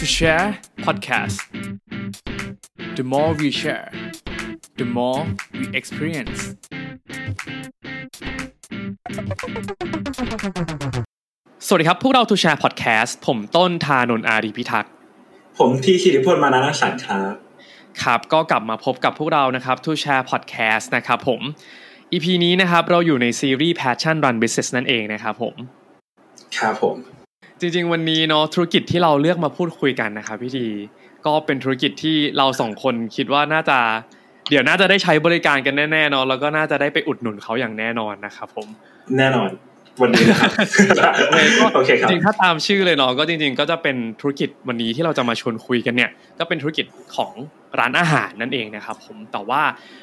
to share podcast the more we share the more we experience สวัสดีครับ พวกเรา To Share Podcast ผมต้นทานนท์อารีพิทักษ์ ผมที่คิริพลมานาสันครับ ครับก็กลับมาพบกับพวกเรานะครับ To Share Podcast นะครับผม EP นี้นะครับเราอยู่ในซีรีส์ Passion Run Business นั่นเองนะครับผม ครับผม จริง ๆ วันนี้เนาะธุรกิจที่เราเลือกมาพูดคุยกันนะครับพี่ดีก็เป็นธุรกิจที่เราสองคนคิดว่าน่าจะ เดี๋ยวน่าจะได้ใช้บริการกันแน่ๆเนาะแล้วก็น่าจะได้ไปอุดหนุนเขาอย่างแน่นอนนะครับผม แน่นอน วันนี้นะครับโอเคครับจริงๆถ้าตามชื่อเลยเนาะก็จริง ๆ ก็จะเป็นธุรกิจวันนี้ที่เราจะมาชวนคุยกันเนี่ย ก็เป็นธุรกิจของร้านอาหารนั่นเองนะครับผมแต่ว่า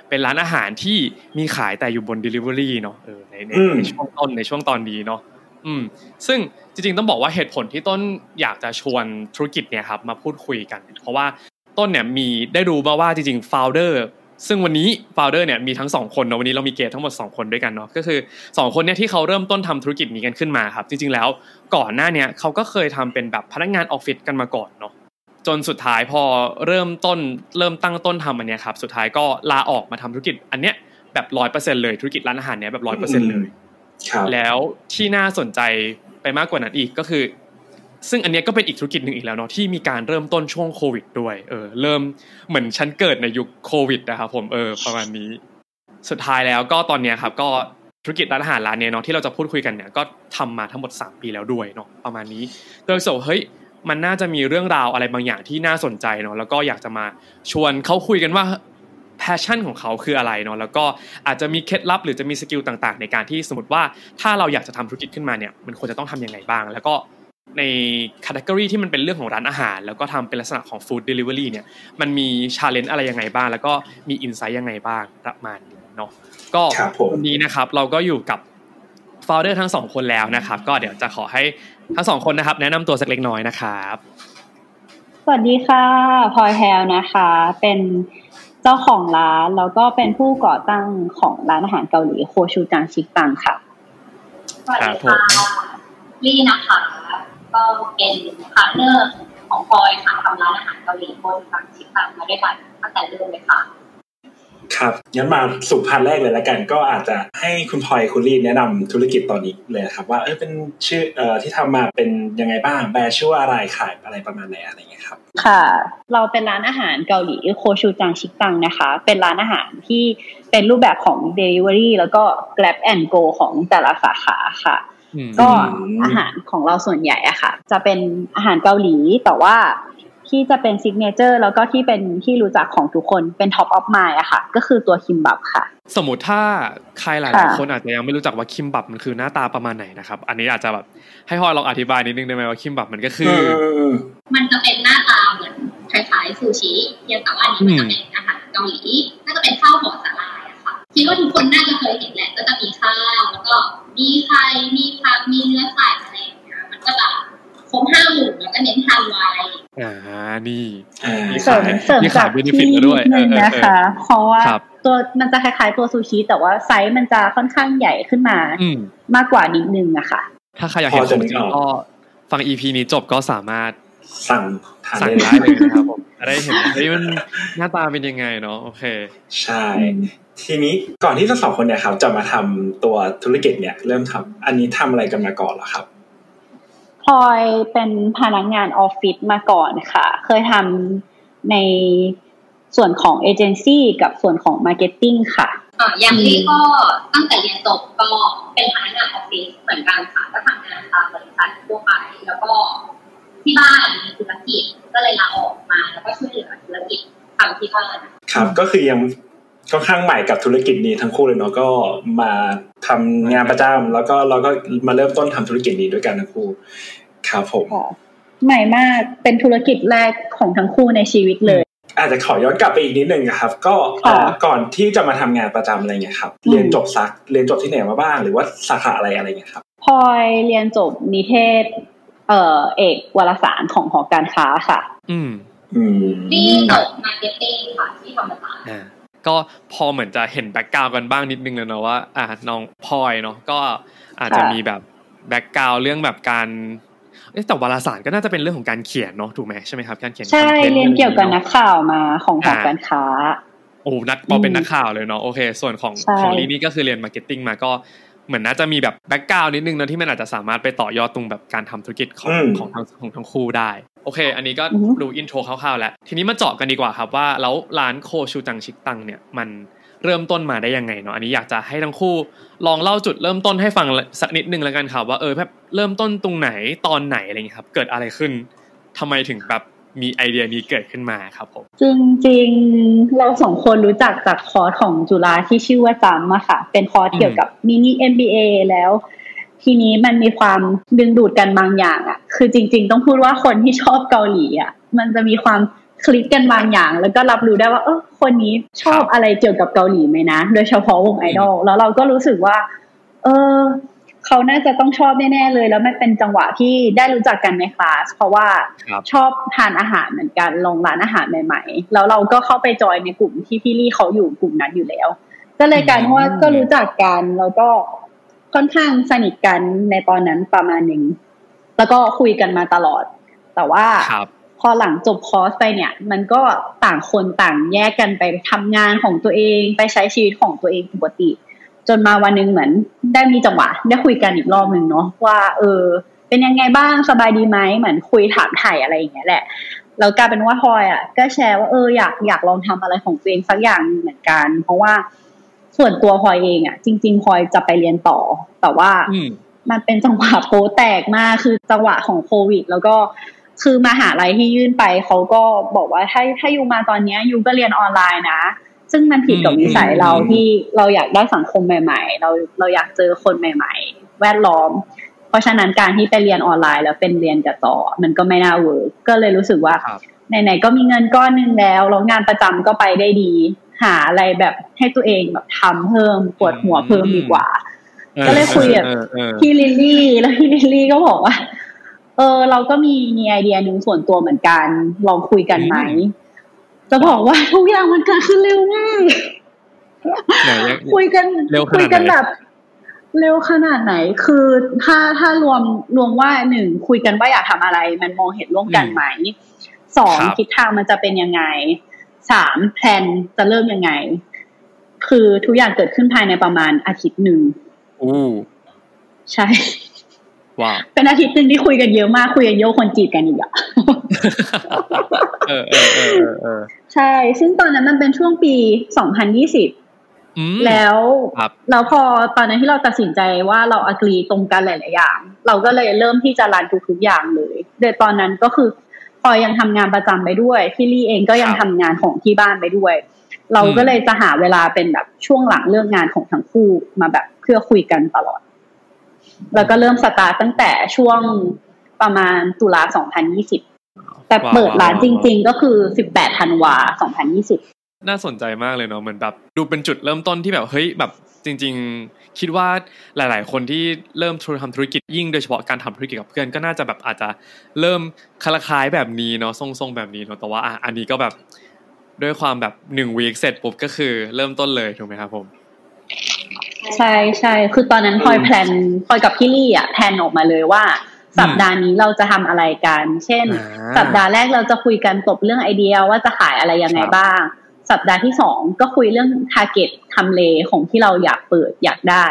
เป็นร้านอาหารที่มีขายแต่อยู่บน Delivery เนาะเออในในอืมในช่วงต้นในช่วงตอนนี้เนาะ อืมซึ่งจริงๆต้องบอกว่าเหตุผลที่ต้นอยากจะชวนธุรกิจเนี่ยครับมาพูดคุยกัน เพราะว่าต้นเนี่ยมีได้รู้มาว่าจริงๆ founder ซึ่งวันนี้ founder เนี่ยมีทั้งสองคนเนาะวันนี้เรามีเกสทั้งหมดสองคนด้วยกันเนาะก็คือสองคนเนี่ยที่เขาเริ่มต้นทำธุรกิจนี้กันขึ้นมาครับ จริงๆแล้วก่อนหน้าเนี่ยเขาก็เคยทำเป็นแบบพนักงานออฟฟิศกันมาก่อนเนาะจนสุดท้ายพอเริ่มต้นเริ่มตั้งต้นทำอันเนี้ยครับสุดท้ายก็ลาออกมาทำธุรกิจอันเนี้ยแบบร้อยเปอร์เซ็นต์เลยธุรกิจร้านอาหารเนี้ยแบบร้อยเปอร์เซ็นเลย แล้วที่น่าสนใจไปมากกว่านั้นอีกก็คือ ซึ่งอันเนี้ยก็เป็นอีกธุรกิจหนึ่งอีกแล้วเนาะที่มีการเริ่มต้นช่วงโควิดด้วยเออเริ่มเหมือนฉันเกิดในยุคโควิดนะครับผมเออประมาณนี้ สุดท้ายแล้วก็ตอนเนี้ยครับ ก็ธุรกิจร้านอาหารร้านเนี้ยเนาะที่เราจะพูดคุยกันเนี่ยก็ทำมาทั้งหมด 3 ปีแล้วด้วยเนาะประมาณนี้โดยสรุปเฮ้ยมันน่าจะมีเรื่องราวอะไรบางอย่างที่น่าสนใจเนาะแล้วก็อยากจะมาชวนเขาคุยกันว่า passion ของเขาคืออะไรเนาะแล้วก็อาจจะมีเคล็ดลับหรือจะมี skill ต่างๆ ในการที่สมมติว่าถ้าเราอยากจะทำธุรกิจขึ้นมาเนี่ยมันควรจะต้องทำยังไงบ้าง แล้วก็ในคัต e กรีที่มันเป็นเรื่องของร้านอาหาร แล้วก็ทำเป็นลักษณะของ food delivery เนี่ยมันมี challenge อะไรยังไงบ้าง แล้วก็มี insight ยังไงบ้างประมาณนี้เนาะก็ครับผมวันนี้นะครับเราก็อยู่กับฟ o u เดอร์ทั้งสองคนแล้วนะครับ ก็เดี๋ยวจะขอให้ทั้งสองคนนะครับ แนะนำตัวสักเล็กน้อยนะครับ สวัสดีค่ะพลอยแฮลนะคะ เป็นเจ้าของร้านแล้วก็เป็นผู้ก่อตั้งของร้านอาหารเกาหลีโคชูจังชิกตังค่ะสวัสครับผมค่ะลี่นะคะ ก็เป็น partner ของพลอยค่ะทำร้านอาหารเกาหลีโคชูจังชิกตังมาด้วยกันตั้งแต่เริ่มเลยค่ะ ครับงั้นมาสู่พันแรกเลยละกัน ก็อาจจะให้คุณพลอยคุณลี่แนะนำธุรกิจตอนนี้เลยครับ ว่าเออเป็นชื่อเอ่อที่ทำมาเป็นยังไงบ้างแบรนด์ชื่อว่าอะไรขายอะไรประมาณไหนอะไรอย่างเงี้ยครับ ค่ะ เราเป็นร้านอาหารเกาหลีโคชูจังชิกตังนะคะ เป็นร้านอาหารที่เป็นรูปแบบของ Delivery แล้วก็ Grab and Go ของแต่ละสาขาค่ะอืมก็อืมอาหารของเราส่วนใหญ่อะค่ะ จะเป็นอาหารเกาหลีแต่ว่า ที่จะเป็น signature แล้วก็ที่เป็นที่รู้จักของทุกคนเป็น top of mind อะค่ะ ก็คือตัวคิมบับค่ะ สมมติถ้าใครหลายค่ะๆคนอาจจะยังไม่รู้จักว่าคิมบับมันคือหน้าตาประมาณไหนนะครับ อันนี้อาจจะแบบให้พลอยลองอธิบายนิดนึงได้ไหมว่าคิมบับมันก็คือมมันจะเป็นหน้าตาเหมือนคล้ายๆซูชิเพียงแต่ว่าอันนี้มันจะเป็นอาหารเกาหลีน่าจะเป็นข้าวห่อสาลายอะค่ะคิดว่าทุกคนน่าจะเคยเห็นแหละก็จะมีข้าวแล้วก็มีไข่มีผักมีเนื้อสัตว์อะไรอย่างเงี้ยมันก็จะ ครบห้าหมู่แล้วก็เน้นทานไวอ่านี่อ่ามีเสริมเสริมมีจาขากย benefit ที่แล้วด้วยนิดนึงเออเออนะคะ เพราะว่าครับตัวมันจะคล้ายๆตัวซูชิแต่ว่าไซส์มันจะค่อนข้างใหญ่ขึ้นมาอืมมากกว่านิดนึงอะค่ะ ถ้าใครอยากเห็นพอขจะองนึจกริงออกก็ฟัง EP นี้จบก็สามารถสั่งทานสั่งได้ได้เลยนะครับผมจะได้เห็นเฮ้ยมันหน้าตาเป็นยังไงเนาะโอเค ใช่ ทีนี้ก่อนที่ทั้งสองคนเนี่ยครับ จะมาทำตัวธุรกิจเนี่ย เริ่มทำอันนี้ทำอะไรกันมาก่อนเหรอครับ พลอยเป็นพนักงานออฟฟิศมาก่อนค่ะ เคยทำในส่วนของเอเจนซี่กับส่วนของมาร์เก็ตติ้งค่ะอ่าอย่างนี้ก็ตั้งแต่เรียนจบก็เป็นพนักงานออฟฟิศเหมือนกันค่ะก็ทำงานตามบริษัททั่วไป แล้วก็ที่บ้านมีธุรกิจก็เลยลาออกมา แล้วก็ช่วยเหลือธุรกิจทำที่บ้านครับก็คือยังค่อนข้างใหม่กับธุรกิจนี้ทั้งคู่เลยเนาะก็มาทำงานประจำแล้วก็เราก็มาเริ่มต้นทำธุรกิจนี้ด้วยกันทั้งคู่ ครับผมค่ะใหม่มากเป็นธุรกิจแรกของทั้งคู่ในชีวิตเลย อาจจะขอย้อนกลับไปอีกนิดนึงนะครับ ก็เอ่อค่ะก่อนที่จะมาทำงานประจำอะไรเงี้ยครับ เรียนจบซักเรียนจบที่ไหนมาบ้าง หรือว่าสาขาอะไรอะไรเงี้ยครับพลอยเรียนจบนิเทศ เอ่อเอกวารสารของหอการค้าค่ะ อืมอืมที่จบ marketing ค่ะที่ธรรมศาสตร์อ่าก็พอเหมือนจะเห็น background กันบ้างนิดนึงเลยเนาะว่าอ่าน้องพลอยเนาะก็อาจจะค่ะมีแบบ background เรื่องแบบการ แต่วารสารก็น่าจะเป็นเรื่องของการเขียนเนาะถูกไหมใช่ไหมครับการเขียนใช่เรียนเกี่ยวกับนักข่าวมาของหอการค้าโอ้นักพอเป็นนักข่าวเลยเนาะโอเค ส่วนของของลี่นี่ก็คือเรียน marketing มาก็เหมือนน่าจะมีแบบ background นิดนึงนะที่มันอาจจะสามารถไปต่อยอดตรงแบบการทำธุรกิจของของทั้งของทั้งคู่ได้ โอเค อันนี้ก็ดู intro คร่าวๆแล้ว ทีนี้มาเจาะกันดีกว่าครับว่าแล้วร้านโคชูจังชิกตังเนี่ยมัน เริ่มต้นมาได้ยังไงเนาะอันนี้อยากจะให้ทั้งคู่ ลองเล่าจุดเริ่มต้นให้ฟังสักนิดนึงแล้วกันครับว่าเออแบบเริ่มต้นตรงไหนตอนไหนอะไรเงี้ยครับ เกิดอะไรขึ้นทำไมถึงแบบมีไอเดียนี้เกิดขึ้นมาครับผมจริงๆเราสองคนรู้จักจากคอร์สของจุฬาที่ชื่อว่าจัมอะค่ะ เป็นคอร์สเกี่ยวกับมินิ MBA แล้ว ทีนี้มันมีความดึงดูดกันบางอย่างอะคือจริง ๆ ต้องพูดว่าคนที่ชอบเกาหลีอะมันจะมีความ คลิกกันบางอย่าง แล้วก็รับรู้ได้ว่า เออคนนี้ชอบอะไรเกี่ยวกับเกาหลีไหมนะ โดยเฉพาะวงไอดอลแล้วเราก็รู้สึกว่า เออเขาน่าจะต้องชอบแน่ๆเลย แล้วมันเป็นจังหวะที่ได้รู้จักกันในคลาสเพราะว่าชอบทานอาหารเหมือนกันลงร้านอาหารใหม่ๆแล้วเราก็เข้าไปจอยในกลุ่มที่พี่ลี่เขาอยู่กลุ่มนั้นอยู่แล้ว ก็เลยกลายว่าก็รู้จักกันแล้วก็ค่อนข้างสนิทกันในตอนนั้นประมาณหนึ่งแล้วก็คุยกันมาตลอด แต่ว่า พอหลังจบคอร์สไปเนี่ย มันก็ต่างคนต่างแยกกันไปทำงานของตัวเองไปใช้ชีวิตของตัวเองปกติ จนมาวันหนึ่งเหมือน ได้มีจังหวะ ได้คุยกันอีกรอบหนึ่งเนาะว่า เออ เป็นยังไงบ้างสบายดีไหมเหมือนคุยถามไถ่อะไรอย่างเงี้ยแหละแล้วกลายเป็นว่าพลอยอะ ก็แชร์ว่าเอออยากอยากลองทำอะไรของตัวเองสักอย่างเหมือนกัน เพราะว่าส่วนตัวพลอยเองอะ จริง ๆพลอยจะไปเรียนต่อ แต่ว่ามันเป็นจังหวะโป๊ะแตกมากคือจังหวะของโควิด แล้วก็ คือมหาลัยที่ยื่นไปเขาก็บอกว่าถ้าถ้า you มาตอนนี้ you ก็เรียนออนไลน์นะ ซึ่งมันผิดกับวิสัยเราที่เราอยากได้สังคมใหม่ ๆ เราเราอยากเจอคนใหม่ ๆ แวดล้อม เพราะฉะนั้นการที่ไปเรียนออนไลน์แล้วเป็นเรียนกับจอ มันก็ไม่น่า work ก็เลยรู้สึกว่าไหนๆก็มีเงินก้อนหนึ่งแล้วแล้วงานประจำก็ไปได้ดี หาอะไรแบบให้ตัวเองแบบทำเพิ่มปวดหัวเพิ่มดีกว่า ก็เลยคุยกับพี่ลิลลี่แล้วพี่ลิลลี่ก็บอกว่า เออ เราก็มีมีไอเดียหนึ่งส่วนตัวเหมือนกัน ลองคุยกันไหม จะบอกว่าทุกอย่างมันเกิดขึ้นเร็วมากคุยกันคุยกันแบบเร็วขนาดไหน คือถ้าถ้ารวมรวมว่าหนึ่งคุยกันว่าอยากทำอะไร มันมองเห็นร่วมกันไหมสองทิศทางมันจะเป็นยังไงสามแพลนจะเริ่มยังไง คือทุกอย่างเกิดขึ้นภายในประมาณอาทิตย์หนึ่งอู้ใช่ ว้าเป็นอาทิตย์หนึ่งที่คุยกันเยอะมากคุยกันเยอะคนจีบกันอีกอะเออเออเออเออใช่ ซึ่งตอนนั้นมันเป็นช่วงปีสองพันยี่สิบแล้วแล้วพอตอนนั้นที่เราตัดสินใจว่าเราอักรีตรงกันหลาย ๆ อย่าง เราก็เลยเริ่มที่จะรันทุก ๆ อย่างเลยโดยตอนนั้นก็คือพอยังทำงานประจำไปด้วยพี่ลี่เองก็ยังทำงานของที่บ้านไปด้วย เราก็เลยจะหาเวลาเป็นแบบช่วงหลังเรื่องงานของทั้งคู่มาแบบเพื่อคุยกันตลอด แล้วก็เริ่มสตาร์ตตั้งแต่ช่วงประมาณตุลา2020แต่เปิดร้านจริง ๆ ก็คือ18ธันวา2020น่าสนใจมากเลยเนาะเหมือนแบบดูเป็นจุดเริ่มต้นที่แบบเฮ้ยแบบจริง ๆ คิดว่าหลาย ๆ คนที่เริ่มทำธุรกิจยิ่งโดยเฉพาะการทำธุรกิจกับเพื่อนก็น่าจะแบบอาจจะเริ่มคล้ายคล้ายแบบนี้เนาะทรงๆแบบนี้เนาะแต่ว่าอันนี้ก็แบบด้วยความแบบหนึ่ง week เสร็จปุ๊บก็คือเริ่มต้นเลยถูกไหมครับผม ใช่ใช่คือตอนนั้นพลอย plan พลอยกับพี่ลี่อะ plan ออกมาเลยว่า สัปดาห์นี้เราจะทำอะไรกัน เช่น สัปดาห์แรกเราจะคุยกันจบเรื่องไอเดียว่าจะขายอะไรยังไงบ้าง สัปดาห์ที่สองก็คุยเรื่อง target ทำเลของที่เราอยากเปิดอยากได้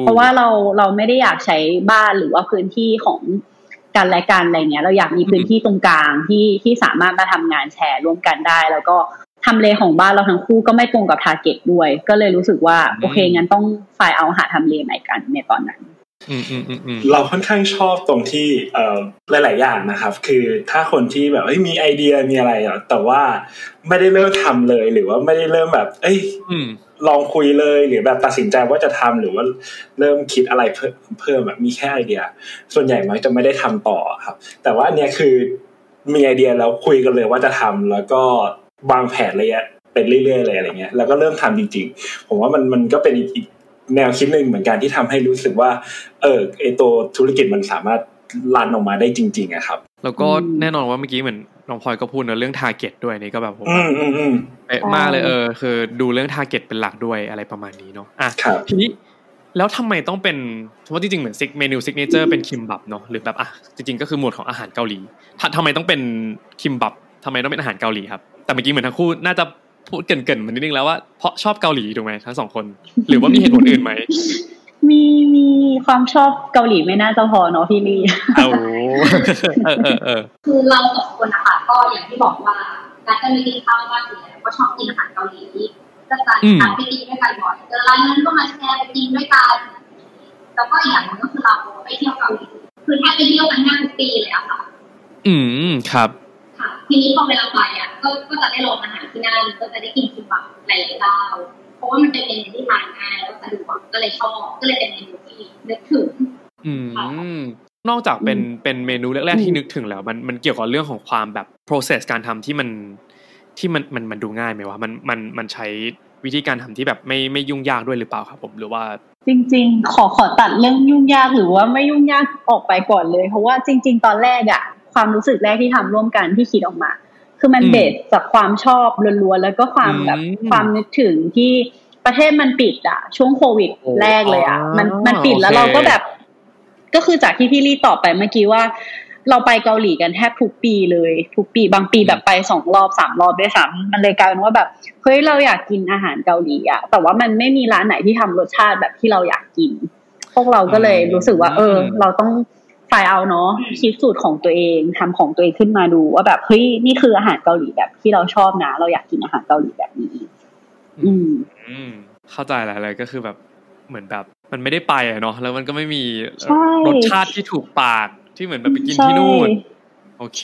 เพราะว่าเราเราไม่ได้อยากใช้บ้านหรือว่าพื้นที่ของกันและกันอะไรเงี้ย เราอยากมีพื้นที่ตรงกลางที่ที่สามารถมาทำงานแชร์ร่วมกันได้ แล้วก็ ทำเลของบ้านเราทั้งคู่ก็ไม่ตรงกับ target ด้วย ก็เลยรู้สึกว่า โอเค งั้นต้องฝ่ายเอาหาทำเลใหม่กันในตอนนั้นเราค่อนข้างชอบตรงที่เอ่อหลาย ๆ อย่างนะครับ คือถ้าคนที่แบบเอ้ยมีไอเดียมีอะไรอะแต่ว่าไม่ได้เริ่มทำเลยหรือว่าไม่ได้เริ่มแบบ เอ้ยลองคุยเลยหรือแบบตัดสินใจว่าจะทำหรือว่าเริ่มคิดอะไรเพิ่มเพิ่มแบบมีแค่ไอเดีย ส่วนใหญ่มักจะไม่ได้ทำต่อครับ แต่ว่าเนี้ยคือมีไอเดียแล้วคุยกันเลยว่าจะทำแล้วก็ วางแผนระยะเป็นเรื่อยๆเลยอะไรเงี้ยแล้วก็เริ่มทำจริง ๆ ผมว่ามันมันก็เป็นอีกแนวคิดหนึ่งเหมือนกันที่ทำให้รู้สึกว่า เออไอ้ตัวธุรกิจมันสามารถ run ออกมาได้จริง ๆอะครับ แล้วก็แน่นอนว่าเมื่อกี้เหมือนน้องพลอยก็พูดในเรื่อง target ด้วยนี่ก็แบบผมเป๊ะมากเลยเออ คือดูเรื่อง target เป็นหลักด้วยอะไรประมาณนี้เนาะอะทีนี้แล้วทำไมต้องเป็นเพราะจริงๆเหมือน sig เมนู signature เป็นคิมบับเนาะหรือแบบอะจริงๆก็คือหมวดของอาหารเกาหลีทำไมต้องเป็นคิมบับทำไมต้องเป็นอาหารเกาหลีครับ แต่เมื่อกี้เหมือนทั้งคู่น่าจะพูดเกริ่นๆมานิดนึงแล้วว่าเพราะชอบเกาหลีถูกไหมทั้งสองคน หรือว่ามีเหตุผลอื่นไหมมีมีความชอบเกาหลีไม่น่าจะพอเนาะพี่ลี่เออเออเออคือเราสองคนนะคะก็อย่างที่บอกว่าการจะมีกินข้าวมากอยู่แล้วก็ชอบกินอาหารเกาหลีก็จะทานไปกินด้วยกันบ่อยเจอร้านนั้นก็มาแชร์ไปกินด้วยกันแล้วก็อีกอย่างนึงก็คือเราไปเที่ยวเกาหลีคือแทบไปเที่ยวกันแทบทุกปีเลยอะค่ะ อืมครับค่ะ ทีนี้พอเวลาไปอะก็ก็จะได้ลองอาหารที่นั่นก็จะได้กินคิมบับหลายๆเจ้าเพราะว่ามันเป็นเมนูที่ทานง่ายแล้วสะดวกก็เลยชอบก็เลยเป็นเมนูที่นึกถึงอืมนอกจากเป็นเป็นเมนูแรกๆที่นึกถึงแล้ว มันมันเกี่ยวกับเรื่องของความแบบ process การทำที่มันที่มันมันมันดูง่ายไหมวะมันมันมันใช้วิธีการทำที่แบบไม่ไม่ยุ่งยากด้วยหรือเปล่าครับผมหรือว่า จริง ๆ ขอขอตัดเรื่องยุ่งยากหรือว่าไม่ยุ่งยากออกไปก่อนเลย เพราะว่าจริง ๆ ตอนแรกอะ ความรู้สึกแรกที่ทำร่วมกันที่คิดออกมา คือมันเบสจากความชอบล้วนๆแล้วก็ความแบบความนึกถึงที่ประเทศมันปิดอะช่วงโควิดแรกเลยอะมันมันปิดแล้วเราก็แบบ ก็คือจากที่พี่ลี่ตอบไปเมื่อกี้ว่า เราไปเกาหลีกันแทบทุกปีเลย ทุกปีบางปีแบบไปสองรอบสามรอบด้วยซ้ำมันเลยกลายเป็นว่าแบบเฮ้ยเราอยากกินอาหารเกาหลีอะแต่ว่ามันไม่มีร้านไหนที่ทำรสชาติแบบที่เราอยากกิน พวกเราก็เลยรู้สึกว่า เออ เราต้อง ฝ่ายเอาเนาะคิดสูตรของตัวเองทำของตัวเองขึ้นมาดูว่าแบบเฮ้ยนี่คืออาหารเกาหลีแบบที่เราชอบนะ เราอยากกินอาหารเกาหลีแบบนี้ อืมเข้าใจอะไรก็คือแบบเหมือนแบบ มันไม่ได้ไปอะเนาะแล้วมันก็ไม่มีรสชาติที่ถูกปากที่เหมือนแบบไปกินที่นู่น โอเค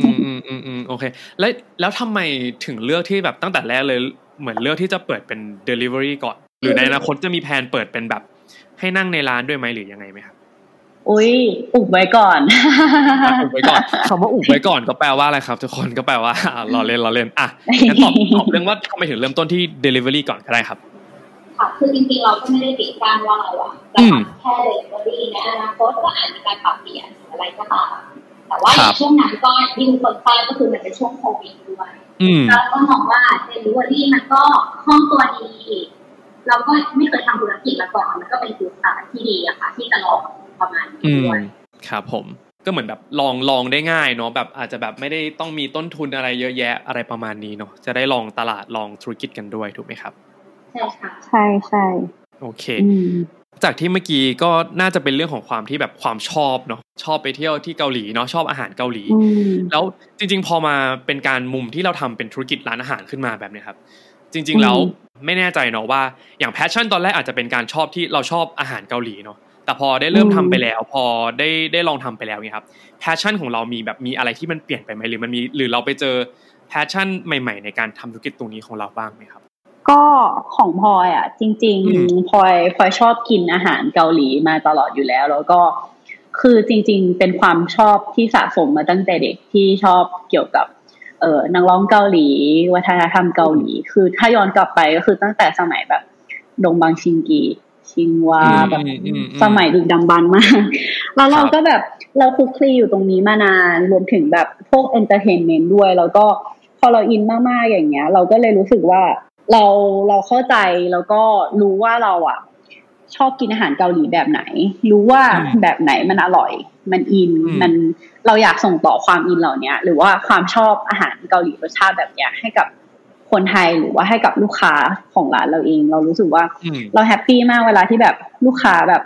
อืมอืมอืมอืมโอเค แล้วแล้วทำไมถึงเลือกที่แบบตั้งแต่แรกเลย เหมือนเลือกที่จะเปิดเป็น Delivery ก่อน หรือในอนาคตจะมีแผนเปิดเป็นแบบ ให้นั่งในร้านด้วยไหมหรือยังไงไหมครับ อุ้ยอุบไว้ก่อนอุบไว้ก่อนคำว่าอุบไว้ก่อนก็แปลว่าอะไรครับ ทุกคนก็แปลว่ารอเล่นรอเล่นอะงั้นตอบตอบเรื่องว่าทำไมถึงเริ่มต้นที่ Delivery ก่อนก็ได้ครับค่ะคือจริงๆเราก็ไม่ได้ปิดกั้นว่าเราอะจะทำแค่เดลิเวอรี่ในอนาคตก็อาจมีการปรับเปลี่ยนอะไรก็ตามแต่ว่าในช่วงนั้นก็ที่ทุกคนทราบก็คือมันเป็นช่วงโควิดด้วยเราก็มองว่าเดลิเวอรี่มันก็คล่องตัวดีเราก็ไม่เคยทำธุรกิจมาก่อนมันก็เป็นจุดตัดที่ดีอะค่ะ ที่จะลอง ประมาณนี้ด้วยครับผมก็เหมือนแบบลองลองได้ง่ายเนาะแบบอาจจะแบบไม่ได้ต้องมีต้นทุนอะไรเยอะแยะอะไรประมาณนี้เนาะจะได้ลองตลาดลองธุรกิจกันด้วยถูกไหมครับใช่ค่ะใช่ใช่โอเค จากที่เมื่อกี้ก็น่าจะเป็นเรื่องของความที่แบบความชอบเนาะชอบไปเที่ยวที่เกาหลีเนาะชอบอาหารเกาหลี แล้วจริง ๆ พอมาเป็นการมุมที่เราทำเป็นธุรกิจร้านอาหารขึ้นมาแบบนี้ครับ จริง ๆ แล้วไม่แน่ใจเนาะว่าอย่าง passion ตอนแรกอาจจะเป็นการชอบที่เราชอบอาหารเกาหลีเนาะ แต่พอได้เริ่มทำไปแล้ว พอได้ได้ลองทำไปแล้วเนี่ยครับ passion ของเรามีแบบมีอะไรที่มันเปลี่ยนไปไหมหรือมันมีหรือเราไปเจอ passion ใหม่ ๆ ในการทำธุรกิจตรงนี้ของเราบ้างไหมครับ ก็ของพลอยอะ จริงๆพลอยพลอยชอบกินอาหารเกาหลีมาตลอดอยู่แล้ว แล้วก็คือจริง ๆ เป็นความชอบที่สะสมมาตั้งแต่เด็กที่ชอบเกี่ยวกับเออนักร้องเกาหลี วัฒนธรรมเกาหลี คือถ้าย้อนกลับไปก็คือตั้งแต่สมัยแบบดงบังชินกิ ชินฮวาแบบสมัยดึกดำบรรพ์มากแล้วเราก็แบบเราคลุกคลีอยู่ตรงนี้มานานรวมถึงแบบพวก entertainment ด้วย แล้วก็พอเราอินมากๆอย่างเงี้ย เราก็เลยรู้สึกว่าเราเราเข้าใจแล้วก็รู้ว่าเราอะ ชอบกินอาหารเกาหลีแบบไหน รู้ว่าแบบไหนมันอร่อย มันอินมันเราอยากส่งต่อความอินเหล่านี้หรือว่าความชอบอาหารเกาหลีรสชาติแบบเนี้ยให้กับ คนไทยหรือว่าให้กับลูกค้าของร้านเราเอง เรารู้สึกว่าเรา happy มากเวลาที่แบบลูกค้าแบบ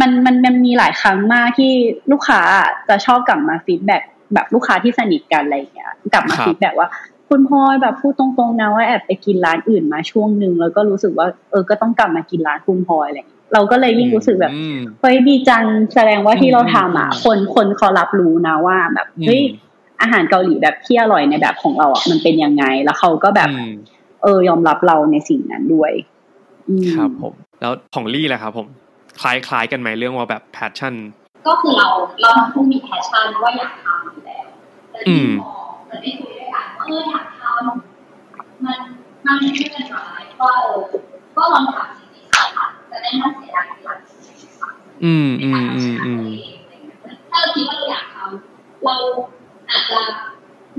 มันมันมันมีหลายครั้งมากที่ลูกค้าจะชอบกลับมา feedback แบบลูกค้าที่สนิทกันอะไรอย่างเงี้ยกลับมา feedback ว่าคุณพลอยแบบพูดตรงๆนะว่าแอบไปกินร้านอื่นมาช่วงหนึ่งแล้วก็รู้สึกว่าเออก็ต้องกลับมากินร้านคุณพลอยอะไรเราก็เลยยิ่งรู้สึกแบบเฮ้ยดีจังแสดงว่าที่เราทำอะคนคนเขารับรู้นะว่าแบบเฮ้ย อาหารเกาหลีแบบที่อร่อยในแบบของเราอะมันเป็นยังไง แล้วเขาก็แบบ เออยอมรับเราในสิ่งนั้นด้วยครับผม แล้วของลี่ล่ะครับผม คล้ายคล้ายกันไหมเรื่องว่าแบบ passion ก็คือเราเราทั้งคู่มี passion ว่าอยากทำอยู่แล้วแต่ที่พอมันได้คุยด้วยกันว่าเอออยากทำมันมันไม่เป็นไรก็เออก็ลองทำสิ่งที่ค่ะจะได้ไม่เสียดายหลังอืมอืมอืมอืมถ้าเราคิดว่าเราอยากทำเรา อาจจะ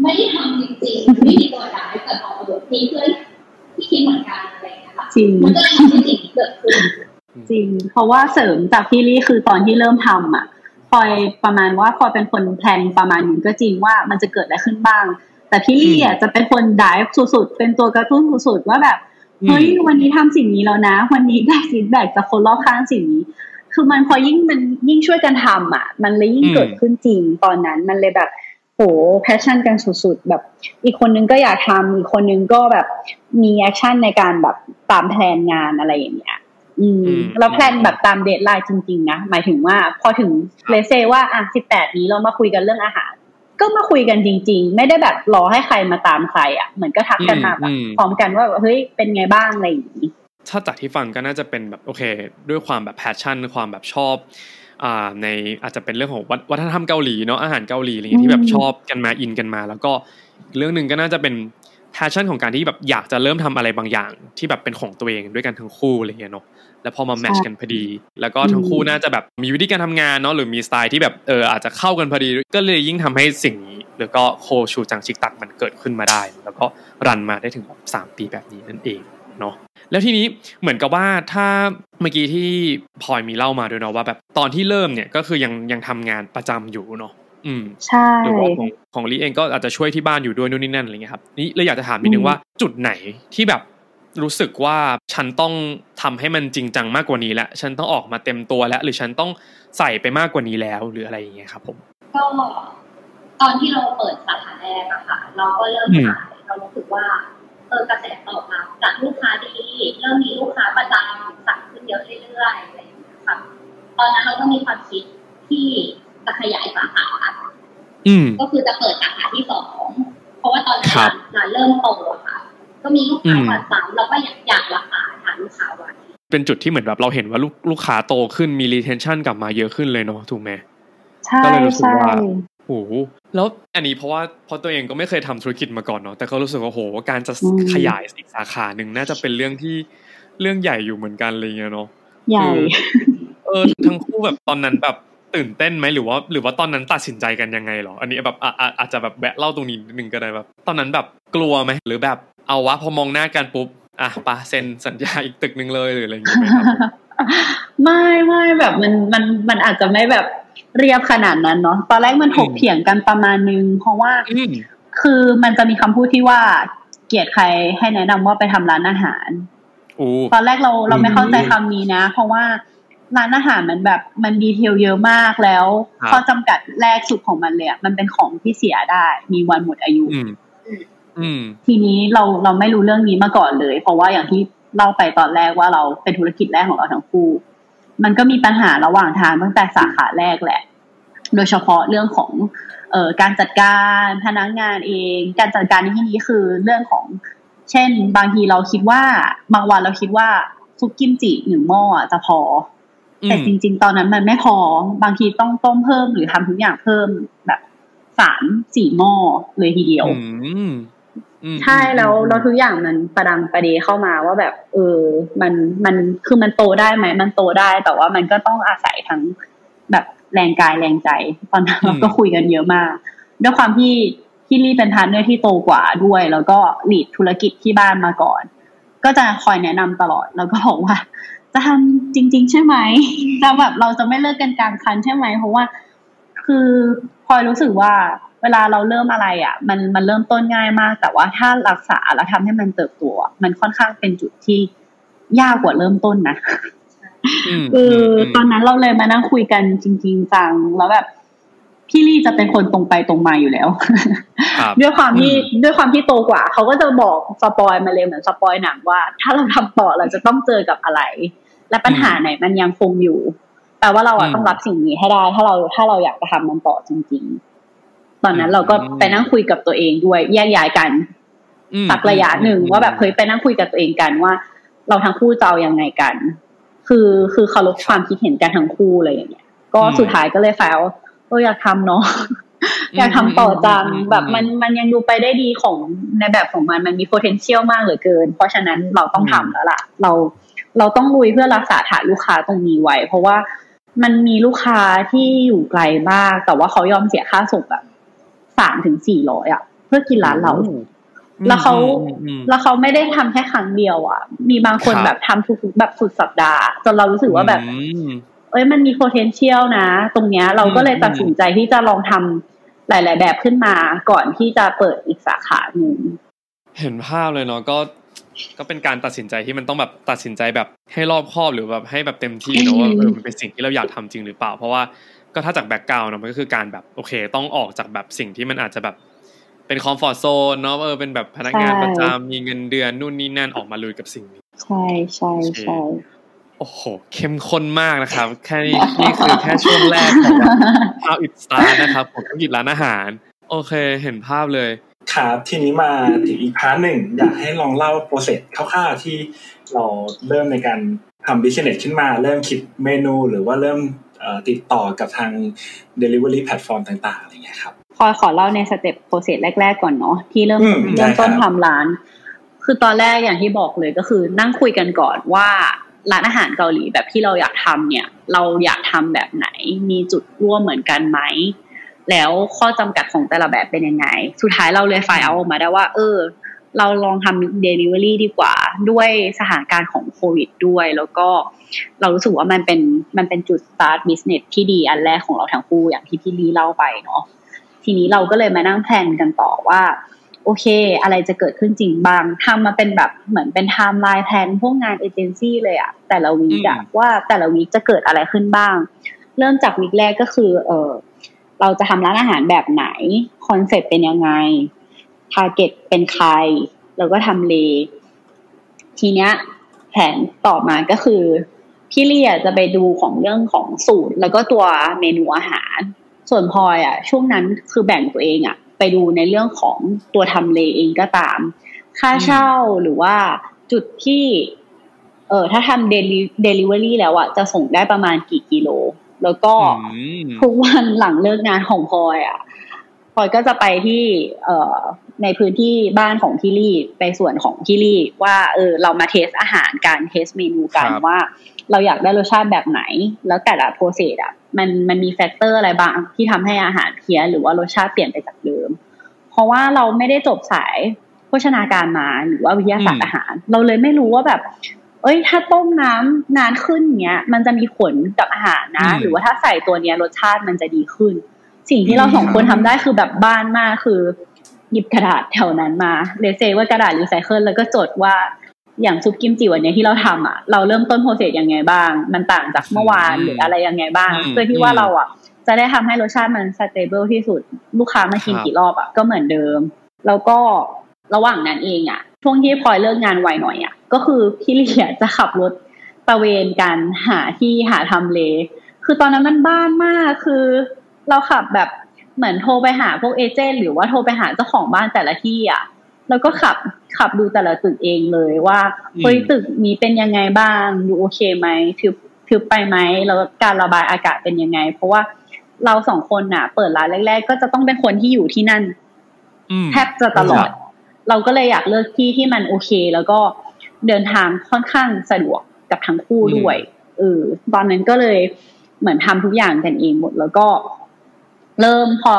ไม่ได้ทำจริงๆไม่มีตัวอย่างแต่พอเออมีเพื่อนที่คิดเหมือนกันอะไรอย่างเงี้ยค่ะจริงมันก็เลยมีสิ่งที่เกิดขึ้นจริง เพราะว่าเสริมจากพี่ลี่คือตอนที่เริ่มทำอะพลอยประมาณว่าพลอยเป็นคน plan ประมาณหนึงก็จริงว่ามันจะเกิดอะไรขึ้นบ้าง แต่พี่ลี่อะจะเป็นคน drive สุดๆเป็นตัวกระตุ้นสุดๆว่าแบบอืมเฮ้ยวันนี้ทำสิ่งนี้แล้วนะ วันนี้ได้ feedback จากคนรอบข้างสิ่งนี้ คือมันพอยิ่งมันยิ่งช่วยกันทำอะ มันเลยยิ่งอืมเกิดขึ้นจริงตอนนั้นมันเลยแบบ โห passion กันสุดๆแบบ อีกคนนึงก็อยากทำอีกคนนึงก็แบบมี action ในการแบบตาม plan งานอะไรอย่างเงี้ยอืมอืมแล้ว plan แบบตาม deadline จริงๆนะหมายถึงว่าพอถึง let's say ว่าอะสิบแปดนี้เรามาคุยกันเรื่องอาหาร ก็มาคุยกันจริง ๆ ไม่ได้แบบรอให้ใครมาตามใครอะเหมือนก็ทักกันมาแบบอืมพร้อมกันว่าแบบเฮ้ยเป็นไงบ้างอะไรอย่างงี้ถ้าจากที่ฟังก็น่าจะเป็นแบบโอเค ด้วยความแบบ passion ความแบบชอบอ่า ในอาจจะเป็นเรื่องของวัฒวัฒนธรรมเกาหลีเนาะอาหารเกาหลีอะไรอย่างเงี้ยที่แบบอืมชอบกันมาอินกันมา แล้วก็อีกเรื่องหนึ่งก็น่าจะเป็นpassion ของการที่แบบอยากจะเริ่มทำอะไรบางอย่าง ที่แบบเป็นของตัวเองด้วยกันทั้งคู่อะไรเงี้ยเนาะแล้วพอมา match กันพอดี แล้วก็ทั้งคู่น่าจะแบบมีวิธีการทำงานเนาะหรือมีสไตล์ที่แบบเอออาจจะเข้ากันพอดี ก็เลยยิ่งทำให้สิ่งนี้แล้วก็โคชูจังชิกตังมันเกิดขึ้นมาได้ แล้วก็ run มาได้ถึงแบบสามปีแบบนี้นั่นเอง เนาะแล้วทีนี้เหมือนกับว่าถ้าเมื่อกี้ที่พลอยมีเล่ามาด้วยเนาะว่าแบบตอนที่เริ่มเนี่ยก็คือยังยังทำงานประจำอยู่เนาะอืมใช่หรือว่าของของลีเองก็อาจจะช่วยที่บ้านอยู่ด้วยนู่นนี่นั่นอะไรเงี้ยครับนี่เลยอยากจะถามนิดนึงว่าจุดไหนที่แบบรู้สึกว่าฉันต้องทำให้มันจริงจังมากกว่านี้แล้วฉันต้องออกมาเต็มตัวแล้ว หรือฉันต้องใส่ไปมากกว่านี้แล้วหรืออะไรอย่างเงี้ยครับผมก็ตอนที่เราเปิดสาขาแรกอะค่ะ เราก็เริ่มอืมขายเรารู้สึกว่าเออกระแสตอบรับจากลูกค้าดีเริ่มมีลูกค้าประจำสั่งขึ้นเยอะเรื่อยๆอะไรอย่างเงี้ยค่ะตอนนั้นเราก็มีความคิดที่จะขยายสาขาอืมก็คือจะเปิดสาขาที่สองเพราะว่าตอนนั้นครับร้านเริ่มโตอะค่ะ ก็มีลูกค้าอืมประจำเราก็อยากอยากรักษาฐานลูกค้าไว้เป็นจุดที่เหมือนแบบเราเห็นว่าลูกลูกค้าโตขึ้นมี retention กลับมาเยอะขึ้นเลยเนาะถูกไหมใช่ก็เลยรู้สึกใช่ว่า โอ้โหแล้วอันนี้เพราะว่าเพราะตัวเองก็ไม่เคยทำธุรกิจมาก่อนเนาะแต่ก็รู้สึกว่าโหการจะขยายอีกสาขาหนึ่งน่าจะเป็นเรื่องที่เรื่องใหญ่อยู่เหมือนกันอะไรเงี้ยเนาะใหญ่เออทั้งคู่แบบตอนนั้นแบบตื่นเต้นไหมหรือว่า หรือว่าตอนนั้นตัดสินใจกันยังไงเหรอ อันนี้แบบอะอะอาจจะแบบแวะเล่าตรงนี้นิดนึงก็ได้แบบ ตอนนั้นแบบกลัวไหมหรือแบบเอาวะพอมองหน้ากันปุ๊บอะปะเซ็นสัญญาอีกตึกหนึ่งเลยหรืออะไรอย่างเงี้ย ไหมครับไม่ไม่แบบมันมันมันอาจจะไม่แบบเรียบขนาดนั้นเนาะตอนแรกมันถกอืมเถียงกันประมาณนึง เพราะว่าอืมคือมันจะมีคำพูดที่ว่า เกลียดใครให้แนะนำว่าไปทำร้านอาหารโอ้ตอนแรกเราเราไม่อืมเข้าใจคำนี้นะ เพราะว่าร้านอาหารมันแบบมันดีเทลเยอะมากแล้วครับข้อจำกัดแรกสุดของมันเลยอะมันเป็นของที่เสียได้ มีวันหมดอายุอืมอืมทีนี้เราเราไม่รู้เรื่องนี้มาก่อนเลย เพราะว่าอย่างที่ เล่าไปตอนแรกว่าเราเป็นธุรกิจแรกของเราทั้งคู่ มันก็มีปัญหาระหว่างทางตั้งแต่สาขาแรกแหละ โดยเฉพาะเรื่องของเอ่อการจัดการพนักงานเอง การจัดการในที่นี้คือเรื่องของ เช่น บางทีเราคิดว่าบางวันเราคิดว่าซุปกิมจิหนึ่งหม้ออะจะพออืแต่มจริง ๆ ตอนนั้นมันไม่พอ บางทีต้องต้มเพิ่มหรือทำทุกอย่างเพิ่มแบบสามสี่หม้อเลยทีเดียวอืมอืม ใช่แล้วแล้วทุกอย่างมันประดังประเดเข้ามาว่าแบบ เออ มันมันคือมันโตได้ไหมมันโตได้ แต่ว่ามันก็ต้องอาศัยทั้งแบบแรงกายแรงใจ ตอนนั้นเราก็คุยกันเยอะมาก ด้วยความที่พี่ลี่เป็น partner ที่โตกว่าด้วย แล้วก็ lead ธุรกิจที่บ้านมาก่อน ก็จะคอยแนะนำตลอดแล้วก็บอกว่าจะทำจริง ๆ ใช่ไหมจะแบบเราจะไม่เลิกกันกลางคันใช่ไหมเพราะว่า คือพลอยรู้สึกว่า เวลาเราเริ่มอะไรอะ มันมันเริ่มต้นง่ายมาก แต่ว่าถ้ารักษาแล้วทำให้มันเติบโตอะมันค่อนข้างเป็นจุดที่ยากกว่าเริ่มต้นนะอืมคือตอนนั้นเราเลยมานั่งคุยกันจริง ๆ จังแล้วแบบพี่ลี่จะเป็นคนตรงไปตรงมาอยู่แล้วครับด้วยความที่อืมด้วยความที่โตกว่า เขาก็จะบอกสปอยมาเลยเหมือนสปอยหนังว่า ถ้าเราทำต่อเราจะต้องเจอกับอะไร และปัญหาไหนมันยังคงอยู่ แปลว่าเราอะอืมต้องรับสิ่งนี้ให้ได้ ถ้าเราถ้าเราอยากจะทำมันต่อจริง ๆ ตอนนั้นเราก็อืมไปนั่งคุยกับตัวเองด้วยแยกย้ายกันอืมสักระยะหนึ่งว่าแบบเฮ้ยไปนั่งคุยกับตัวเองกันว่า เราทั้งคู่จะเอายังไงกัน คือคือเคารพความคิดเห็นกันทั้งคู่อะไรอย่างเงี้ย ก็อืมสุดท้ายก็เลยแฟลเอออยากทำเนาะอยากทำต่อจังอืมแบบมันมันยังดูไปได้ดีของในแบบของมันมันมี potential มากเหลือเกิน เพราะฉะนั้นเราต้องทำแล้วล่ะ เราเราต้องลุยเพื่อรักษาฐานลูกค้าตรงนี้ไว้ เพราะว่า มันมีลูกค้าที่อยู่ไกลมาก แต่ว่าเขายอมเสียค่าส่งแบบสามถึงสี่ร้อยอะเพื่อกินร้านเราโอ้แล้วเขาอืมอืมแล้วเขาไม่ได้ทำแค่ครั้งเดียว อะ มีบางคนครับแบบทำทุกๆแบบสุดสัปดาห์จนเรารู้สึกว่าแบบอืมเอ้ยมันมี potential นะ ตรงเนี้ย เราก็เลยอืมตัดสินใจที่จะลองทำหลาย ๆ แบบขึ้นมาก่อนที่จะเปิดอีกสาขาหนึ่งเห็นภาพเลยเนาะก็ ก็เป็นการตัดสินใจที่มันต้องแบบตัดสินใจแบบให้รอบคอบหรือแบบให้แบบเต็มที่เนอะว่าเออมันเป็นสิ่งที่เราอยากทำจริงหรือเปล่า เพราะว่าก็ถ้าจาก background เนาะมันก็คือการแบบโอเค ต้องออกจากแบบสิ่งที่มันอาจจะแบบเป็นคอมฟอร์ z โซนเนาะเออเป็นแบบพนักงานประจำมีเงินเดือนนู่นนี่นั่นออกมาลุยกับสิ่งนี้ ใช่ใช่ใช่โอ้โห เข้มข้นมากนะครับ แค่นี้นี่คือแค่ช่วงแรกของแบบ How It Start นะครับของธุรกิจร้านอาหาร โอเค เห็นภาพเลย ครับทีนี้มาถึงอีก part หนึ่งอยากให้ลองเล่า process คร่าวๆที่เราเริ่มในการทำ business ขึ้นมา เริ่มคิดเมนูหรือว่าเริ่มเอ่อติดต่อกับทาง Delivery platform ต่างๆอะไรเงี้ยครับพอขอเล่าใน step process แรก ๆ ก่อนเนาะที่เริ่มอืมเริ่มต้นได้ครับทำร้าน คือตอนแรกอย่างที่บอกเลยก็คือนั่งคุยกันก่อนว่าร้านอาหารเกาหลีแบบที่เราอยากทำเนี่ย เราอยากทำแบบไหน มีจุดร่วมเหมือนกันไหม แล้วข้อจำกัดของแต่ละแบบเป็นยังไง สุดท้ายเราเลยไฟล์เอาออกมาได้ว่า เออ เราลองทำเดลิเวอรี่ดีกว่า ด้วยสถานการณ์ของโควิดด้วย แล้วก็เรารู้สึกว่ามันเป็นมันเป็นจุด start business ที่ดีอันแรกของเราทั้งคู่อย่างที่พี่ลี่เล่าไปเนาะทีนี้เราก็เลยมานั่ง plan กันต่อว่า โอเค อะไรจะเกิดขึ้นจริงบ้างทำมาเป็นแบบเหมือนเป็น timeline plan พวกงานเอเจนซี่เลยอะแต่ละ week อะอืมว่าแต่ละ week จะเกิดอะไรขึ้นบ้าง เริ่มจาก week แรกก็คือ เออ เราจะทำร้านอาหารแบบไหนconcept เป็นยังไง target เป็นใคร แล้วก็ทำเลทีเนี้ยแผนต่อมาก็คือ พี่ลี่จะไปดูของเรื่องของสูตร แล้วก็ตัวเมนูอาหาร ส่วนพลอยอะ ช่วงนั้นคือแบ่งตัวเองอะ ไปดูในเรื่องของตัวทำเลเองก็ตาม ค่าเช่าหรือว่าจุดที่ เออถ้าทำ deli delivery แล้วอะจะส่งได้ประมาณกี่กิโล แล้วก็อืมทุกวันหลังเลิกงานของพลอยอะพลอยก็จะไปที่เอ่อในพื้นที่บ้านของพี่ลี่ไปส่วนของพี่ลี่ว่าเออเรามา test อาหารการ test เมนูกันครับว่า เราอยากได้รสชาติแบบไหน แล้วแต่ละ process อะมันมันมี factor อะไรบ้างที่ทำให้อาหารเพี้ยนหรือว่ารสชาติเปลี่ยนไปจากเดิม เพราะว่าเราไม่ได้จบสายโภชนาการมาหรือว่าวิทยาศาสตร์อาหาร เราเลยไม่รู้ว่าแบบ เอ้ย ถ้าต้มน้ำนานขึ้นเงี้ย มันจะมีผลกับอาหารนะอืมหรือว่าถ้าใส่ตัวเนี้ยรสชาติมันจะดีขึ้น สิ่งที่เราสองคนทำได้คือแบบบ้านมากคือ หยิบกระดาษแถวนั้นมา let's say ว่ากระดาษรีไซเคิลแล้วก็จดว่าอย่างซุปกิมจิวันเนี้ยที่เราทำอะเราเริ่มต้น process ยังไงบ้าง มันต่างจากเมื่อวานอืมหรืออะไรยังไงบ้างอืมเพื่อที่ว่าเราอะจะได้ทำให้รสชาติมัน stable ที่สุด ลูกค้ามากินครับกี่รอบอะก็เหมือนเดิม แล้วก็ระหว่างนั้นเองอะ ช่วงที่พลอยเลิกงานไวหน่อยอะ ก็คือพี่เลียจะขับรถตระเวนกันหาที่หาทำเล คือตอนนั้นมันบ้านมากคือ เราขับแบบเหมือนโทรไปหาพวกเอเจนต์หรือว่าโทรไปหาเจ้าของบ้านแต่ละที่อะแล้วก็ขับขับดูแต่ละตึกเองเลยว่าอืมเฮ้ยตึกนี้เป็นยังไงบ้างดูโอเคไหมทึบทึบไปไหมแล้วการระบายอากาศเป็นยังไง เพราะว่าเราสองคนน่ะ เปิดร้านแรก ๆ ก็จะต้องเป็นคนที่อยู่ที่นั่นอืมแทบจะตลอด เราก็เลยอยากเลือกที่ที่มันโอเค แล้วก็เดินทางค่อนข้างสะดวกกับทั้งคู่ด้วยเออตอนนั้นก็เลยเหมือนทำทุกอย่างกันเองหมดแล้วก็ เริ่มพอ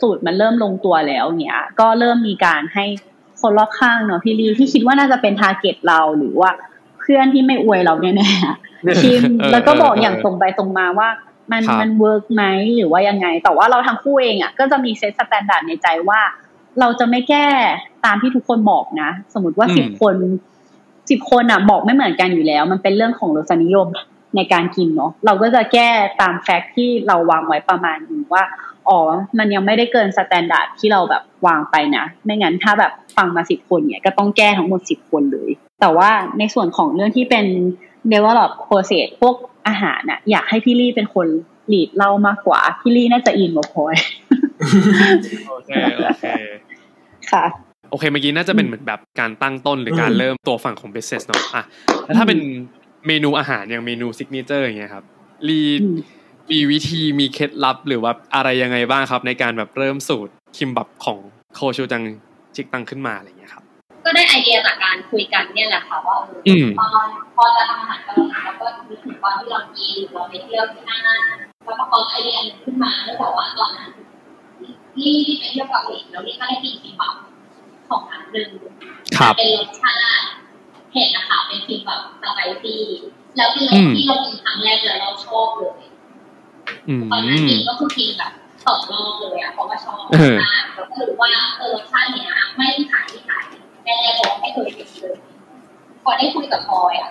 สูตรมันเริ่มลงตัวแล้วเนี้ย ก็เริ่มมีการให้คนรอบข้างเนาะพี่ลีที่คิดว่าน่าจะเป็นทาร์เก็ตเราหรือว่าเพื่อนที่ไม่อวยเราแน่ๆอะชิมเออแล้วก็บอกเออเอออย่างตรงไปตรงมาว่า มันครับมัน work ไหมหรือว่ายังไง แต่ว่าเราทั้งคู่เองอะก็จะมี set standard ในใจว่า เราจะไม่แก้ตามที่ทุกคนบอกนะ สมมติว่าอืมสิบคนสิบคนอะบอกไม่เหมือนกันอยู่แล้ว มันเป็นเรื่องของรสนิยมในการกินเนาะเราก็จะแก้ตาม fact ที่เราวางไว้ประมาณนึงว่าอ๋อมันยังไม่ได้เกิน standard ที่เราแบบวางไปนะ ไม่งั้นถ้าแบบฟังมาสิบคนเนี่ยก็ต้องแก้ทั้งหมดสิบคนเลย แต่ว่าในส่วนของเรื่องที่เป็น develop process พวกอาหารน่ะอยากให้พี่ลี่เป็นคน lead เล่ามากกว่า พี่ลี่น่าจะอินกว่าพลอย โอเคโอเคค่ะโอเคเมื่อกี้น่าจะเป็นเหมือนแบบการตั้งต้นหรือการเริ่มตัวฝั่งของ business เนาะอะแล้วถ้าเป็นเมนูอาหารอย่างเมนู signature อย่างเงี้ยครับลี่อืมมีวิธีมีเคล็ดลับหรือว่าอะไรยังไงบ้างครับ ในการแบบเริ่มสูตรคิมบับของโคชูจังชิกตังขึ้นมาอะไรอย่างเงี้ยครับ ก็ได้ไอเดียจากการคุยกันเนี่ยแหละค่ะว่าเอออืมตอนพอจะทำอาหารเกาหลีแล้วก็นึกถึงตอนที่เรากินเราไปเที่ยวที่นั่นแล้วก็พอไอเดียหนึงขึ้นมาแล้วบอกว่าตอนนั้น ที่ที่ไปเที่ยวเกาหลีแล้วนี่ก็ได้กินคิมบับของร้านหนึ่งครับเป็นรสชาติเผ็ดนะคะเป็น feel แบบ spicy แล้วเป็นรสที่เรากินครั้งแรกแล้วเราชอบเลยอืมตอนนั้นกินก็คือกินแบบสองรอบเลยอะเพราะว่าชอบเออมากแล้วก็รู้ว่าเออรสชาติเนี้ยไม่ขายที่ขายแน่ๆบอกไม่เคยกินเลยพอได้คุยกับพลอยอะ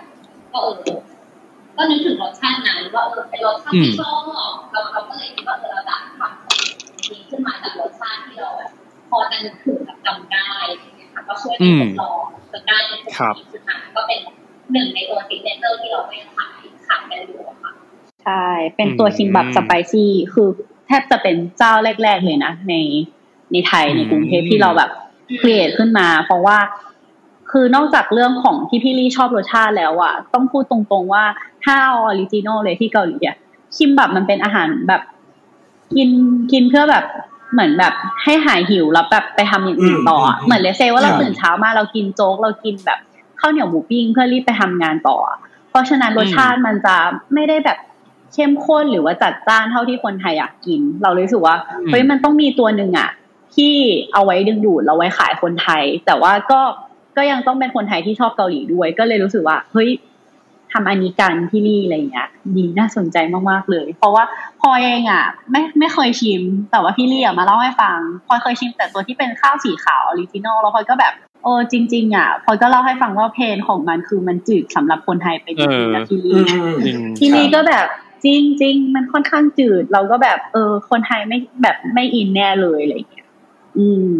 ก็เออ ก็นึกถึงรสชาตินั้นว่าเออเป็นรสชาติที่ชอบเราเราก็เลยคิดว่าเออเราจะทำนี้ขึ้นมาจากรสชาติที่เราแบบพอจะนึกถึงแบบจำได้อะไรอย่างเงี้ยค่ะก็ช่วยกันทดลองจนได้เป็นผลนี้สุดท้ายก็เป็นหนึ่งในตัวซิกเนเจอร์ที่เราไม่ขายขายกันอยู่อะค่ะใช่เป็นตัวคิมบับ spicy คือแทบจะเป็นเจ้าแรก ๆเลยนะในในไทยในกรุงเทพที่เราแบบ create ขึ้นมา เพราะว่า คือนอกจากเรื่องของที่พี่ลี่ชอบรสชาติแล้วอะต้องพูดตรงๆว่าถ้าเอา original เลยที่เกาหลีอะคิมบับมันเป็นอาหารแบบ กินกินเพื่อแบบเหมือนแบบให้หายหิวแล้วแบบไปทำอย่างอื่นต่ออะอืมเหมือนเลเซว่าเราใช่ตื่นเช้ามาเรากินโจ๊กเรากินแบบข้าวเหนียวหมูปิ้งเพื่อรีบไปทำงานต่ออะเพราะฉะนั้นรสชาติมันจะไม่ได้แบบเข้มข้นหรือว่าจัดจ้านเท่าที่คนไทยอยากกิน เราเลยรู้สึกว่าเฮ้ยมันต้องมีตัวหนึ่งอะที่เอาไว้ดึงดูดเราไว้ขายคนไทย แต่ว่าก็ ก็ยังต้องเป็นคนไทยที่ชอบเกาหลีด้วย ก็เลยรู้สึกว่าเฮ้ยทำอันนี้กันที่นี่อะไรเงี้ยดีน่าสนใจมากๆเลย เพราะว่าพลอยเองอะ ไม่ไม่เคยชิม แต่ว่าพี่ลี่อะมาเล่าให้ฟังพลอยเคยชิมแต่ตัวที่เป็นข้าวสีขาว original แล้วพลอยก็แบบโอ้จริง ๆ อะพลอยก็เล่าให้ฟังว่าเพนของมันคือมันจืดสำหรับคนไทยไปจริงๆนะพี่อืลี่มจริงพี่ลี่ก็แบบจริงจริงๆมันค่อนข้างจืด เราก็แบบ เออ คนไทยไม่แบบไม่อินแน่เลยอะไรอย่างเงี้ยอืม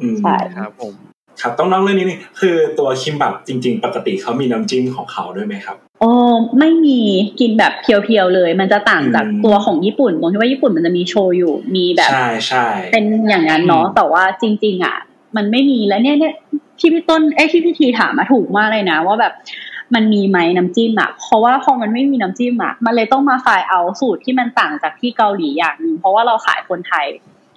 อืมใช่ครับผม ครับต้องน้องเรื่องนี้นี่คือตัวคิมบับจริง ๆ ปกติเขามีน้ำจิ้มของเขาด้วยไหมครับโอ้ไม่มีกินแบบเพียวๆเลย มันจะต่างจากอืมตัวของญี่ปุ่นตรงที่ว่าญี่ปุ่นมันจะมีโชยุมีแบบใช่ใช่เป็นอย่างนั้นเนาะอืมแต่ว่าจริง ๆ อะ มันไม่มีแล้วเนี่ยเนี่ยที่พี่ต้นไอ้ยที่พี่ทีถามมาถูกมากเลยนะ ว่าแบบมันมีไหมน้ำจิ้มอะ เพราะว่าพอมันไม่มีน้ำจิ้มอะ มันเลยต้องมาฝ่ายเอาสูตรที่มันต่างจากที่เกาหลีอย่างหนึงเพราะว่าเราขายคนไทย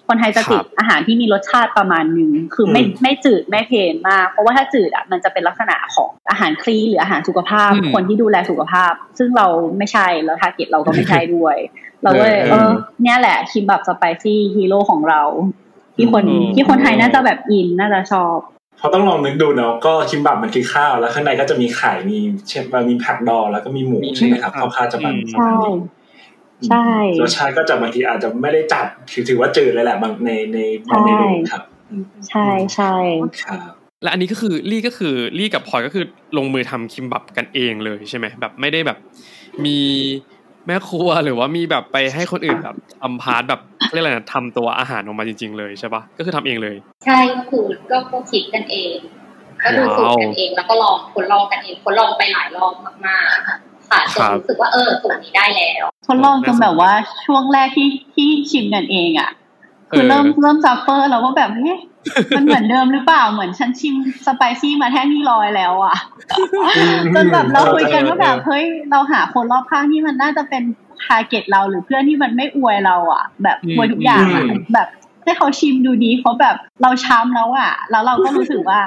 คนไทยจะติดอาหารที่มีรสชาติประมาณหนึ่งคือไม่ไม่จืดไม่เผ็ดมาก เพราะว่าถ้าจืดอะมันจะเป็นลักษณะของอาหารคลีนหรืออาหารสุขภาพอืมคนที่ดูแลสุขภาพ ซึ่งเราไม่ใช่แล้ว target เราก็ไม่ใช่ด้วย เราก็เลยเออเออเนี่ยแหละคิมบับ spicy hero ของเรา ที่คนอืมที่คนไทยน่าจะแบบอินน่าจะชอบเพราะต้องลองนึกดูเนาะก็คิมบับมันคือข้าวแล้วข้างในก็จะมีไข่มีเช่นมีผักดองแล้วก็มีหมูมีใช่ไหมครับครับข้าวๆจะมันอืมประมาณนี้ ใช่รสชาติก็จะบางทีอาจจะไม่ได้จัดถือถือว่าจืดเลยแหละบางในในบางเมนูครับอืมใช่ใช่ครับและอันนี้ก็คือลี่ก็คือลี่กับพลอยก็คือลงมือทำคิมบับกันเองเลยใช่ไหมแบบไม่ได้แบบมีแม่ครัวหรือว่ามีแบบไปให้คนอื่นแบบทำ part แบบเรียกอะไรนะทำตัวอาหารออกมาจริง ๆ เลยใช่ปะก็คือทำเองเลย ใช่ก็คือก็ก็คิดกันเองก็ดูสูตรกันเองแล้วก็ลองทดลองกันเองทดลองไปหลายรอบมากๆ ค่ะจนรู้สึกว่าเออสูตรนี้ได้แล้วทดลองจนแบบว่าช่วงแรกที่ที่ชิมกันเองอะคือเริ่มเริ่ม suffer แล้วว่าแบบเฮ้ยมันเหมือนเดิมหรือเปล่าเหมือนฉันชิม spicy มาแท่งที่ร้อยแล้วอะจนแบบเราคุยกันว่าแบบเฮ้ยเราหาคนรอบข้างที่มันน่าจะเป็น target เราหรือเพื่อนที่มันไม่อวยเราอะ แบบอวยทุกอย่างอะอืมแบบให้เขาชิมดูดิเขาแบบเราช้ำแล้วอะแล้วเราก็รู้สึกว่า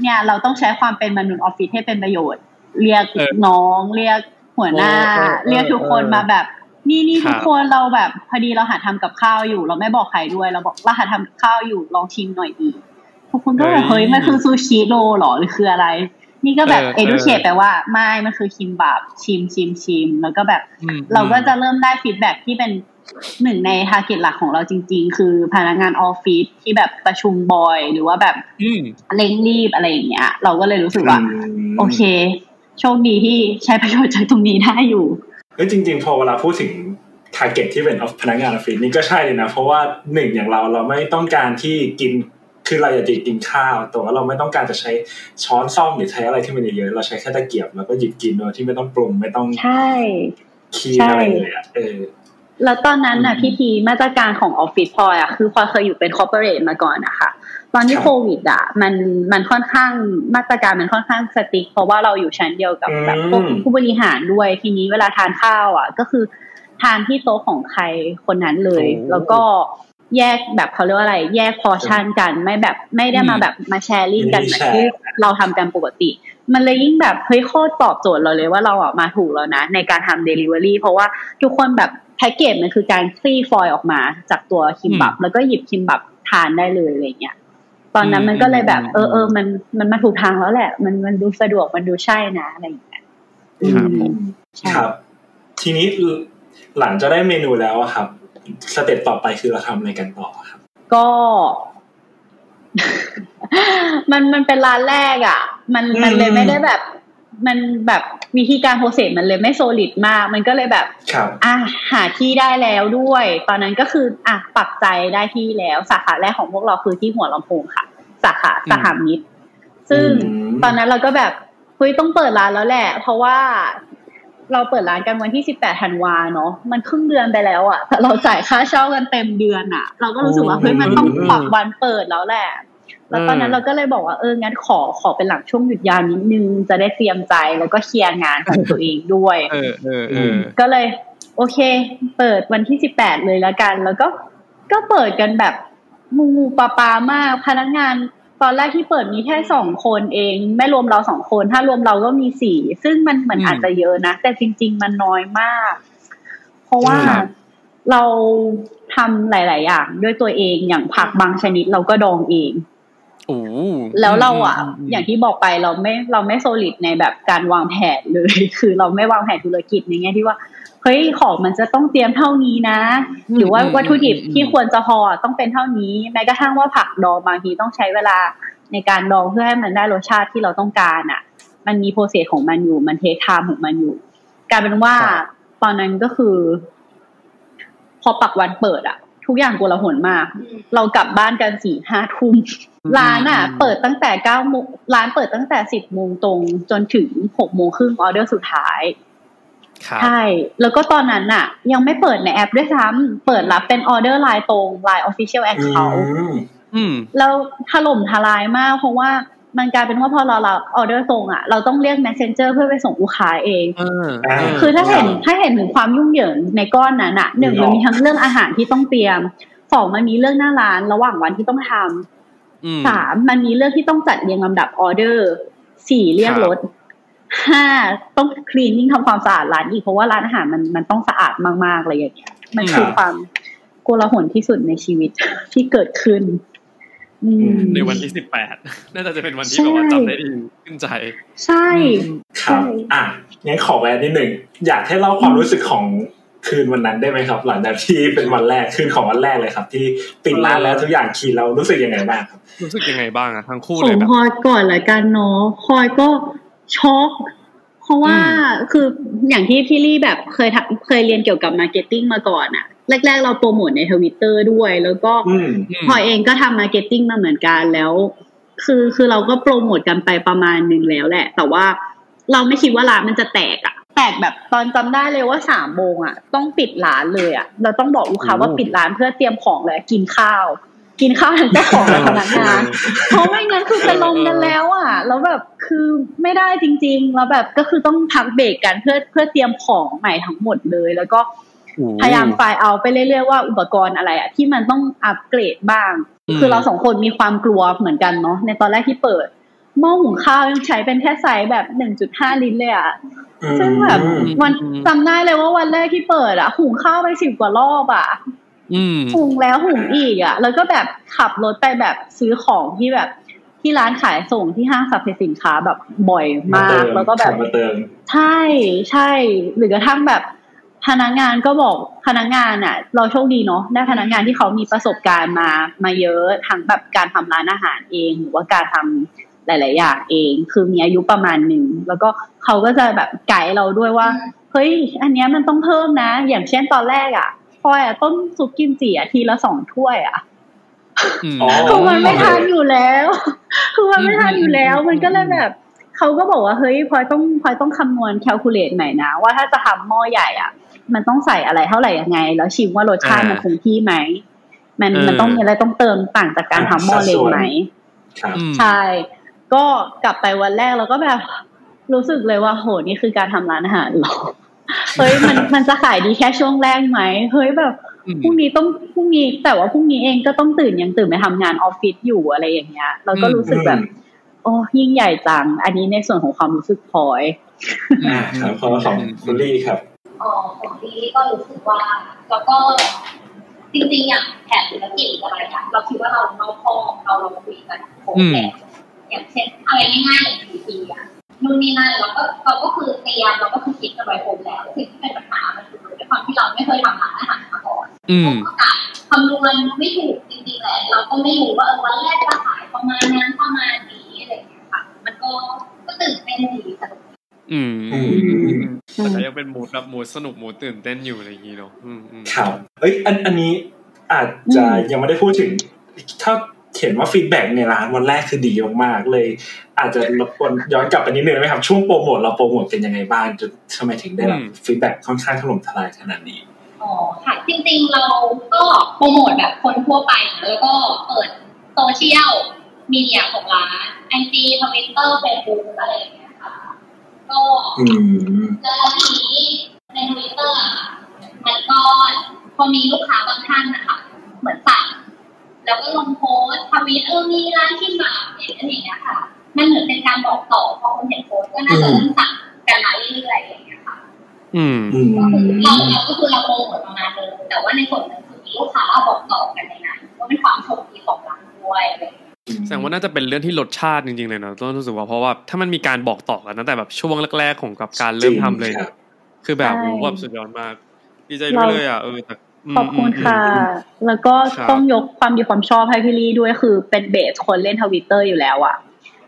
เนี่ยเราต้องใช้ความเป็นมนุษย์ออฟฟิศให้เป็นประโยชน์ เรียกเออน้องเรียกหัวหน้าเออเออเออเรียกทุกคนมาแบบ นี่นี่ครับทุกคนเราแบบพอดีเราหาทำกับข้าวอยู่ เราไม่บอกใครด้วย เราบอกเราหาทำกับข้าวอยู่ลองชิมหน่อยดีทุกคนก็แบบเฮ้ยมันคือซูชิโรเหรอหรือคืออะไร นี่ก็แบบเออเอดูเคเออแปลว่าไม่มันคือคิมบับชิมชิมชิมแล้วก็แบบอืมเราก็จะเริ่มได้ feedback ที่เป็นหนึ่งใน target หลักของเราจริง ๆ คือพนักงานออฟฟิศที่แบบประชุมบ่อย หรือว่าแบบอืมเร่งรีบอะไรอย่างเงี้ย เราก็เลยรู้สึกว่ามโอเค โชคดีที่ใช้ประโยชน์จากตรงนี้ได้อยู่เอ้ยจริง ๆ พอเวลาพูดถึง target ที่เป็นพนักงานออฟฟิศนี่ก็ใช่เลยนะ เพราะว่าหนึ่งอย่างเราเราไม่ต้องการที่กินคือเราอยากจะกินข้าวแต่ว่าเราไม่ต้องการจะใช้ช้อนส้อมหรือใช้อะไรที่มันเยอะๆเราใช้แค่ตะเกียบแล้วก็หยิบกินโดยที่ไม่ต้องปรุงไม่ต้องใช่คีย์อะไรเลยอะเออ แล้วตอนนั้นน่ะอืมพี่ทีมาตรการของออฟฟิศพลอยอะคือพลอยเคยอยู่เป็น corporate มาก่อนนะคะตอนที่ครับโควิดอะมันมันค่อนข้างมาตรการมันค่อนข้าง strict เพราะว่าเราอยู่ชั้นเดียวกับแบบพวกอืมผู้บริหารด้วยทีนี้เวลาทานข้าวอะ ก็คือทานที่โต๊ะของใครคนนั้นเลยโอ้แล้วก็แยกแบบเขาเรียกว่าอะไร แยกพอชั่นกันไม่แบบไม่ได้มาอืมแบบมา sharing กันเหมือนไม่ได้แชร์ที่เราทำกันปกติ มันเลยยิ่งแบบเฮ้ยโคตรตอบโจทย์เราเลยว่าเราอะมาถูกแล้วนะ ในการทำเดลิเวอรี่เพราะว่าทุกคนแบบ แพ็กเกจมันคือการคลี่ฟอยล์ออกมาจากตัวคิมบับ แล้วก็หยิบคิมบับทานได้เลยอะไรเงี้ยตอนนั้นมันก็เลยแบบ เออเออมันมันมาถูกทางแล้วแหละ มันมันดูสะดวกมันดูใช่นะอะไรอย่างเงี้ยครับผมใช่ครับ ทีนี้หลังจะได้เมนูแล้วอะครับสเต็ปต่อไปคือเราทำอะไรกันต่อครับ ก็ มันมันเป็นร้านแรกอะ มันมันเลยไม่ได้แบบ มันแบบวิธีการโปรเซสมันเลยไม่โซลิดมาก มันก็เลยแบบครับอะหาที่ได้แล้วด้วย ตอนนั้นก็คืออะปักใจได้ที่แล้วสาขาแรกของพวกเราคือที่หัวลำโพงค่ะ สาขาสหมิตรซึ่งอืมตอนนั้นเราก็แบบเฮ้ยต้องเปิดร้านแล้วแหละ เพราะว่าเราเปิดร้านกันวันที่สิบแปดธันวาเนาะมันครึ่งเดือนไปแล้วอะแต่เราจ่ายค่าเช่ากันเต็มเดือนอะเราก็รู้สึกว่าเฮ้ยมันต้องปรับวันเปิดแล้วแหละ แล้วตอนนั้นเราก็เลยบอกว่าเอองั้นขอขอเป็นหลังช่วงหยุดยาวนิดนึงจะได้เตรียมใจแล้วก็เคลียร์งานของตัวเองด้วย เออเออเออก็เลย โอเค เปิดวันที่สิบแปดเลยแล้วกัน แล้วก็ก็เปิดกันแบบมูมูปาปามากพนักงานตอนแรกที่เปิดมีแค่สองคนเอง ไม่รวมเราสองคน ถ้ารวมเราก็มีสี่ซึ่งมันเหมือนอาจจะเยอะนะ แต่จริง ๆ มันน้อยมาก เพราะว่าครับเราทำหลาย ๆ อย่างด้วยตัวเองอย่างผักบางชนิดเราก็ดองเองโอ้ แล้วเราอะมมอย่างที่บอกไปเราไม่เราไม่โซลิดในแบบการวางแผนเลยคือเราไม่วางแผนธุรกิจในแง่ที่ว่าเฮ้ยของมันจะต้องเตรียมเท่านี้นะ หรือว่าวัตถุดิบที่ควรจะพอต้องเป็นเท่านี้ แม้กระทั่งว่าผักดองบางทีต้องใช้เวลาในการดองเพื่อให้มันได้รสชาติที่เราต้องการอะ มันมีโปรเซสของมันอยู่มันเทคไทม์ของมันอยู่กลายเป็นว่าครับตอนนั้นก็คือ พอปักวันเปิดอะ ทุกอย่างโกลาหลมาก เรากลับบ้านกันสี่ห้าทุ่ม ร้านอะ เปิดตั้งแต่เก้าโมงร้านเปิดตั้งแต่สิบโมงตรง จนถึงหกโมงครึ่งออเดอร์สุดท้ายครับใช่ แล้วก็ตอนนั้นน่ะ ยังไม่เปิดในแอปด้วยซ้ำเปิดรับเป็นออเดอร์ไลน์ตรงไลน์ Official อื Account มอืมแล้วถล่มทลายมาก เพราะว่ามันกลายเป็นว่าพอเราเราออเดอร์ส่งอะเราต้องเรียก Messenger เพื่อไปส่งลูกค้าเองเอออ่าคือถ้าเห็นถ้าเห็นถึงความยุ่งเหยิงในก้อนนั้นอะหนึ่งหรอมันมีทั้งเรื่องอาหารที่ต้องเตรียมสองมันมีเรื่องหน้าร้านระหว่างวันที่ต้องทำอืม สามมันมีเรื่องที่ต้องจัดเรียงลำดับออเดอร์สี่เรียกครับรถห้าต้องคลีนนิ่งทำความสะอาดร้านอีกเพราะว่าร้านอาหารมันมันต้องสะอาดมากๆอะไรอย่างเงี้ย มันคือความโกลาหลที่สุดในชีวิตที่เกิดขึ้นอืมในวันที่สิบแปดน่าจะเป็นวันที่แบบว่าจำได้ดีขึ้นใจ ใช่ ครับใช่อะงั้นขอแวะนิดหนึ่งอยากให้เล่าความรู้สึกของ คืนวันนั้นได้ไหมครับ หลังจากที่เป็นวันแรกคืนของวันแรกเลยครับ ที่ปิดร้านแล้วทุกอย่างคีนเรารู้สึกยังไงบ้างครับรู้สึกยังไงบ้างอะทั้งคู่ขเลอยงแบบพลอยก่อนละกันเนาะพลอยก็ช็อกเพราะว่าอืมคืออย่างที่พี่ลี่แบบเคยทำเคยเรียนเกี่ยวกับ marketing มาก่อนอะแรก ๆ เราโปรโมทในทวิตเตอร์ด้วย แล้วก็อืมอืมพลอยเองก็ทำ marketing มาเหมือนกันแล้ว คือคือเราก็โปรโมทกันไปประมาณหนึ่งแล้วแหละ แต่ว่าเราไม่คิดว่าร้านมันจะแตกอะ แตกแบบตอนจำได้เลยว่าสามโมงอะต้องปิดร้านเลยอะเราต้องบอกลูกค้าว่าปิดร้านเพื่อเตรียมของเลยกินข้าว กินข้าวทั้งเจ้าของและพนักงานเพราะไม่งั้นคือเป็นลมกันแล้วอะ แล้วแบบคือไม่ได้จริง ๆ แล้วแบบก็คือต้องพักเบรกกันเพื่อเพื่อเตรียมของใหม่ทั้งหมดเลย แล้วก็พยายามไฟล์เอาไปเรื่อยๆว่าอุปกรณ์อะไรอะที่มันต้องอัปเกรดบ้างอืมคือเราสองคนมีความกลัวเหมือนกันเนาะในตอนแรกที่เปิด หม้อหุงข้าวยังใช้เป็นแค่ไซส์แบบหนึ่งจุดห้าลิตรเลยอะซึ่งแบบวันจำได้เลยว่าวันแรกที่เปิดอะ หุงข้าวไปสิบกว่ารอบอะอืมหุงแล้วหุงอีกอะ แล้วก็แบบขับรถไปแบบซื้อของที่แบบที่ร้านขายส่งที่ห้างสรรพสินค้าแบบบ่อยมาก แล้วก็แบบมาเติมใช่ใช่หรือกระทั่งแบบพนักงานก็บอกพนักงานอะ เราโชคดีเนาะได้พนักงานที่เขามีประสบการณ์มามาเยอะทั้งแบบการทำร้านอาหารเอง หรือว่าการทำ หลาย ๆ อย่างเอง คือมีอายุประมาณหนึ่ง แล้วก็เขาก็จะแบบไกด์เราด้วยว่า เฮ้ย อันเนี้ยมันต้องเพิ่มนะ อย่างเช่นตอนแรกอะพลอยอะต้มซุปกิมจิอะทีละสองถ้วยอะอืมอ๋อคือมันไม่ทันอยู่แล้ว คือมันไม่ทันอยู่แล้ว มันก็เลยแบบเขาก็บอกว่าเฮ้ยพลอยต้องพลอยต้องคำนวณแคลคูลเลตใหม่นะ ว่าถ้าจะทำหม้อใหญ่อะ มันต้องใส่อะไรเท่าไหร่ยังไง แล้วชิมว่ารสชาติมันคงที่ไหมมันมันต้องมีอะไรต้องเติมต่างจากการทำหม้อเล็กไหมครับอืมใช่ ก็กลับไปวันแรกแล้วก็แบบรู้สึกเลยว่า โหนี่คือการทำร้านอาหารเหรอเฮ้ยมันมันจะขายดีแค่ช่วงแรกไหมเฮ้ยแบบอืมพรุ่งนี้ต้องพรุ่งนี้ แต่ว่าพรุ่งนี้เองก็ต้องตื่นยังตื่นไปทำงานออฟฟิศอยู่อะไรอย่างเงี้ยเราก็รู้สึกแบบ โอ้ยิ่งใหญ่จัง อันนี้ในส่วนของความรู้สึกพลอยอ่าครับขอของคุณลี่ครับอ๋อของที่ก็รู้สึกว่า แล้วก็จริงๆอย่างแผนธุรกิจอะไรอะเราคิดว่าเราเราพอเราเราคุยกันโค้งแผน อย่างเช่นอะไรง่ายๆอย่างทีอะนู่นนี่นั่นเราก็เราก็คือเตรียมเราก็คือคิดกันไว้ครบแล้วสิ่งที่เป็นปัญหามันคือด้วยความที่เราไม่เคยทำร้านอาหารมาก่อนอืมก็การคำนวณไม่ถูกจริงๆแหละเราก็ไม่รู้ว่าเออวันแรกจะขายประมาณนั้นประมาณนี้อะไรอย่างเงี้ยค่ะมันก็ก็ตื่นเต้นดีสนุกอืมอืมแต่ก็ยังเป็นมูดแบบมูดสนุกมูดตื่นเต้นอยู่อะไรอย่างงี้เนาะอืมอืมครับเอ้ยอันอันนี้อาจจะยังไม่ได้พูดถึงถ้า เห็นว่า feedback ในร้านวันแรกคือดีมากๆเลย อาจจะรบกวนย้อนกลับไปนิดนึงได้ไหมครับ ช่วงโปรโมทเราโปรโมทเป็นยังไงบ้างจนทำไมถึงได้รับ feedback ค่อนข้างถล่มทลายขนาดนี้อ๋อค่ะจริงๆเราก็โปรโมทแบบคนทั่วไปแล้วก็เปิดโซเชียลมีเดียของร้านไอจีทวิตเตอร์เฟซบุ๊กอะไรอย่างเงี้ยค่ะก็อืมแล้วทีนี้ในทวิตเตอร์อะมันก็พอมีลูกค้าบางท่านนะคะ เหมือนสั่ง แล้วก็ลงโพสต์ทวีตเออมีร้านที่แบบอย่างนี้ยค่ะ มันเหมือนเป็นการบอกต่อพอคนเห็นโพสต์ก็น่าจะเริ่มสั่งกันมาเรื่อยๆอย่างเงี้ยค่ะ อืมอืมก็คือเราเราก็คือเราโปรโมทประมาณนึงแต่ว่าในส่วนหนึงคือมีลูกค้าบอกต่อกันในนั้นก็เป็นความโชคดีของร้านด้วยอะไรอย่างเงี้ยแสดงว่าน่าจะเป็นเรื่องที่รสชาติจริงๆเลยเนาะต้องรู้สึกว่าเพราะว่าถ้ามันมีการบอกต่อกันตั้งแต่แบบช่วงแรกๆของกับการเริ่มทำเลยจริงครับคือแบบใช่โอ้โหแบบสุดยอดมากดีใจด้วยเลยอะเออแต่ม ขอบคุณค่ะอืมแล้วก็ครับต้องยกความดีความชอบให้พี่ลี่ด้วยคือเป็น base คนเล่นทวิตเตอร์อยู่แล้วอะ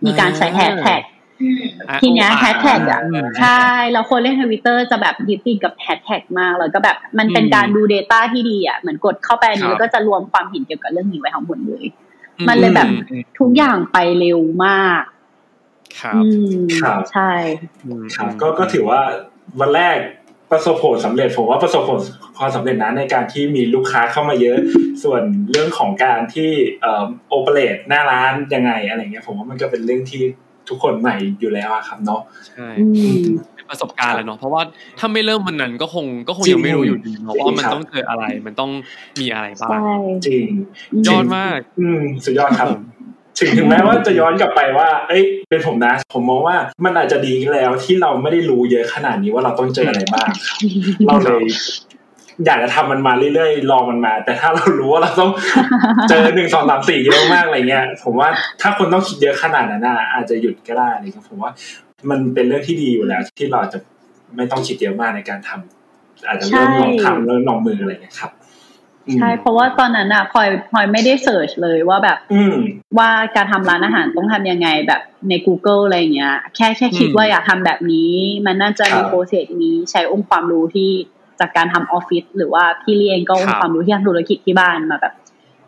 มีการใช้แฮชแท็กอืมอะทีเนี้ยโแฮชแท็กอะมใช่แล้วคนเล่นทวิตเตอร์จะแบบยึดติดกับแฮชแท็กมากแล้วก็แบบมันเป็นอืมการดู Data ที่ดีอะเหมือนกดเข้าไปอันนี้ครันี้บแล้วก็จะรวมความเห็นเกี่ยวกับเรื่องนี้ไว้ทั้งหมดเลย มันเลยแบบอืมทุกอย่างไปเร็วมากครับอืมครับใช่อืมครับก็ก็ถือว่าวันแรก ประสบผลสำเร็จผมว่าประสบผลความสำเร็จนะในการที่มีลูกค้าเข้ามาเยอะ ส่วนเรื่องของการที่เอ่อโอเปเรตหน้าร้านยังไงอะไรเงี้ย ผมว่ามันก็เป็นเรื่องที่ทุกคนใหม่อยู่แล้วอะครับเนาะใช่อืมเป็นประสบการณ์แหละเนาะเพราะว่าถ้าไม่เริ่มมันนั้นก็คงก็คงจริงยังไม่รู้อยู่ดีเนาะจริงว่ามันครับต้องเจออะไรมันต้องมีอะไรบ้างใช่จริง ยอดมาก อืมสุดยอดครับผม ถึงถึงแม้ว่าจะย้อนกลับไปว่า เอ้ย เป็นผมนะ ผมมองว่ามันอาจจะดีแล้วที่เราไม่ได้รู้เยอะขนาดนี้ว่าเราต้องเจออะไรบ้าง เราเลยอยากจะทำมันมาเรื่อยๆลองมันมา แต่ถ้าเรารู้ว่าเราต้องเจอหนึ่งสองสามสี่เยอะมากอะไรเงี้ย ผมว่าถ้าคนต้องคิดเยอะขนาดนั้นน่ะอาจจะหยุดก็ได้อะไรเงี้ยผมว่ามันเป็นเรื่องที่ดีอยู่แล้ว ที่เราจะไม่ต้องคิดเยอะมากในการทำอาจจะเริ่มลองทำเริ่มลองมืออะไรเงี้ยครับ ใช่ เพราะว่าตอนนั้นอะพลอยพลอยไม่ได้เสิร์ชเลยว่าแบบอืมว่าการทำร้านอาหารต้องทำยังไงแบบใน Google อะไรเงี้ย แค่แค่คิดอืมว่าอยากทำแบบนี้ มันน่าจะครัมีบโปรเซสนี้ใช้องค์ความรู้ที่จากการทำออฟฟิศหรือว่าพี่เลี้ยงก็องครัค์บความรู้ที่ทำธุรกิจที่บ้านมาแบบ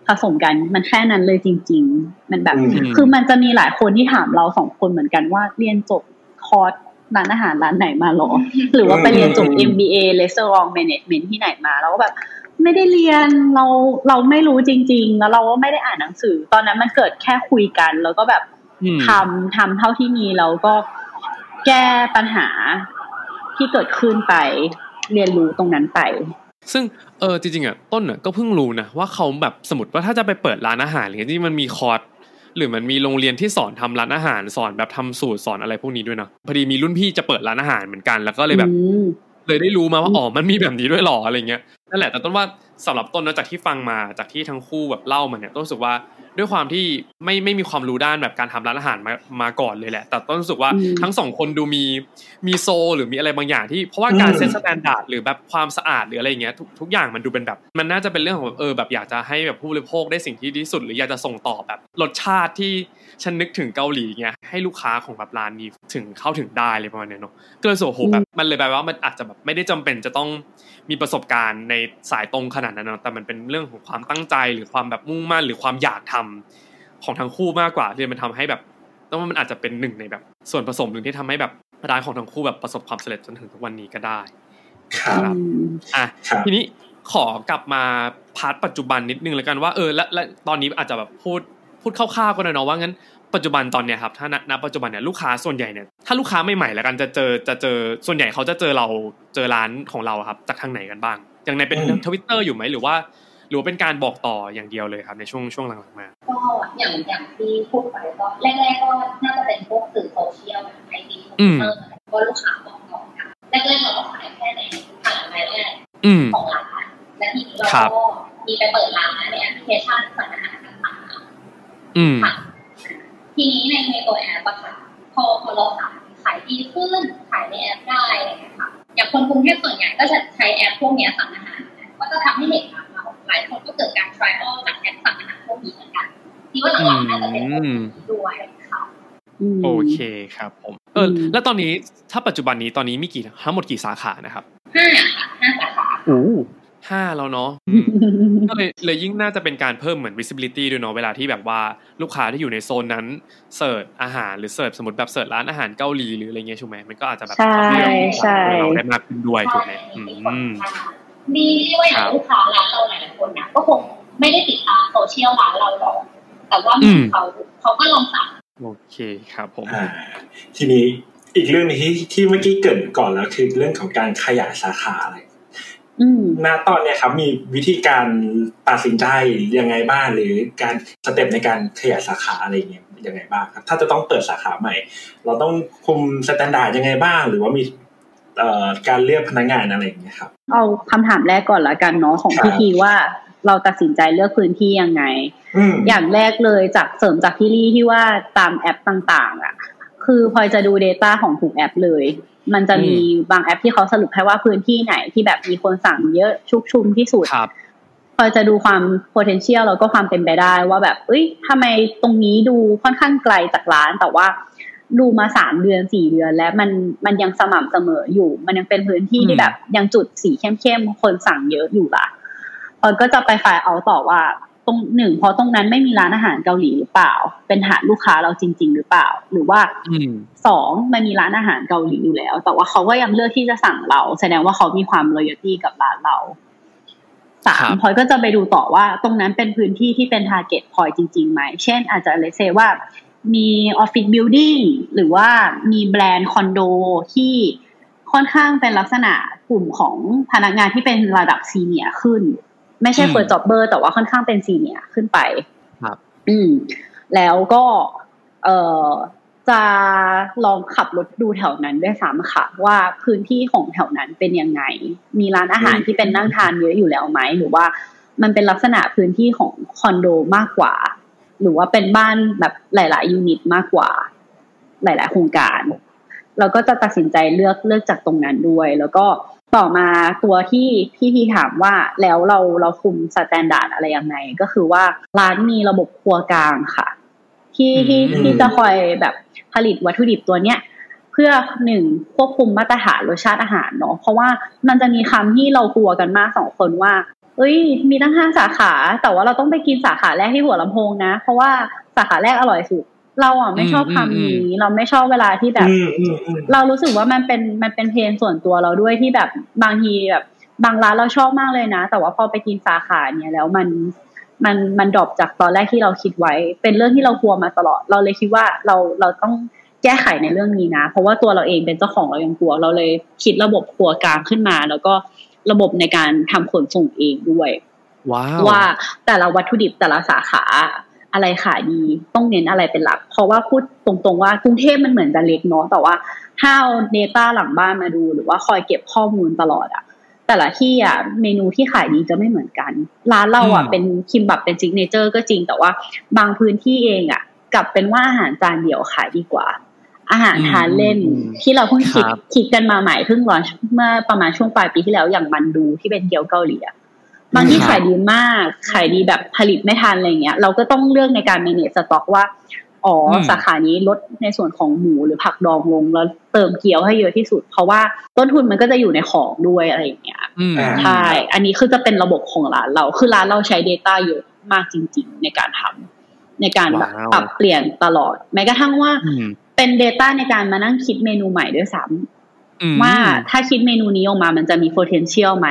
ผสมกันมันแค่นั้นเลยจริง ๆ มันแบบอืมคือมันจะมีหลายคนที่ถามเราสองคนเหมือนกันว่าเรียนจบคอร์สร้านอาหารร้านไหนมาหรอ หรือว่าไปเรียนจบ MBA Restaurant Management ที่ไหนมา แล้วก็แบบ ไม่ได้เรียนเราเราไม่รู้จริง ๆ แล้วเราก็ไม่ได้อ่านหนังสือ ตอนนั้นมันเกิดแค่คุยกัน แล้วก็แบบอืมทำทำเท่าที่มีแล้วก็แก้ปัญหาที่เกิดขึ้นไปเรียนรู้ตรงนั้นไป ซึ่งเออจริงๆอะต้นอะก็เพิ่งรู้นะว่าเขาแบบสมมติว่าถ้าจะไปเปิดร้านอาหารอะไรเงี้ยที่มันมีคอร์สหรือมันมีโรงเรียนที่สอนทำร้านอาหาร สอนแบบทำสูตรสอนอะไรพวกนี้ด้วยนะพอดีมีรุ่นพี่จะเปิดร้านอาหารเหมือนกัน แล้วก็เลยแบบอืม เลยได้รู้มาว่าอืมอ๋อมันมีแบบนี้ด้วยหรออะไรเงี้ยนั่นแหละแต่ต้นว่าสำหรับต้นนะจากที่ฟังมาจากที่ทั้งคู่แบบเล่ามาเนี่ยต้นรู้สึกว่าด้วยความที่ไม่ไม่มีความรู้ด้านแบบการทำร้านอาหารมามาก่อนเลยแหละ แต่ต้นรู้สึกว่าอืมทั้งสองคนดูมีมี soul หรือมีอะไรบางอย่างที่เพราะว่าการอืม set standard หรือแบบความสะอาดหรืออะไรอย่างเงี้ยทุกทุกอย่างมันดูเป็นแบบ มันน่าจะเป็นเรื่องของแบบเออแบบอยากจะให้แบบผู้บริโภคได้สิ่งที่ดีที่สุด หรืออยากจะส่งต่อแบบรสชาติที่ ฉันนึกถึงเกาหลีเงี้ยให้ลูกค้าของแบบร้านนี้ถึงเข้าถึงได้เลยประมาณเนี้ยเนาะก็เลยรู้สึกว่าโหแบบมันเลยแปลว่ามันอาจจะแบบไม่ได้จำเป็นจะต้องมีประสบการณ์ในสายตรงขนาดนั้นเนอะแต่มันเป็นเรื่องของความตั้งใจหรือความแบบมุ่งมั่นหรือความอยากทำของทั้งคู่มากกว่าที่มันทำให้แบบต้องว่ามันอาจจะเป็นหนึ่งในแบบ ส่วนผสมหนึ่งที่ทำให้แบบร้านของทั้งคู่แบบประสบความสำเร็จจนถึงทุกวันนี้ก็ได้ครับครับอืมอะครับทีนี้ขอกลับมาพาร์ทปัจจุบันนิดนึงแล้วกันว่าเออและและตอนนี้อาจจะแบบพูด พูดคร่าวๆก็ได้เนาะว่างั้นปัจจุบันตอนเนี้ยครับถ้าณณปัจจุบันเนี่ยลูกค้าส่วนใหญ่เนี่ยถ้าลูกค้าใหม่ๆแล้วกันจะเจอจะเจอส่วนใหญ่เขาจะเจอเราเจอร้านของเราอะครับ จากทางไหนกันบ้าง อย่างในเป็นอืมทวิตเตอร์อยู่ไหมหรือว่า หรือว่าเป็นการบอกต่ออย่างเดียวเลยครับในช่วงช่วงหลังๆมาก็อย่างอย่างที่พูดไปก็แรกๆก็น่าจะเป็นพวกสื่อโซเชียลแบบ IG ทวิตเตอร์ก็ลูกค้าบอกต่อกันแรกๆเราก็ขายแค่ในผ่านรายแรกอืมของร้านและทีนี้เราครับก็มีไปเปิดร้านในแอปพลิเคชันสั่งอาหารต่าง อืมๆค่ะทีนี้ในในตัวแอปอะค่ะพอพอเราขายขายดีขึ้นขายในแอปได้อะไรอย่างเงี้ยค่ะอย่างคนกรุงเทพส่วนใหญ่ก็จะใช้แอปพวกเนี้ยสั่งอาหารก็จะทำให้เห็นร้านเราหลายคนก็เกิดการ trial จากแอปสั่งอาหารพวกนี้เหมือนกันที่ว่าหลังๆน่าจะเป็นพวกนี้ด้วยค่ะมโอเคครับผมเอออมแล้วตอนนี้ถ้าปัจจุบันนี้ตอนนี้มีกี่ทั้งหมดกี่สาขานะครับห้าค่ะห้าสาขา ห้าแล้วเนาะอืมก็เลยเลยยิ่งน่าจะเป็นการเพิ่มเหมือน visibility ด้วยเนาะเวลาที่แบบว่าลูกค้าที่อยู่ในโซนนั้น search อาหารหรือ search สมมติแบบ search ร้านอาหารเกาหลีหรืออะไรเงี้ยใช่ไหมมันก็อาจจะแบบใช่ทำให้เราใช่เราได้มากขึ้นด้วยถูกไหมใช่อืมีคนมทำดีที่ว่าอย่างลูกค้าร้านเราหลายๆคนนะก็คงไม่ได้ติดตามโซเชียลร้านเราหรอกแต่ว่าเหมือนเขาเขาก็ลองสั่งโอเคครับผมอ่าทีนี้อีกเรื่องหนึ่งที่ที่เมื่อกี้เกริ่นก่อนแล้วคือเรื่องของการขยายสาขาอะไรอืม ณตอนเนี้ยครับมีวิธีการตัดสินใจยังไงบ้างหรือการ step ในการขยายสาขาอะไรเงี้ยยังไงบ้างครับถ้าจะต้องเปิดสาขาใหม่ เราต้องคุม standard ยังไงบ้าง หรือว่ามีเอ่อการเลือกพนักงานอะไรอย่างเงี้ยครับเอาคำถามแรกก่อนละกันเนาะของครับพี่ทีว่าเราตัดสินใจเลือกพื้นที่ยังไงอืมอย่างแรกเลยจากเสริมจากที่ลี่ที่ว่าตามแอปต่าง ๆ อะ คือพลอยจะดู Data ของทุกแอปเลย มันจะมีบางแอปที่เขาสรุปให้ว่าพื้นที่ไหนที่แบบมีคนสั่งเยอะชุกชุมที่สุดครับพลอยจะดูความ potential แล้วก็ความเป็นไปได้ว่าแบบ เอ้ยทำไมตรงนี้ดูค่อนข้างไกลจากร้านแต่ว่าดูมาสามเดือนสี่เดือน แล้วมันมันยังสม่ำเสมออยู่ มันยังเป็นพื้นที่อืมที่แบบยังจุดสีเข้มๆคนสั่งเยอะอยู่ล่ะพลอยก็จะไปฝ่ายเอาต่อว่า ตรงหนึ่งเพราะตรงนั้นไม่มีร้านอาหารเกาหลีหรือเปล่า เป็นฐานลูกค้าเราจริง ๆ หรือเปล่า หรือว่าอืมสองมันมีร้านอาหารเกาหลีอยู่แล้ว แต่ว่าเขาก็ยังเลือกที่จะสั่งเรา แสดงว่าเขามีความ loyalty กับร้านเราสาครัมบพลอยก็จะไปดูต่อว่าตรงนั้นเป็นพื้นที่ที่เป็น target พลอยจริงๆไหม เช่นอาจจะ research ว่ามี office building หรือว่ามีแบรนด์คอนโดที่ค่อนข้างเป็นลักษณะกลุ่มของพนักงานที่เป็นระดับ senior ขึ้น ไม่ใช่อืมเฟิร์สจ็อบเบอร์แต่ว่าค่อนข้างเป็น senior ขึ้นไป ครับ อืม แล้วก็เอ่อจะลองขับรถดูแถวนั้นด้วยซ้ำค่ะ ว่าพื้นที่ของแถวนั้นเป็นยังไง มีร้านอาหารที่เป็นนั่งทานเยอะอยู่แล้วไหมหรือว่ามันเป็นลักษณะพื้นที่ของคอนโดมากกว่า หรือว่าเป็นบ้านแบบหลาย ๆ unit มากกว่า หลาย ๆ โครงการ เราก็จะตัดสินใจเลือกเลือกจากตรงนั้นด้วย แล้วก็ ต่อมาตัวที่พี่ทีถามว่าแล้วเราเราคุม standard อะไรยังไง ก็คือว่าร้านมีระบบครัวกลางค่ะ ที่ที่อืมที่จะคอยแบบผลิตวัตถุดิบตัวเนี้ยเพื่อหนึ่งควบคุมมาตรฐานรสชาติอาหารเนาะเพราะว่ามันจะมีคำที่เรากลัวกันมากสองคนว่า เอ้ย มีตั้งห้าสาขา แต่ว่าเราต้องไปกินสาขาแรกที่หัวลำโพงนะ เพราะว่าสาขาแรกอร่อยสุด เราอะไม่ชอบอืมคำนี้ เราไม่ชอบเวลาที่แบบอืมอืมอืมเรารู้สึกว่ามันเป็นมันเป็นเพนส่วนตัวเราด้วยที่แบบบางทีแบบ บางร้านเราชอบมากเลยนะ แต่ว่าพอไปกินสาขาเนี่ยแล้วมันมันมันดรอปจากตอนแรกที่เราคิดไว้ เป็นเรื่องที่เรากลัวมาตลอด เราเลยคิดว่าเราเราต้องแก้ไขในเรื่องนี้นะ เพราะว่าตัวเราเองเป็นเจ้าของเรายังกลัว เราเลยคิดระบบครัวกลางขึ้นมา แล้วก็ระบบในการทำขนส่งเองด้วยว้าวว่าแต่ละวัตถุดิบแต่ละสาขา อะไรขายดีต้องเน้นอะไรเป็นหลัก เพราะว่าพูดตรงๆว่ากรุงเทพมันเหมือนจะเล็กเนาะแต่ว่าถ้าเอา data หลังบ้านมาดู หรือว่าคอยเก็บข้อมูลตลอดอะแต่ละที่อะเมนูที่ขายดีจะไม่เหมือนกัน ร้านเราอะอืมเป็นคิมบับเป็น signature ก็จริงแต่ว่าบางพื้นที่เองอะกลับเป็นว่าอาหารจานเดียวขายดีกว่า อาหารทานเล่นอืมที่เราเพิ่งคิดครับคิดกันมาใหม่เพิ่ง launchเมื่อประมาณช่วงปลายปีที่แล้วอย่างมันดูที่เป็นเกี๊ยวเกาหลีอะ บางที่ครับขายดีมาก ขายดีแบบผลิตไม่ทันอะไรเงี้ย เราก็ต้องเลือกในการ manage สต็อกว่าอ๋ออมสาขานี้ลดในส่วนของหมูหรือผักดองลงแล้วเติมเกี๊ยวให้เยอะที่สุด เพราะว่าต้นทุนมันก็จะอยู่ในของด้วยอะไรอย่างเงี้ยอืมอ่าใช่อันนี้คือจะเป็นระบบของร้านเราคือร้านเราใช้ Data เยอะมากจริง ๆ ในการทำในการแบบว้าวปรับเปลี่ยนตลอด แม้กระทั่งว่าอืมเป็น Data ในการมานั่งคิดเมนูใหม่ด้วยซ้ำอืมว่าถ้าคิดเมนูนี้ออกมามันจะมี potential ไหม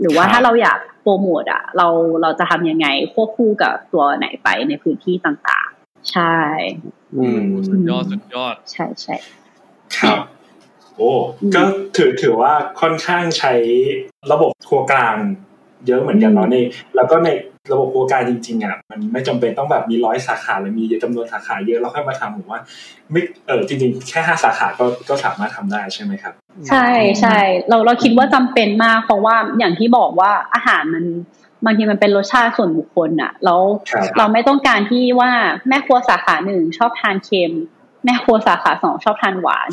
หรือว่าครับถ้าเราอยากโปรโมทอะ เราเราจะทำยังไงควบคู่กับตัวไหนไปในพื้นที่ต่างๆ ใช่อืมสุดยอดสุดยอด ใช่ใช่ครับ โอ้อืมก็ถือถือว่าค่อนข้างใช้ระบบครัวกลาง เยอะเหมือนกันเนาะในแล้วก็ในระบบครัวกลางจริงๆอะมันไม่จำเป็นต้องแบบมีร้อยสาขาหรือมีจำนวนสาขาเยอะแล้วค่อยมาทำผมว่าไม่เออจริงๆ แค่ห้าสาขาก็ก็สามารถทำได้ใช่ไหมครับ ใช่ใช่เราเราคิดว่าจำเป็นมาก เพราะว่าอย่างที่บอกว่าอาหารมันบางทีมันเป็นรสชาติส่วนบุคคลอะแล้วครับเราไม่ต้องการที่ว่าแม่ครัวสาขาหนึ่งชอบทานเค็ม แม่ครัวสาขาสองชอบทานหวาน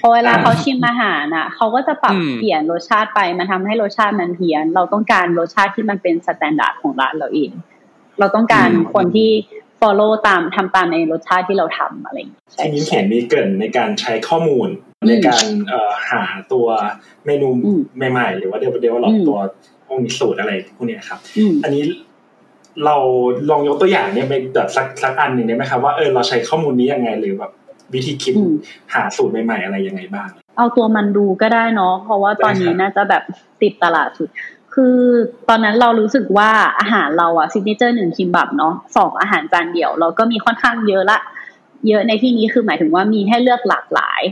พอเวลาเขาชิมอาหารน่ะเขาก็จะปรับอืมเปลี่ยนรสชาติไปมันทำให้รสชาติมันเพี้ยน เราต้องการรสชาติที่มันเป็น standard ของร้านเราเอง เราต้องการอืมคนที่ follow ตามทำตามในรสชาติที่เราทำอะไรอย่างเงี้ยทีนี้เห็นมีเกรินในการใช้ข้อมูลอืมในการเอ่อหาตัวเมนูอืมใหม่ๆ หรือว่าเดเวลเดเวลลออืปมตัวองค์สูตรอะไรพวกเนี้ยครับอืมอันนี้เราลองยกตัวอย่างเนี่ยเป็นแบบสักสักอันหนึ่งได้ไหมครับว่าเออเราใช้ข้อมูลนี้ยังไงหรือแบบ วิธีคิดอืมหาสูตรใหม่ๆอะไรยังไงบ้าง เอาตัวมันดูก็ได้เนาะเพราะว่าตอนนี้ได้ครับน่าจะแบบติดตลาดสุด คือตอนนั้นเรารู้สึกว่าอาหารเราอะ signature หนึ่งคิมบับเนาะสองอาหารจานเดียว เราก็มีค่อนข้างเยอะละ เยอะในที่นี้คือหมายถึงว่ามีให้เลือกหลากหลาย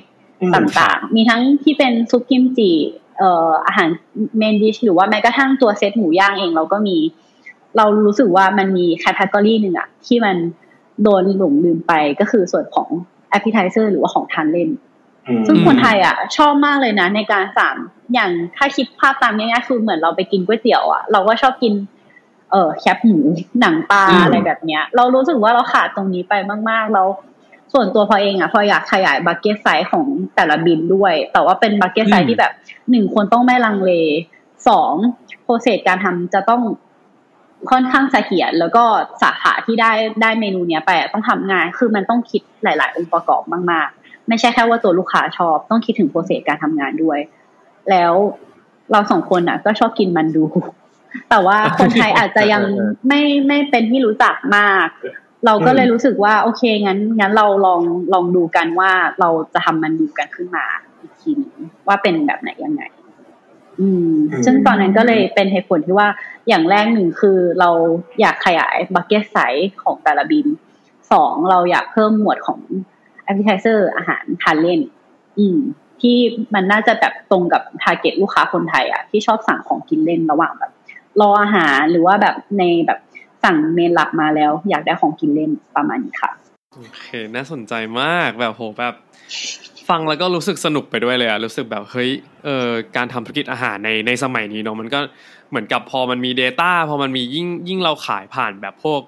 อืมต่างๆ มีทั้งที่เป็นซุปกิมจิเอ่ออาหาร main dish หรือว่าแม้กระทั่งตัวเซตหมูย่างเองเราก็มี เรารู้สึกว่ามันมี category หนึ่งอะที่มันโดนหลงลืมไปก็คือส่วนของ appetizer หรือว่าของทานเล่นอืมซึ่งคนไทยอะ ชอบมากเลยนะ ในการสั่งอย่างถ้าคิดภาพตามง่ายๆคือเหมือนเราไปกินก๋วยเตี๋ยวอะเราก็ชอบกิน เออแคบหมูหนังปลาอืมอะไรแบบเนี้ย เรารู้สึกว่าเราขาดตรงนี้ไปมากๆแล้วส่วนตัวพลอยเองอะพลอยอยากขยาย basket size ของแต่ละบิลด้วย แต่ว่าเป็น basket size ที่แบบหนึ่งคนต้องไม่ลังเลสอง process การทำจะต้อง ค่อนข้างเสถียรแล้วก็สาขาที่ได้ได้เมนูเนี้ยไปอะต้องทำงานคือมันต้องคิดหลาย ๆ องค์ประกอบมากๆ ไม่ใช่แค่ว่าตัวลูกค้าชอบต้องคิดถึง process การทำงานด้วย แล้วเราสองคนอะ ก็ชอบกินมันดู แต่ว่าคนไทยอาจจะยังไม่ไม่เป็นที่รู้จักมาก เราก็เลยรู้สึกว่า โอเคงั้นงั้นเราลองลองดูกันว่าเราจะทำมันดูกันขึ้นมาอีกทีหนึงว่าเป็นแบบไหนยังไง อืมอืมซึ่งตอนนั้นก็เลยเป็นเหตุผลที่ว่าอย่างแรกหนึ่งคือเราอยากขยาย basket size ของแต่ละบิลสองเราอยากเพิ่มหมวดของ appetizer อาหารทานเล่น อืม ที่มันน่าจะแบบตรงกับ target ลูกค้าคนไทยอะที่ชอบสั่งของกินเล่นระหว่างแบบ รออาหารหรือว่าแบบในแบบสั่ง main หลักมาแล้ว อยากได้ของกินเล่นประมาณนี้ค่ะโอเคน่าสนใจมากแบบโหแบบ ฟังแล้วก็รู้สึกสนุกไปด้วยเลยอะรู้สึกแบบเฮ้ยเออการทำธุรกิจอาหารในในสมัยนี้เนาะมันก็เหมือนกับพอมันมี Data พอมันมียิ่งยิ่งเราขายผ่านแบบพวก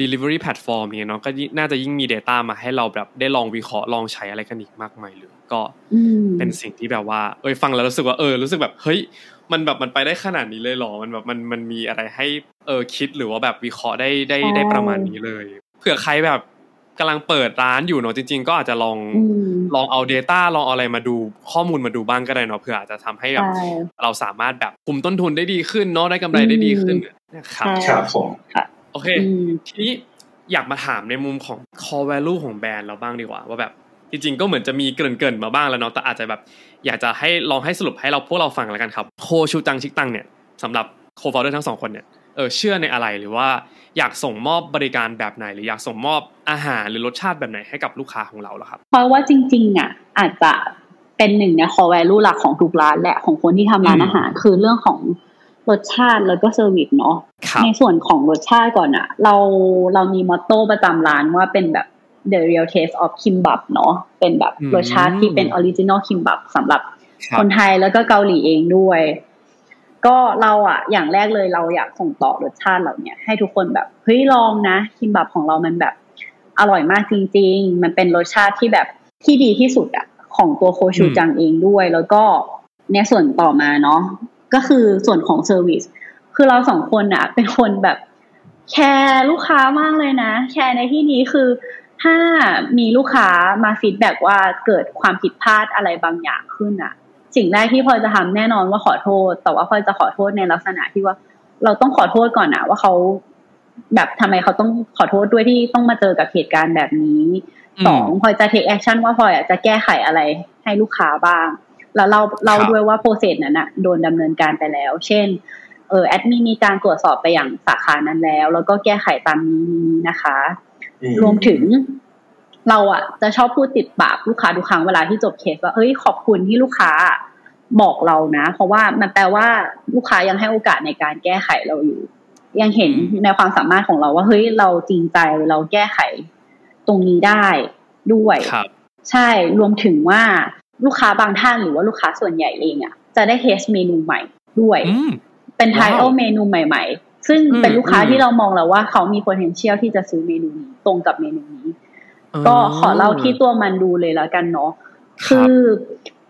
delivery platform เนี่ยเนาะก็ยิ่งน่าจะยิ่งมี Data มาให้เราแบบได้ลองวิเคราะห์ลองใช้อะไรกันอีกมากมายเลยก็อืมเป็นสิ่งที่แบบว่าเอ้ยฟังแล้วรู้สึกว่าเออรู้สึกแบบเฮ้ยมันแบบมันไปได้ขนาดนี้เลยเหรอมันแบบมันมันมีอะไรให้เออคิดหรือว่าแบบวิเคราะห์ได้ได้ใช่ได้ประมาณนี้เลยเผื่อใครแบบ กำลังเปิดร้านอยู่เนาะจริง ๆ ก็อาจจะลองอืมลองเอา Data ลองเอาอะไรมาดูข้อมูลมาดูบ้างก็ได้เนาะเผื่ออาจจะทำให้แบบใช่เราสามารถแบบคุมต้นทุนได้ดีขึ้นเนาะได้กำไรได้ดีขึ้นนะครับใช่ครับผมโอเคอืมทีนี้อยากมาถามในมุมของ core value ของแบรนด์เราบ้างดีกว่าว่าแบบจริงๆก็เหมือนจะมีเกริ่นๆมาบ้างแล้วเนาะแต่อาจจะแบบอยากจะให้ลองให้สรุปให้เราพวกเราฟังแล้วกันครับโคชูจังชิกตังเนี่ยสำหรับโคฟ o เดอร์ทั้งสองคนเนี่ย เออเชื่อในอะไรหรือว่า อยากส่งมอบบริการแบบไหน หรืออยากส่งมอบอาหารหรือรสชาติแบบไหนให้กับลูกค้าของเราเหรอครับ เพราะว่าจริงๆอะอาจจะเป็นหนึ่งใน core value หลักของทุกร้านแหละของคนที่ทำร้านอืมอาหาร คือเรื่องของรสชาติแล้วก็เซอร์วิสเนาะครับในส่วนของรสชาติก่อนอะเราเรามีมอตโต้ประจำร้านว่าเป็นแบบ the real taste of kimbap เนาะเป็นแบบอืมรสชาติที่เป็น original kimbap สำหรับครับคนไทยแล้วก็เกาหลีเองด้วย ก็เราอะอย่างแรกเลยเราอยากส่งต่อรสชาติเหล่าเนี้ยให้ทุกคนแบบเฮ้ยลองนะคิมบับของเรามันแบบอร่อยมากจริง ๆ มันเป็นรสชาติที่แบบที่ดีที่สุดอะของตัวโคชูจังเองด้วย แล้วก็ในส่วนต่อมาเนาะก็คือส่วนของ service คือเราสองคนอะเป็นคนแบบแคร์ลูกค้ามากเลยนะ แคร์ในที่นี้คือถ้ามีลูกค้ามา feedback ว่าเกิดความผิดพลาดอะไรบางอย่างขึ้นอะ สิ่งแรกที่พลอยจะทำแน่นอนว่าขอโทษ แต่ว่าพลอยจะขอโทษในลักษณะที่ว่า เราต้องขอโทษก่อนนะว่าเขาแบบทำไมเขาต้องขอโทษด้วยที่ต้องมาเจอกับเหตุการณ์แบบนี้อืมสองพลอยจะ take action ว่าพลอยอะจะแก้ไขอะไรให้ลูกค้าบ้าง แล้วเราเราครับด้วยว่าโปรเซสนั้นอะโดนดำเนินการไปแล้ว เช่นเออแอดมินมีการตรวจสอบไปอย่างสาขานั้นแล้ว แล้วก็แก้ไขตามนี้นี้นะคะอืมรวมถึง เราอะจะชอบพูดติดปากลูกค้าทุกครั้งเวลาที่จบเคสว่าเฮ้ยขอบคุณที่ลูกค้าบอกเรานะ เพราะว่ามันแปลว่าลูกค้ายังให้โอกาสในการแก้ไขเราอยู่ ยังเห็นอืมในความสามารถของเราว่าเฮ้ยเราจริงใจเราแก้ไขตรงนี้ได้ด้วยครับใช่รวมถึงว่าลูกค้าบางท่านหรือว่าลูกค้าส่วนใหญ่เองอะจะได้ test เมนูใหม่ด้วยอืมเป็นไทว้าวโอเมนูใหม่ซึ่งเป็นลูกค้าที่เรามองแล้วว่าเขามี potential ที่จะซื้อเมนูนี้ตรงกับเมนูนี้ ก็ขอเล่าที่ตัวมันดูเลยแล้วกันเนาะคือ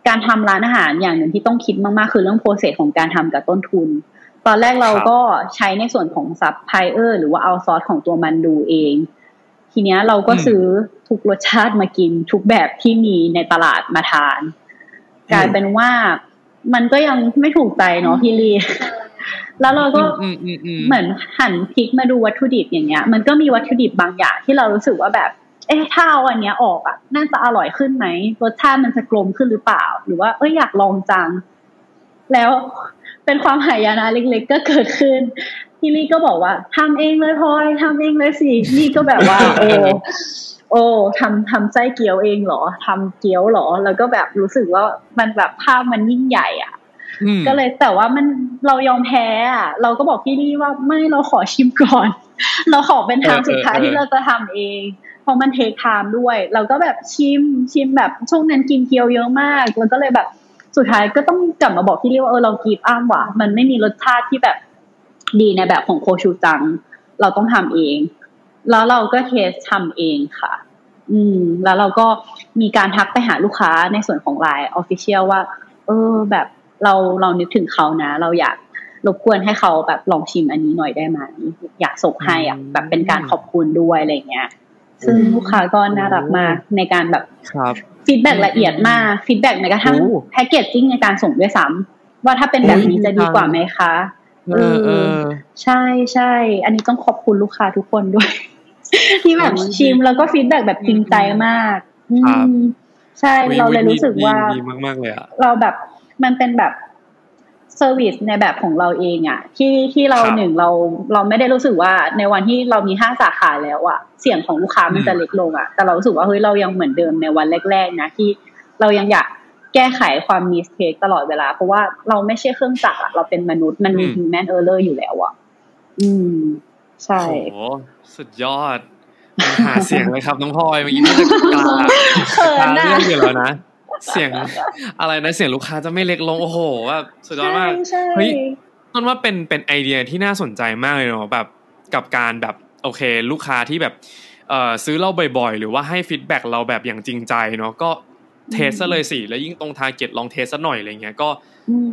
การทำร้านอาหารอย่างหนึ่งที่ต้องคิดมากๆ คือเรื่อง process ของการทำกับต้นทุน ตอนแรกเราก็ใช้ในส่วนของซับไพเออร์หรือว่าเอาซอสของตัวมันดูเอง ทีเนี้ยเราก็ซื้อทุกรสชาติมากิน ทุกแบบที่มีในตลาดมาทาน กลายเป็นว่ามันก็ยังไม่ถูกใจเนาะพี่ลีแล้วเราก็เหมือนหันพลิกมาดูวัตถุดิบอย่างเงี้ย มันก็มีวัตถุดิบบางอย่างที่เรารู้สึกว่าแบบ เอ๊ะถ้าเอาอันเนี้ยออกอะน่าจะอร่อยขึ้นไหมรสชาติมันจะกลมขึ้นหรือเปล่า หรือว่าเอ้ยอยากลองจัง แล้วเป็นความหายนะเล็ก ๆ ก็เกิดขึ้นพี่ลี่ก็บอกว่าทำเองเลยพลอยทำเองเลยสินี่ก็แบบว่า โอ้โอ้ทำทำไส้เกี๊ยวเองเหรอทำเกี๊ยวเหรอ แล้วก็แบบรู้สึกว่ามันแบบภาพมันยิ่งใหญ่ อะ ก็เลยแต่ว่ามันเรายอมแพ้อะ เราก็บอกพี่ลี่ว่าไม่เราขอชิมก่อน เราขอเป็นทางสุดท้ายที่เราจะทำเองเพราะมันเทคไทม์ด้วย เราก็แบบชิมชิมแบบช่วงนั้นกินเกี๊ยวเยอะมากแล้วก็เลยแบบสุดท้ายก็ต้องกลับมาบอกพี่ลี่ว่าเออเรากีบอ้ามว่ะมันไม่มีรสชาติที่แบบดีในแบบของโคชูจัง เราต้องทำเอง แล้วเราก็ test ทำเองค่ะ อืม แล้วเราก็มีการทักไปหาลูกค้าในส่วนของ LINE Official ว่า เออแบบ เราเรานึกถึงเขานะ เราอยากรบกวนให้เขาแบบลองชิมอันนี้หน่อยได้ไหมอยากส่งให้อะแบบเป็นการขอบคุณด้วยอะไรเงี้ย ซึ่งลูกค้าก็น่ารักมากในการแบบ feedback ละเอียดมาก feedback ในกระทั่ง packaging ในการส่งด้วยซ้ำว่าถ้าเป็นแบบนี้จะดีกว่าไหมคะเออใช่ใช่อันนี้ต้องขอบคุณลูกค้าทุกคนด้วย ที่แบบชิมแล้วก็ feedback แบบจริงใจมากใช่เราเลยรู้สึกว่าดีมากๆเลยอะเราแบบ มันเป็นแบบ service ในแบบของเราเองอะที่ที่เราหนึ่งเราเราไม่ได้รู้สึกว่าในวันที่เรามีห้าสาขาแล้วอะเสียงของลูกค้ามันจะเล็กลงอะแต่เรารู้สึกว่าเฮ้ยเรายังเหมือนเดิมในวันแรก ๆ นะที่เรายังอยากแก้ไขความ mistake ตลอดเวลา เพราะว่าเราไม่ใช่เครื่องจักรเราเป็นมนุษย์มันมี human error อยู่แล้วอะอืม ใช่โอ้สุดยอดหาเสียงเลยครับน้องพลอยเมื่อกี้นี่จะกลากลาเรื่องอยู่แล้วนะ เสียงอะไรนะเสียงลูกค้าจะไม่เล็กลงโอ้โหว่าสุดยอดมากเฮ้ยต้นว่าเป็นเป็นไอเดียที่น่าสนใจมากเลยเนาะแบบกับการแบบโอเค ลูกค้าที่แบบเอ่อซื้อเราบ่อยๆ หรือว่าให้ feedback เราแบบอย่างจริงใจเนาะก็ test ซะเลยสิแล้วยิ่งตรง target ลอง test ซะหน่อยอะไรเงี้ยก็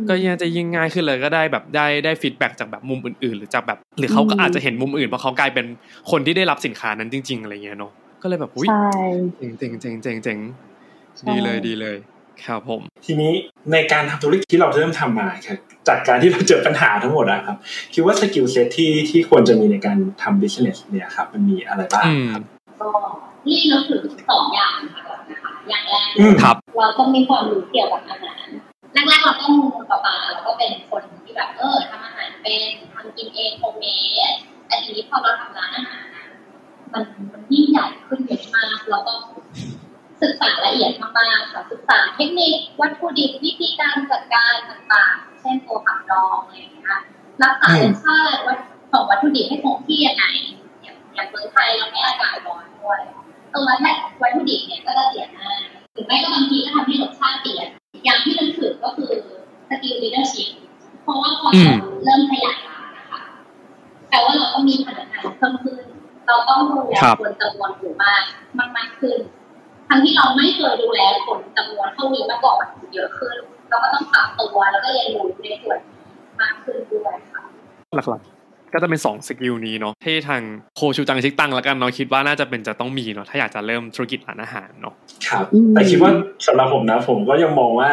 ก็ยังจะยิ่งง่ายขึ้นเลยก็ได้แบบได้ได้ feedback จากแบบมุมอื่นๆ หรือจากแบบ หรือเขาก็อาจจะเห็นมุมอื่นเพราะเขากลายเป็นคนที่ได้รับสินค้านั้นจริง ๆอะไรเงี้ยเนาะก็เลยแบบอุ้ยเจ๋งเจ๋งเจ๋งเจ๋งเจ๋ง ดีเลยดีเลยครับผม ทีนี้ในการทำธุรกิจที่เราเริ่มทำมาครับจากการที่เราเจอปัญหาทั้งหมดอะครับ คิดว่า skill set ที่ที่ควรจะมีในการทำ business เนี่ยครับ มันมีอะไรบ้างครับก็นี่เราถือสองอย่างนะคะอย่างแรกเราต้องมีความรู้เกี่ยวกับอาหารแรกๆเราต้องปะปาเราก็เป็นคนที่แบบเออทำอาหารเป็นทำกินเอง homemade แต่ทีนี้พอเราทำร้านอาหารมันมันยิ่งใหญ่ขึ้นเยอะมากแล้วก็ ศึกษาละเอียดมากๆค่ะศึกษาเทคนิควัตถุดิบวิธีการจัดการต่างๆ เช่นตัวผักดองอะไรอย่างเงี้ยรักษารสชาติของวัตถุดิบให้คงที่ยังไงอย่างเมืองไทยเราไม่อากาศร้อนด้วยตัวแท้วัตถุดิบเนี่ยก็จะเสียง่ายหรือไม่ก็บางทีก็ทำให้รสชาติเปลี่ยนอย่างที่นึกถึงก็คือ skill leadership เพราะว่าพอเราเริ่มขยายร้านนะคะแต่ว่าเราต้องมีพนักงานเพิ่มขึ้นเราต้องดูแลคนจำนวนหมู่มากมากขึ้นทั้ งที่เราไม่เคยดูแลคนจำนวนเท่านี้มาก่อนเยอะขึ้น เราก็ต้องปรับตัวแล้วก็เรียนรู้ในส่วนมากขึ้นด้วยค่ะหลักๆ ก็จะเป็นสอง skill นี้เนาะที่ทางโคชูจังชิกตังแล้วกันเนาะคิดว่าน่าจะเป็นจะต้องมีเนาะถ้าอยากจะเริ่มธุรกิจร้านอาหารเนาะครับแต่คิดว่าสำหรับผมนะผมก็ยังมองว่า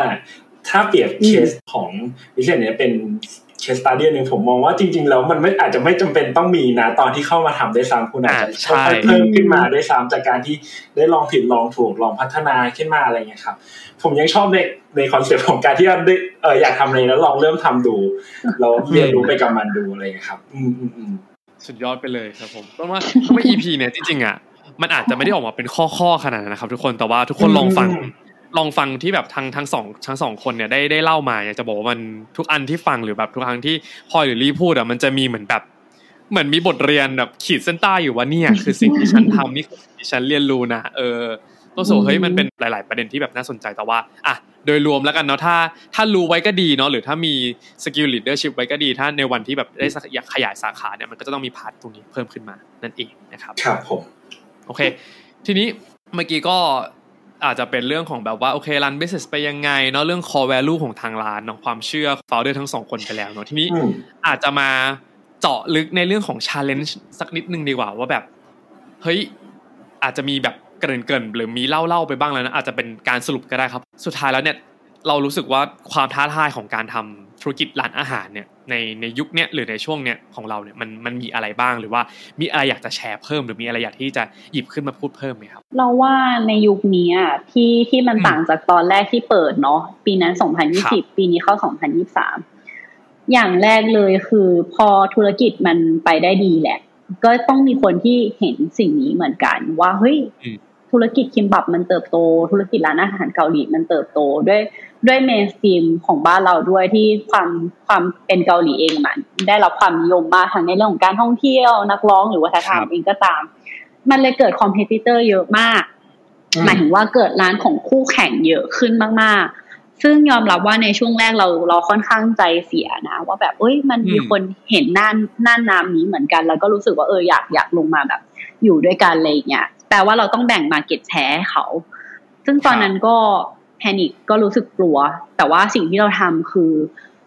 ถ้าเปรียบเคสของวิเศษเนี้ยเป็น case study หนึ่งผมมองว่าจริง ๆ แล้วมันไม่อาจจะไม่จำเป็นต้องมีนะตอนที่เข้ามาทำด้วยซ้ำคุณอาจจะค่อยเพิ่มขึ้นมาด้วยซ้ำจากการที่ได้ลองผิดลองถูกลองพัฒนาขึ้นมาอะไรเงี้ยครับผมยังชอบในใน concept ของการที่ได้เอออยากทำอะไรแล้วลองเริ่มทำดูเราเรียนรู้ไปกับมันดูอะไรเงี้ยครับ อืมอืมสุดยอดไปเลยครับผมเพราะว่าเพราะว่า EP เนี่ยจริงๆอะมันอาจจะไม่ได้ออกมาเป็นข้อๆขนาดนั้นนะครับ ทุกคนแต่ว่าทุกคนลองฟัง ลองฟังที่แบบทั้งทั้งสองทั้งสองคนเนี่ยได้ได้เล่ามาอยากจะบอกว่ามันทุกอันที่ฟังหรือแบบทุกครั้งที่พลอยหรือรีพูดอะมันจะมีเหมือนแบบ เหมือนมีบทเรียนแบบขีดเส้นใต้อยู่ว่าเนี่ยคือสิ่งที่ฉันทำนี่ที่ฉันเรียนรู้นะเออตัวโสเฮ้ยมันเป็นหลาย ๆ ประเด็นที่แบบน่าสนใจแต่ว่าอะโดยรวมแล้วกันเนาะถ้าถ้ารู้ไว้ก็ดีเนาะหรือถ้ามี skill leadership ไว้ก็ดี ถ้าในวันที่แบบได้อยากขยายสาขาเนี่ยมันก็จะต้องมี part ตรงนี้เพิ่มขึ้นมานั่นเองนะครับครับผมโอเค ทีนี้เมื่อกี้ก็ อาจจะเป็นเรื่องของแบบว่าโอเครัน business ไปยังไงเนาะเรื่อง core value ของทางร้านเนาะความเชื่อ founder ทั้งสองคนไปแล้วเนาะทีนี้อืมอาจจะมาเจาะลึกในเรื่องของ challenge สักนิดนึงดีกว่าว่าแบบเฮ้ยอาจจะมีแบบเกริ่นเกินๆหรือมีเล่าเล่าๆไปบ้างแล้วนะอาจจะเป็นการสรุปก็ได้ครับ สุดท้ายแล้วเนี่ยเรารู้สึกว่าความท้าทายของการทำ ธุรกิจร้านอาหารเนี่ยในในยุคเนี้ยหรือในช่วงเนี้ยของเราเนี่ยมันมันมีอะไรบ้างหรือว่ามีอะไรอยากจะแชร์เพิ่ม หรือมีอะไรอยากที่จะหยิบขึ้นมาพูดเพิ่มไหมครับ เราว่าในยุคนี้อะที่ที่มันอืมต่างจากตอนแรกที่เปิดเนาะปีนั้นครับ2020 ปีนี้เข้า 2023 อย่างแรกเลยคือพอธุรกิจมันไปได้ดีแหละ ก็ต้องมีคนที่เห็นสิ่งนี้เหมือนกัน ว่าเฮ้ยอืม ธุรกิจคิมบับมันเติบโต ธุรกิจร้านอาหารเกาหลีมันเติบโตด้วยด้วย mainstream ของบ้านเราด้วยที่ความความเป็นเกาหลีเองมัน ได้รับความนิยมมากทั้งในเรื่องของการท่องเที่ยวนักร้องหรือวัฒนธรรมเองก็ตาม มันเลยเกิด competitor เยอะมากอืมหมายถึงว่าเกิดร้านของคู่แข่งเยอะขึ้นมาก ๆ ซึ่งยอมรับว่าในช่วงแรกเราเราค่อนข้างใจเสียนะ ว่าแบบเอ้ยมันมีอืมคนเห็นน่าน น่านน้ำนี้เหมือนกัน แล้วก็รู้สึกว่าเอออยากอยากลงมาแบบ อยู่ด้วยกันอะไรอย่างเงี้ย แปลว่าเราต้องแบ่ง market share ให้เขา ซึ่งตอนนั้นก็ panic ก็รู้สึกกลัว แต่ว่าสิ่งที่เราทำคือ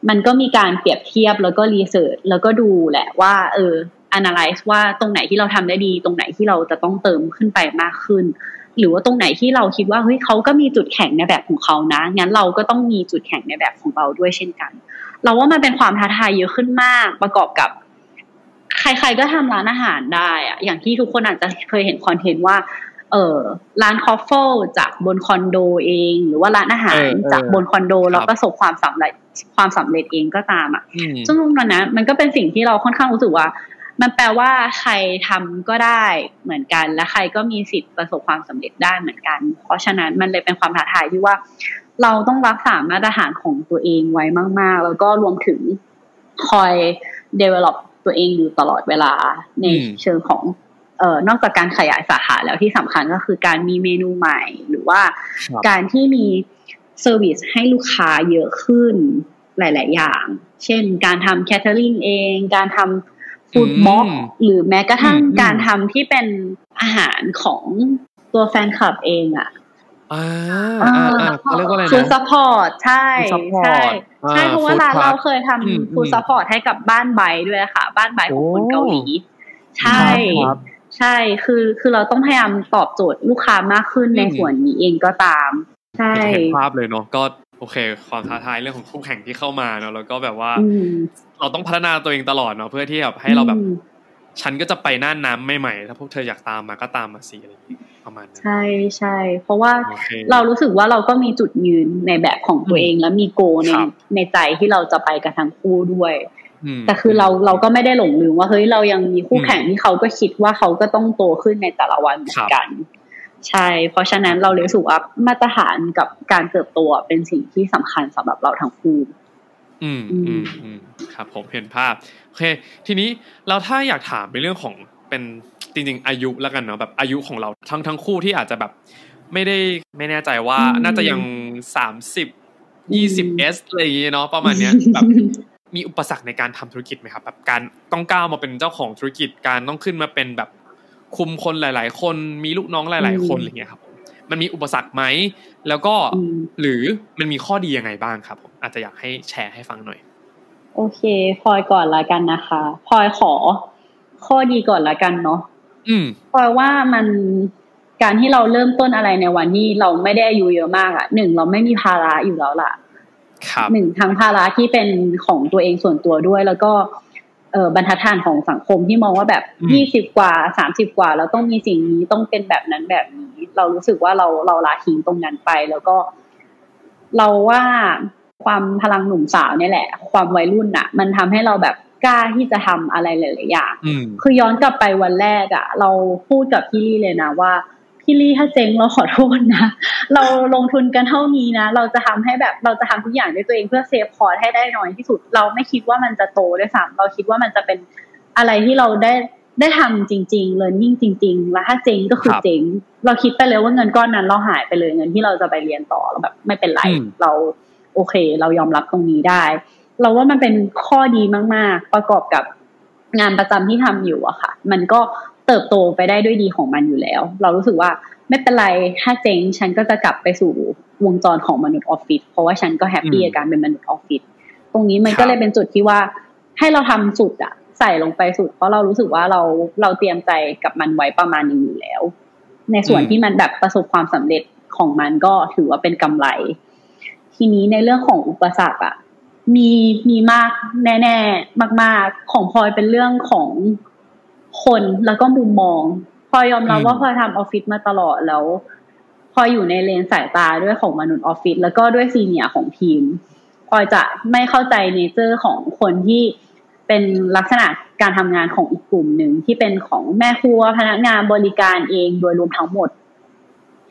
มันก็มีการเปรียบเทียบแล้วก็ research แล้วก็ดูแหละว่า เออ analyze ว่าตรงไหนที่เราทำได้ดี ตรงไหนที่เราจะต้องเติมขึ้นไปมากขึ้น หรือว่าตรงไหนที่เราคิดว่าเฮ้ยเขาก็มีจุดแข็งในแบบของเขานะงั้นเราก็ต้องมีจุดแข็งในแบบของเราด้วยเช่นกัน เราว่ามันเป็นความท้าทายเยอะขึ้นมากประกอบกับ ใคร ๆ ก็ทำร้านอาหารได้อะอย่างที่ทุกคนอาจจะเคยเห็น content ว่า เออร้านคอฟเฟิลจากบนคอนโดเอง หรือว่าร้านอาหารเออเออจากบนคอนโดครับแล้วประสบความสำเร็จความสำเร็จเองก็ตามอะอืมซึ่งตรงนั้นนะมันก็เป็นสิ่งที่เราค่อนข้างรู้สึกว่า มันแปลว่าใครทำก็ได้เหมือนกัน และใครก็มีสิทธิ์ประสบความสำเร็จได้เหมือนกัน เพราะฉะนั้นมันเลยเป็นความท้าทายที่ว่า เราต้องรักษามาตรฐานของตัวเองไว้มาก ๆ แล้วก็รวมถึงคอย develop ตัวเองอยู่ตลอดเวลาในอืมเชิงของเอ่อนอกจากการขยายสาขาแล้วที่สำคัญก็คือการมีเมนูใหม่ หรือว่าครับการที่มีเซอร์วิสให้ลูกค้าเยอะขึ้นหลาย ๆ อย่าง เช่น การทำแคทเทอริงเอง การทำฟู้ดบ็อกอืมหรือแม้กระทั่งอืมอืมการทำที่เป็นอาหารของตัวแฟนคลับเองอะ อ่าอ่าอ่าเขาเรียกว่าอะไรฟู้ดนะซัพพอร์ตใช่ Food support ใช่อ่าใช่เพราะว่า food ร้าน truck เราเคยอืมทำฟู้ดอืมซัพพอร์ตให้กับบ้านใบด้วยค่ะ บ้านใบของคนโอ้เกาหลี ใช่ครับใช่คือคือเราต้องพยายามตอบโจทย์ลูกค้ามากขึ้นอืมในส่วนนี้เองก็ตาม ใช่เห็นภาพเลยเนาะก็โอเค ความท้าทายเรื่องของคู่แข่งที่เข้ามาเนาะแล้วก็แบบว่าอืมเราต้องพัฒนาตัวเองตลอดเนาะเพื่อที่แบบให้เราแบบอืมฉันก็จะไปน่านน้ำใหม่ๆถ้าพวกเธออยากตามมาก็ตามมาสิอะไรอย่างเงี้ย ประมาณนั้นใช่ใช่เพราะว่าโอเคเรารู้สึกว่าเราก็มีจุดยืนในแบบของตัวเองและมีโกในครับในใจที่เราจะไปกันทั้งคู่ด้วยมแต่คือเราเราก็ไม่ได้หลงลืมว่าเฮ้ยเรายังมีคู่อืมแข่งที่เขาก็คิดว่าเขาก็ต้องโตขึ้นในแต่ละวันเหมือนกัน ใช่ เพราะฉะนั้นเราเลยรู้สึกว่ามาตรฐานกับการเติบโตอะเป็นสิ่งที่สำคัญสำหรับเราทั้งคู่อืมอืมอืมอืมครับ ผมเห็นภาพโอเค ทีนี้เราถ้าอยากถามในเรื่องของเป็น จริง ๆ อายุแล้วกันเนาะแบบอายุของเราทั้งทั้งคู่ที่อาจจะแบบไม่ได้ไม่แน่ใจว่าอืมน่าจะยังสามสิบอืยี่สิบมเอสอะไรอย่างเงี้ยเนาะประมาณเนี้ยแบบมีอุปสรรคในการทำธุรกิจไหมครับแบบการต้องก้าวมาเป็นเจ้าของธุรกิจการต้องขึ้นมาเป็นแบบคุมคนหลาย ๆ คนมีลูกน้องหลาย ๆ คนอืมอะไรเงี้ยครับ มันมีอุปสรรคไหมแล้วก็อืมหรือมันมีข้อดียังไงบ้างครับผมอาจจะอยากให้แชร์ให้ฟังหน่อย โอเคพลอยก่อนละกันนะคะพลอยขอ ข้อดีก่อนละกันเนาะ อืมพลอยว่ามันการที่เราเริ่มต้นอะไรในวันที่เราไม่ได้อายุเยอะมากอะหนึ่งเราไม่มีภาระอยู่แล้วล่ะครับหนึ่งทั้งภาระที่เป็นของตัวเองส่วนตัวด้วย แล้วก็เอ่อบรรทัดฐานของสังคมที่มองว่าแบบอืมยี่สิบกว่าสามสิบกว่าแล้วต้องมีสิ่งนี้ต้องเป็นแบบนั้นแบบนี้ เรารู้สึกว่าเราเราละทิ้งตรงนั้นไป แล้วก็ เราว่าความพลังหนุ่มสาวเนี่ยแหละ ความวัยรุ่นอะมันทำให้เราแบบ กล้าที่จะทำอะไรหลายๆอย่างอืมคือย้อนกลับไปวันแรกอะเราพูดกับพี่ลี่เลยนะว่าพี่ลี่ถ้าเจ๊งเราขอโทษนะเราลงทุนกันเท่านี้นะเราจะทำให้แบบเราจะทำทุกอย่างด้วยตัวเองเพื่อ save cost ให้ได้น้อยที่สุด เราไม่คิดว่ามันจะโตด้วยซ้ำเราคิดว่ามันจะเป็นอะไรที่เราได้ได้ทำจริงๆ learning จริง ๆ แล้วถ้าเจ๊งก็คือเจ๊งเราคิดไปเลยว่าเงินก้อนนั้นเราหายไปเลยเงินที่เราจะไปเรียนต่อเราแบบไม่เป็นไรเราโอเค เรายอมรับตรงนี้ได้ เราว่ามันเป็นข้อดีมาก ๆ ประกอบกับงานประจำที่ทำอยู่อะค่ะ มันก็เติบโตไปได้ด้วยดีของมันอยู่แล้ว เรารู้สึกว่าไม่เป็นไรถ้าเจ๊งฉันก็จะกลับไปสู่วงจรของมนุษย์ออฟฟิศเพราะว่าฉันก็แฮปปี้กับการเป็นมนุษย์ออฟฟิศตรงนี้มันก็เลยเป็นจุดที่ว่าให้เราทำสุดอะใส่ลงไปสุด เพราะเรารู้สึกว่าเราเราเตรียมใจกับมันไว้ประมาณนึงอยู่แล้ว ในส่วนที่มันแบบประสบความสำเร็จของมันก็ถือว่าเป็นกำไร ทีนี้ในเรื่องของอุปสรรคอะ มีมีมากแน่ๆมาก ๆ ของพลอยเป็นเรื่องของคนแล้วก็มุมมองพอยอมรับว่าพอทำออฟฟิศมาตลอดแล้วพออยู่ในเลนสายตาด้วยของมนุษย์ออฟฟิศแล้วก็ด้วยซีเนียของทีมพอยจะไม่เข้าใจเนเจอร์ของคนที่เป็นลักษณะการทำงานของอีกกลุ่มหนึ่งที่เป็นของแม่ครัวพนักงานบริการเองโดยรวมทั้งหมด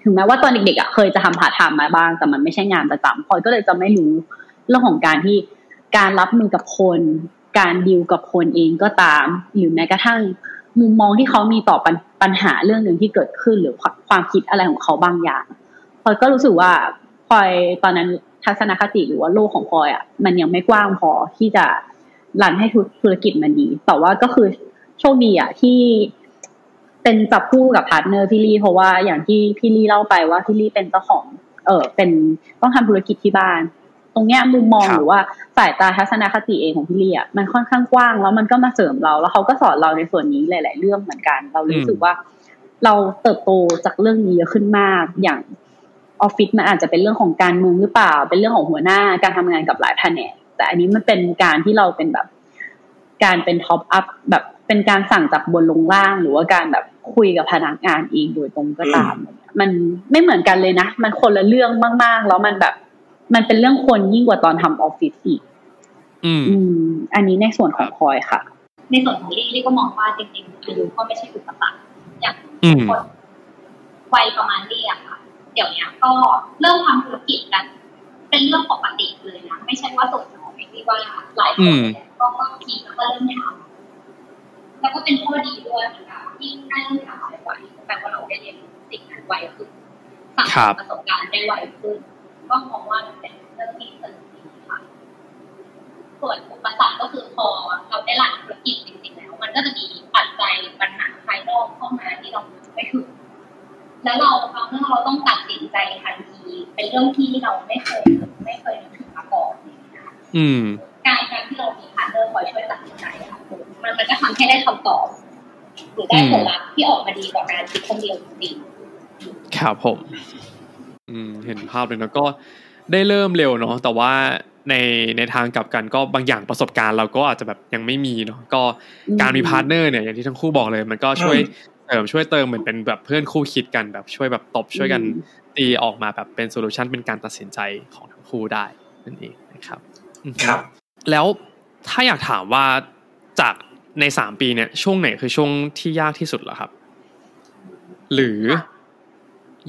ถึงแม้ว่าตอนเด็กๆอะเคยจะทำผ่าทำมาบ้าง แต่มันไม่ใช่งานประจำพอยก็เลยจะไม่รู้ เรื่องของการที่การรับมือกับคน การดิวกับคนเองก็ตาม หรือแม้กระทั่งมุมมองที่เขามีต่อปัญหาเรื่องหนึ่งที่เกิดขึ้นหรือความคิดอะไรของเขาบางอย่างพลอยก็รู้สึกว่าพลอยตอนนั้นทัศนคติหรือว่าโลกของพลอยอะมันยังไม่กว้างพอที่จะ run ให้ธุรกิจมันดี แต่ว่าก็คือโชคดีอะที่เป็นจับคู่กับ partner พี่ลี่เพราะว่าอย่างที่พี่ลี่เล่าไปว่าพี่ลี่เป็นเจ้าของ เออเป็นต้องทำธุรกิจที่บ้าน ตรงเนี้ยมุมมองหรือว่าสายตาทัศนคติเองของพี่ลี่อะมันค่อนข้างกว้างแล้วมันก็มาเสริมเรา แล้วเขาก็สอนเราในส่วนนี้หลาย ๆ เรื่องเหมือนกัน เรารู้สึกว่า เราเติบโตจากเรื่องนี้เยอะขึ้นมากอย่างออฟฟิศมันอาจจะเป็นเรื่องของการเมืองหรือเปล่า เป็นเรื่องของหัวหน้าการทำงานกับหลายแผนกแต่อันนี้มันเป็นการที่เราเป็นแบบ การเป็น top up แบบเป็นการสั่งจากบนลงล่าง หรือว่าการแบบคุยกับพนักงานเองโดยตรงก็ตาม มันไม่เหมือนกันเลยนะ มันคนละเรื่องมาก ๆ แล้วมันแบบ มันเป็นเรื่องคนยิ่งกว่าตอนทำออฟฟิศอีกอืมอืมอันนี้ในส่วนของพลอยค่ะ ในส่วนของลี่ลี่ก็มองว่าจริงๆอายุก็ไม่ใช่อุปสรรคอย่างอืมคนวัยประมาณลี่อะค่ะ เดี๋ยวนี้ก็เริ่มทำธุรกิจกัน เป็นเรื่องปกติเลยนะไม่ใช่ว่าส่วนน้อยที่ว่าหลายคนเนี่ยก็ก็ทีแล้วก็เริ่มทำแล้วก็เป็นข้อดีด้วยเหมือนกันยิ่งได้เริ่มทำไวๆแปลว่าเราได้เรียนรู้สิ่งนั้นไวขึ้นสั่งสมประสบการณ์ได้ไวขึ้น ก็มองว่ามันเป็นเรื่องที่สนุกดีค่ะส่วนอุปสรรคก็คือพอเราได้ run ธุรกิจจริงๆแล้ว มันก็จะมีปัจจัยปัญหาภายนอกเข้ามาที่เราไม่ถึงแล้วเราบางเรื่องเราต้องตัดสินใจทันทีเป็นเรื่องที่เราไม่เคยไม่เคยนึกถึงมาก่อนนะคะอืมการการที่เรามี partner คอยช่วยตัดสินใจอะค่ะมันมันก็ทำให้ได้คำตอบหรือได้ผลลัพธ์ที่ออกมาดีกว่าการคิดคนเดียวจริงครับผม อืมเห็นภาพเลยนะก็ได้เริ่มเร็วเนาะแต่ว่าในในทางกลับกันก็บางอย่างประสบการณ์เราก็อาจจะแบบยังไม่มีเนาะก็การมี partner เนี่ยอย่างที่ทั้งคู่บอกเลย มันก็ช่วยเสริมช่วยเติมเหมือนเป็นแบบเพื่อนคู่คิดกันแบบช่วยแบบตบช่วยกันตีออกมาแบบเป็น solution เป็นการตัดสินใจของทั้งคู่ได้นั่นเองนะครับอืมครับ แล้วถ้าอยากถามว่าจากในสามปีเนี่ยช่วงไหนคือช่วงที่ยากที่สุดเหรอครับ หรือ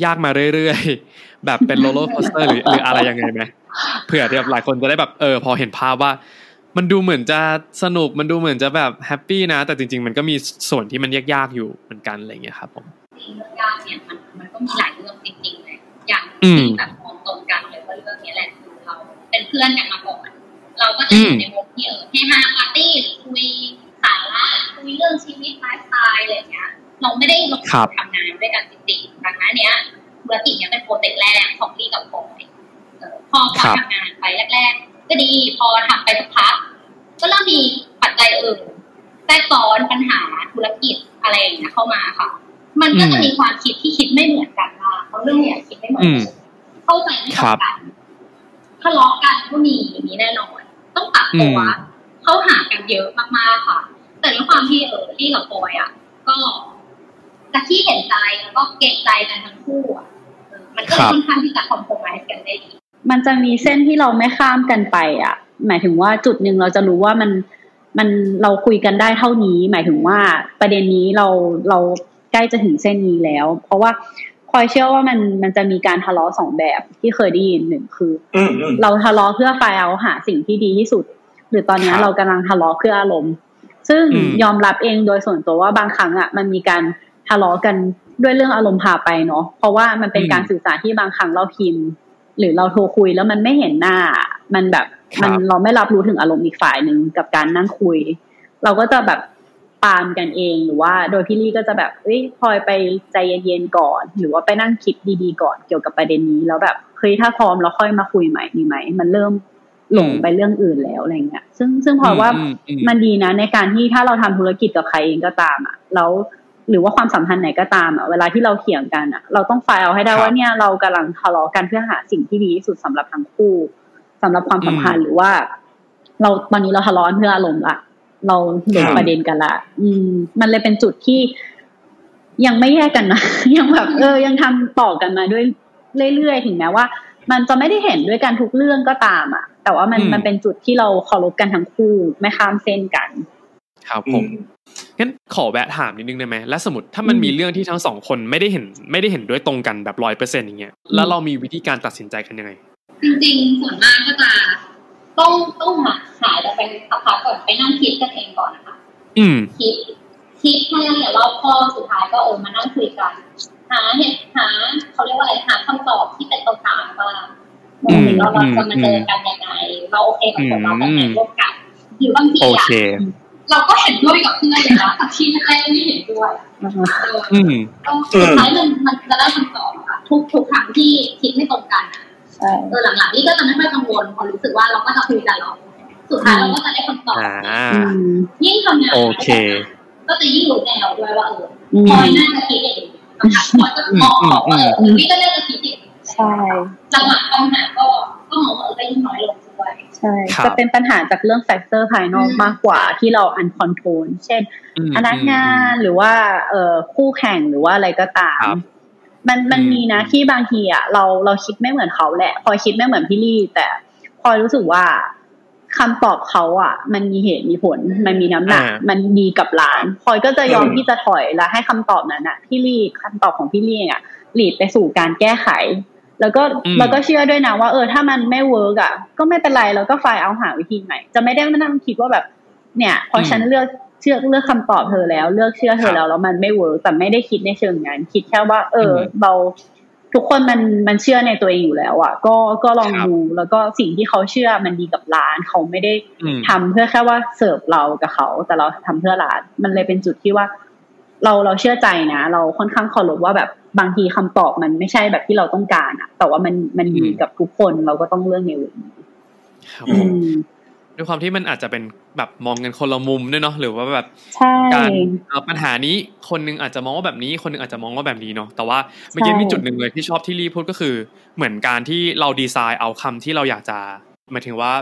ยากมาเรื่อยๆ แบบเป็น roller coaster หรือหรืออะไรยังไงไหมเผื่อที่แบบหลายคนจะได้แบบเออพอเห็นภาพว่า มันดูเหมือนจะสนุกมันดูเหมือนจะแบบแฮปปี้นะ แต่จริง ๆ มันก็มีส่วนที่มันยากๆอยู่เหมือนกันอะไรอย่างเงี้ยครับผมๆจริงเรื่องยากเนี่ยมันมันก็มีหลายเรื่องจริงๆเลยอย่างอืมที่แบบมองตรงกันเลยว่าเรื่องนี้แหละคือเราเป็นเพื่อนกันมาก่อนเราก็จะอยู่ในวงที่เออเฮฮาปาร์ตี้หรือคุยสาระคุยเรื่องชีวิตไลฟ์สไตล์อะไรอย่างเงี้ย เราไม่ได้ลงครับทำงานด้วยกันจริงๆดังนั้นเนี้ยธุรกิจเนี้ยเป็น project แรกของลี่กับพลอยเออพอพอครับทำงานไปแรก ๆ ก็ดีพอทำไปสักพักก็เริ่มมีปัจจัยอื่นแทรกซ้อนปัญหาธุรกิจอะไรอย่างเงี้ยเข้ามาค่ะ มันก็จะมีความคิดที่คิดไม่เหมือนกันบ้างเพราะเรื่องเนี้ยคิดไม่เหมือนอืมกันเข้าใจไม่ตรงกันทะเลาะกันก็มีมีแน่นอน ต้องปรับตัวอืมเข้าหากันเยอะมากๆค่ะ แต่ด้วยความที่เออที่กับปอยอะ ก็จะ ที่เห็นใจแล้วก็เกรงใจกันทั้งคู่อะเออมันก็เลยค่อนข้างที่จะคอมโพมไกันได้ดีมันจะมีเส้นที่เราไม่ข้ามกันไป อะ หมายถึงว่าจุดหนึ่งเราจะรู้ว่ามันมันเราคุยกันได้เท่านี้ หมายถึงว่าประเด็นนี้เราเราใกล้จะถึงเส้นนี้แล้ว เพราะว่าพลอยเชื่อว่ามันมันจะมีการทะเลาะสองแบบที่เคยได้ยินหนึ่งคืออืมอืมเราทะเลาะเพื่อไฟเอาหาสิ่งที่ดีที่สุด หรือตอนนี้ครับเรากำลังทะเลาะเพื่ออารมณ์ ซึ่งยอมรับเองโดยส่วนตัวว่าบางครั้งอะมันมีการ ทะเลาะกันด้วยเรื่องอารมณ์พาไปเนาะเพราะว่ามันเป็นการสื่อสารที่บางครั้งเราพิมพ์ หรือเราโทรคุยแล้วมันไม่เห็นหน้า มันแบบมันเราไม่รับรู้ถึงอารมณ์อีกฝ่ายหนึ่งกับการนั่งคุย เราก็จะแบบตามกันเองหรือว่า โดยพี่ลี่ก็จะแบบเฮ้ยพลอยไปใจเย็นๆก่อน หรือว่าไปนั่งคิดดีๆก่อนเกี่ยวกับประเด็นนี้ แล้วแบบเฮ้ยถ้าพร้อมเราค่อยมาคุยใหม่ดีไหมมันเริ่มหลงไปเรื่องอื่นแล้วอะไรเงี้ย ซึ่งซึ่งพอว่ามันดีนะในการที่ถ้าเราทำธุรกิจกับใครเองก็ตามอะ แล้ว หรือว่าความสัมพันธ์ไหนก็ตามอะเวลาที่เราเถียงกันอะ เราต้องไฟล์เอาให้ได้ว่าเนี่ยเรากำลังทะเลาะกันเพื่อหาสิ่งที่ดีที่สุดสำหรับทั้งคู่สำหรับความสัมพันธ์หรือว่า เราตอนนี้เราทะเลาะเพื่ออารมณ์ละเราหลงประเด็นกันละ อืม มันเลยเป็นจุดที่ยังไม่แยกกันนะยังแบบเออยังทำต่อกันมาด้วยเรื่อยๆถึงแม้ว่า มันจะไม่ได้เห็นด้วยกันทุกเรื่องก็ตามอะ แต่ว่ามันมันเป็นจุดที่เราเคารพกันทั้งคู่ไม่ข้ามเส้นกัน ครับผมงั้นขอแวะถามนิดนึงได้ไหมและสมมติถ้ามันมีเรื่องที่ทั้งสองคนไม่ได้เห็นไม่ได้เห็นด้วยตรงกันแบบร้อยเปอร์เซ็นต์อย่างเงี้ยแล้วเรามีวิธีการตัดสินใจกันยังไง จริงๆส่วนมากก็จะต้องต้องหาหายแล้วไปสักพักก่อนไปนั่งคิดกันเองก่อนนะคะอืมคิดคิดให้ละเอียดรอบคอบสุดท้ายก็เออมานั่งคุยกันหาเหตุหาเขาเรียกว่าอะไรหาคำตอบที่เป็นตรงกลางว่าเราเราจะมาเจอกันยังไงเราโอเคกับผลลัพธ์แบบไหนร่วมกันหรือบางทีอะ เราก็เห็นด้วยกับเพื่อนอย่างนะแต่ที่แรกไม่เห็นด้วยอืมสุดท้ายมันมันจะได้คำตอบค่ะทุกทุกครั้งที่คิดไม่ตรงกันเออหลังๆนี้ก็จะไม่ค่อยกังวลพอรู้สึกว่าเราก็จะคุยกันแล้วสุดท้ายเราก็จะได้คำตอบยิ่งทำงานก็จะยิ่งรู้แนวด้วยว่าเออพลอยน่าจะคิดเองคำถามพลอยก็มองออกว่าเออนี่ก็น่าจะคิดเองใช่หลังๆปัญหาก็ก็มองว่าเออได้ยิ่งน้อยลง ด้วยใช่จะเป็นปัญหาจากเรื่อง factor ภายนอกมากกว่าที่เรา uncontrol เช่นพนักงานหรือว่าเอ่อคู่แข่งหรือว่าอะไรก็ตาม มันมันมีนะที่บางทีอะเราเราคิดไม่เหมือนเขาแหละ พอคิดไม่เหมือนพี่ลี่แต่พอรู้สึกว่าคำตอบเขาอะ มันมีเหตุมีผล มันมีน้ำหนัก มันดีกับร้านพลอยก็จะยอมที่จะถอยแล้วให้คำตอบนั้นอะ พี่ลี่คำตอบของพี่ลี่อะ lead ไปสู่การแก้ไข แล้วก็แล้วก็เชื่อด้วยนะว่าเออถ้ามันไม่ work อะก็ไม่เป็นไรเราก็ไฟเอาหาวิธีใหม่ จะไม่ได้มานั่งคิดว่าแบบ เนี่ยพอฉันเลือกเชื่อเลือกคำตอบเธอแล้ว เลือกเชื่อเธอแล้วแล้วมันไม่ work แต่ไม่ได้คิดในเชิงนั้นคิดแค่ว่า เออ เราทุกคนมันมันเชื่อในตัวเองอยู่แล้วอะก็ก็ลองดูแล้วก็สิ่งที่เขาเชื่อมันดีกับร้าน เขาไม่ได้ทำเพื่อแค่ว่าเสิร์ฟเรากับเขา แต่เราทำเพื่อร้าน มันเลยเป็นจุดที่ว่า เราเราเชื่อใจนะ เราค่อนข้างเคารพว่าแบบบางทีคำตอบมันไม่ใช่แบบที่เราต้องการอะแต่ว่ามันมันดีกับทุกคนเราก็ต้องเลือกในเวนี้ด้วยความที่มันอาจจะเป็นแบบมองกันคนละมุมด้วยเนาะหรือว่าแบบการปัญหานี้คนนึงอาจจะมองว่าแบบนี้ คนนึงอาจจะมองว่าแบบนี้เนาะแต่ว่าเมื่อกี้มีจุดหนึ่งเลยที่ชอบที่รีพูดก็คือ เหมือนการที่เราดีไซน์เอาคำที่เราอยากจะหมายถึงว่า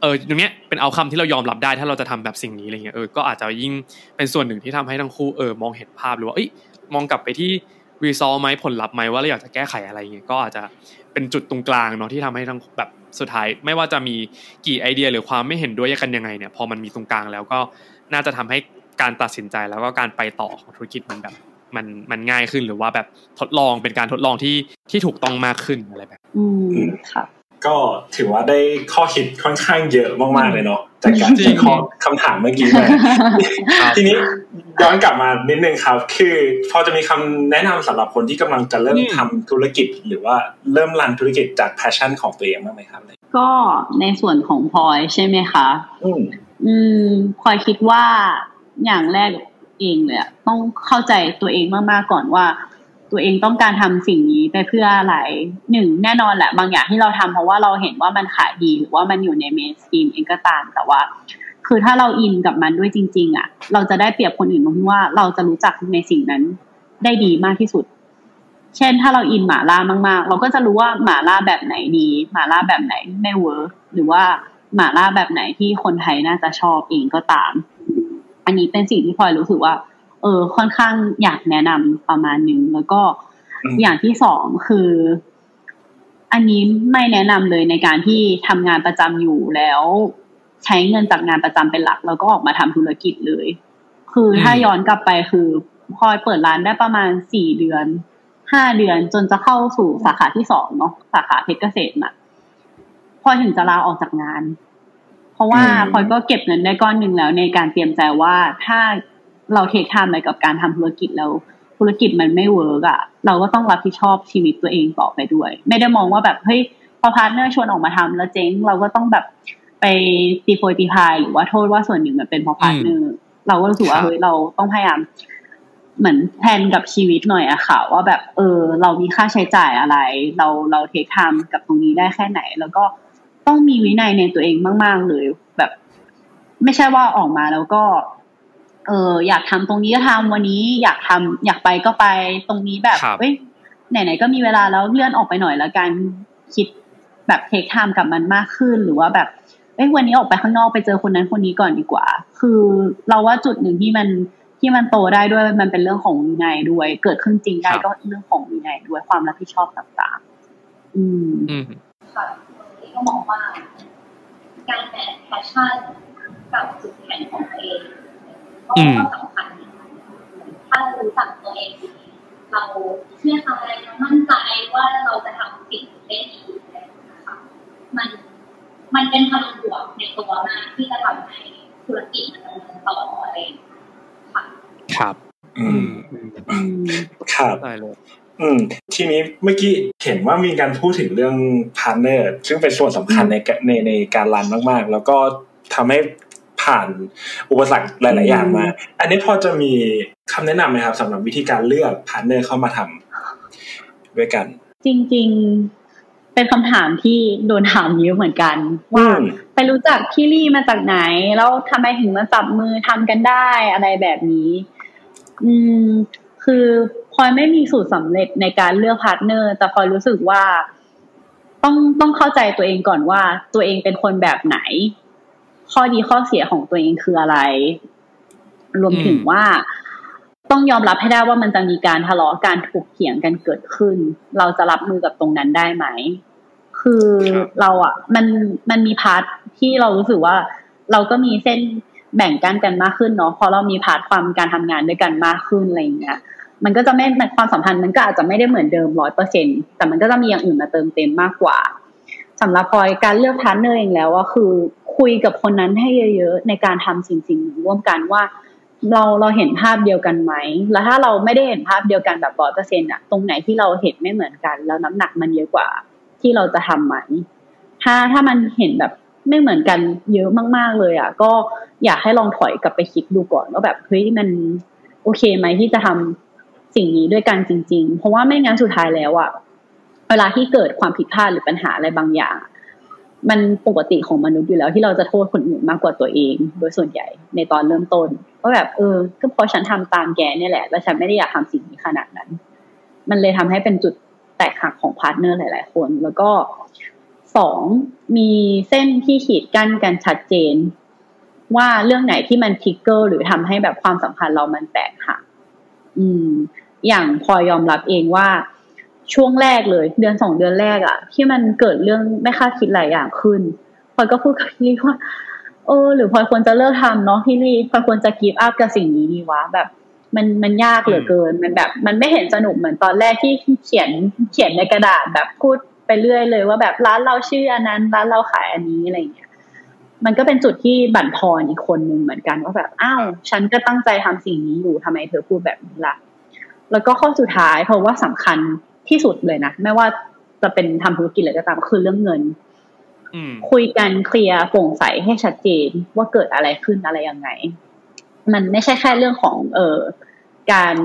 เออตรงเนี้ยเป็นเอาคำที่เรายอมรับได้ถ้าเราจะทำแบบสิ่งนี้อะไรเงี้ยเออก็อาจจะยิ่งเป็นส่วนหนึ่งที่ทำให้ทั้งคู่เออมองเห็นภาพหรือว่าเอ้ยมองกลับไปที่ รีซอลไหมผลลัพธ์ไหมว่าเราอยากจะแก้ไขอะไรเงี้ยก็อาจจะเป็นจุดตรงกลางเนาะที่ทำให้ทั้งแบบสุดท้าย ไม่ว่าจะมีกี่ไอเดียหรือความไม่เห็นด้วยกันยังไงเนี่ยพอมันมีตรงกลางแล้วก็น่าจะทำให้การตัดสินใจแล้วก็การไปต่อของธุรกิจมันแบบมันมันง่ายขึ้นหรือว่าแบบทดลองเป็นการทดลองที่ที่ถูกต้องมากขึ้นอะไรแบบ อืมค่ะ ก็ถือว่าได้ข้อคิดค่อนข้างเยอะมากๆเลยเนาะจากการที่ข้อคำถามเมื่อกี้มาทีนี้ย้อนกลับมานิดนึงครับ คือพอจะมีคำแนะนำสำหรับคนที่กำลังจะเริ่มทำธุรกิจ หรือว่าเริ่ม run ธุรกิจจาก passion ของตัวเองบ้างไหมครับก็ในส่วนของพลอยใช่ไหมคะ อืมอืมพลอยคิดว่าอย่างแรกเองเลยต้องเข้าใจตัวเองมากๆก่อนว่า ตัวเองต้องการทำสิ่งนี้ไปเพื่ออะไรหนึ่งแน่นอนแหละ บางอย่างที่เราทำเพราะว่าเราเห็นว่ามันขายดีหรือว่ามันอยู่ใน mainstream เองก็ตามแต่ว่า คือถ้าเรา in กับมันด้วยจริง ๆ อะ เราจะได้เปรียบคนอื่นตรงที่ว่าเราจะรู้จักในสิ่งนั้นได้ดีมากที่สุด เช่นถ้าเราอินหมาล่ามาก ๆ เราก็จะรู้ว่าหมาล่าแบบไหนดีหมาล่าแบบไหนไม่เวิร์กหรือว่าหมาล่าแบบไหนที่คนไทยน่าจะชอบเองก็ตาม อันนี้เป็นสิ่งที่พลอยรู้สึกว่า เออค่อนข้างอยากแนะนำประมาณนึงแล้วก็อย่างที่สองคือ อันนี้ไม่แนะนำเลยในการที่ทำงานประจำอยู่แล้ว ใช้เงินจากงานประจำเป็นหลัก แล้วก็ออกมาทำธุรกิจเลย คือถ้าย้อนกลับไปคือพลอยเปิดร้านได้ประมาณสี่เดือนห้าเดือนจนจะเข้าสู่สาขาที่สองเนาะสาขาเพชรเกษมน่ะพอถึงจะลาออกจากงานเพราะว่าอืมพลอยก็เก็บเงินได้ก้อนหนึ่งแล้วในการเตรียมใจว่าถ้า เรา take time อะไรกับการทำธุรกิจแล้วธุรกิจมันไม่ work อะเราก็ต้องรับผิดชอบชีวิตตัวเองต่อไปด้วย ไม่ได้มองว่าแบบเฮ้ยพอ partner ชวนออกมาทำแล้วเจ๊งเราก็ต้องแบบไปตีโพยตีพายหรือว่าโทษว่าส่วนหนึ่งมันเป็นเพราะ partner เราก็รู้สึกว่าครับเฮ้ยเราต้องพยายามเหมือนแทนกับชีวิตหน่อยอะค่ะ ว่าแบบเออ เรามีค่าใช้จ่ายอะไร เราเรา take time กับตรงนี้ได้แค่ไหน แล้วก็ต้องมีวินัยในตัวเองมาก ๆ เลย แบบ ไม่ใช่ว่าออกมาแล้วก็ เอออยากทำตรงนี้ก็ทำวันนี้อยากทำอยากไปก็ไปตรงนี้แบบครับเอ้ยไหนๆก็มีเวลาแล้วเลื่อนออกไปหน่อยแล้วกันคิดแบบ take time กับมันมากขึ้นหรือว่าแบบเอ้ยวันนี้ออกไปข้างนอกไปเจอคนนั้นคนนี้ก่อนดีกว่า คือเราว่าจุดหนึ่งที่มันที่มันโตได้ด้วยมันเป็นเรื่องของวินัยด้วย เกิดขึ้นจริงได้ครับก็เรื่องของวินัยด้วยความรับผิดชอบต่างๆ อืมอืมค่ะตรงนี้ก็มองว่าการ match passion กับจุดแข็งของตัวเอง ก็อืมสำคัญถ้าเรารู้จักตัวเองดีเราเชื่อใจเรามั่นใจว่าเราจะทำสิ่งได้ดีนะคะมันมันเป็นพลังบวกในตัวมากที่จะทำให้ธุรกิจมันดำเนินต่ออะไรอย่างเงี้ยค่ะครับอือืมมอืมอืมครับได้เลยอืมทีนี้เมื่อกี้เห็นว่ามีการพูดถึงเรื่องพาร์เนอร์ซึ่งเป็นส่วนสำคัญในกะในในการรันมาก ๆ แล้วก็ทำให้ ผ่านอุปสรรคหลาย ๆ อย่างมา อันนี้พอจะมีคำแนะนำไหมครับสำหรับวิธีการเลือก partner เข้ามาทำด้วยกัน จริง ๆ เป็นคำถามที่โดนถามเยอะเหมือนกันว่าอืมไปรู้จักพี่ลี่มาจากไหน แล้วทำไมถึงมาจับมือทำกันได้อะไรแบบนี้ อืม คือพลอยไม่มีสูตรสำเร็จในการเลือก partner แต่พลอยรู้สึกว่าต้องต้องเข้าใจตัวเองก่อนว่าตัวเองเป็นคนแบบไหน ข้อดีข้อเสียของตัวเองคืออะไร รวมถึงอืมว่าต้องยอมรับให้ได้ว่ามันจะมีการทะเลาะการถกเถียงกันเกิดขึ้น เราจะรับมือกับตรงนั้นได้ไหม คือครับเราอะ มันมันมี part ที่เรารู้สึกว่า เราก็มีเส้นแบ่งกันกันมากขึ้นเนาะพอเรามี part ความการทำงานด้วยกันมากขึ้นอะไรอย่างเงี้ยมันก็จะไม่ความสัมพันธ์มันก็อาจจะไม่ได้เหมือนเดิมร้อยเปอร์เซ็นต์แต่มันก็จะมีอย่างอื่นมาเติมเต็มมากกว่าสำหรับพลอยการเลือก partner เองแล้วก็คือ คุยกับคนนั้นให้เยอะ ๆ ในการทำสิ่งสิ่งหนึ่งร่วมกันว่า เราเราเห็นภาพเดียวกันไหม แล้วถ้าเราไม่ได้เห็นภาพเดียวกันแบบร้อยเปอร์เซ็นต์อะตรงไหนที่เราเห็นไม่เหมือนกัน แล้วน้ำหนักมันเยอะกว่า ที่เราจะทำไหม ถ้าถ้ามันเห็นแบบไม่เหมือนกันเยอะมาก ๆเลยอะก็อยากให้ลองถอยกลับไปคิดดูก่อนว่าแบบเฮ้ยมันโอเคไหมที่จะทำสิ่งนี้ด้วยกันจริง ๆ เพราะว่าไม่งั้นสุดท้ายแล้วอะเวลาที่เกิดความผิดพลาดหรือปัญหาอะไรบางอย่าง มันปกติของมนุษย์อยู่แล้วที่เราจะโทษคนอื่นมากกว่าตัวเอง โดยส่วนใหญ่ในตอนเริ่มต้นว่าแบบเออ ก็เพราะฉันทำตามแกเนี่ยแหละ แล้วฉันไม่ได้อยากทำสิ่งนี้ขนาดนั้น มันเลยทำให้เป็นจุดแตกหักของ partner หลาย ๆ คน แล้วก็สองมีเส้นที่ขีดกั้นกันชัดเจน ว่าเรื่องไหนที่มัน trigger หรือทำให้แบบความสัมพันธ์เรามันแตกหักอืม อย่างพอยอมรับเองว่า ช่วงแรกเลย เดือนสองเดือนแรกอะที่มันเกิดเรื่องไม่คาดคิดหลายอย่างขึ้นพลอยก็พูดกับพี่ลี่ว่าเออ หรือพลอยควรจะเลิกทำเนาะพี่ลี่พลอยควรจะกีบอัพกับสิ่งนี้ดีวะแบบ มันมันยากเหลือเกิน มันแบบ มันไม่เห็นสนุกเหมือนตอนแรกที่เขียนเขียนในกระดาษแบบพูดไปเรื่อยเลยว่าแบบร้านเราชื่ออันนั้นร้านเราขายอันนี้อะไรอย่างเงี้ยมันก็เป็นจุดที่บั่นทอนอีกคนนึงเหมือนกันว่าแบบอ้าวฉันก็ตั้งใจทำสิ่งนี้อยู่ทำไมเธอพูดแบบนี้ล่ะ แล้วก็ข้อสุดท้ายเพราะว่าสำคัญ ที่สุดเลยนะไม่ว่าจะเป็นทำธุรกิจอะไรก็ตามคือเรื่องเงินอืมคุยกันเคลียร์โปร่งใสให้ชัดเจนว่าเกิดอะไรขึ้นอะไรยังไง มันไม่ใช่แค่เรื่องของ เออการ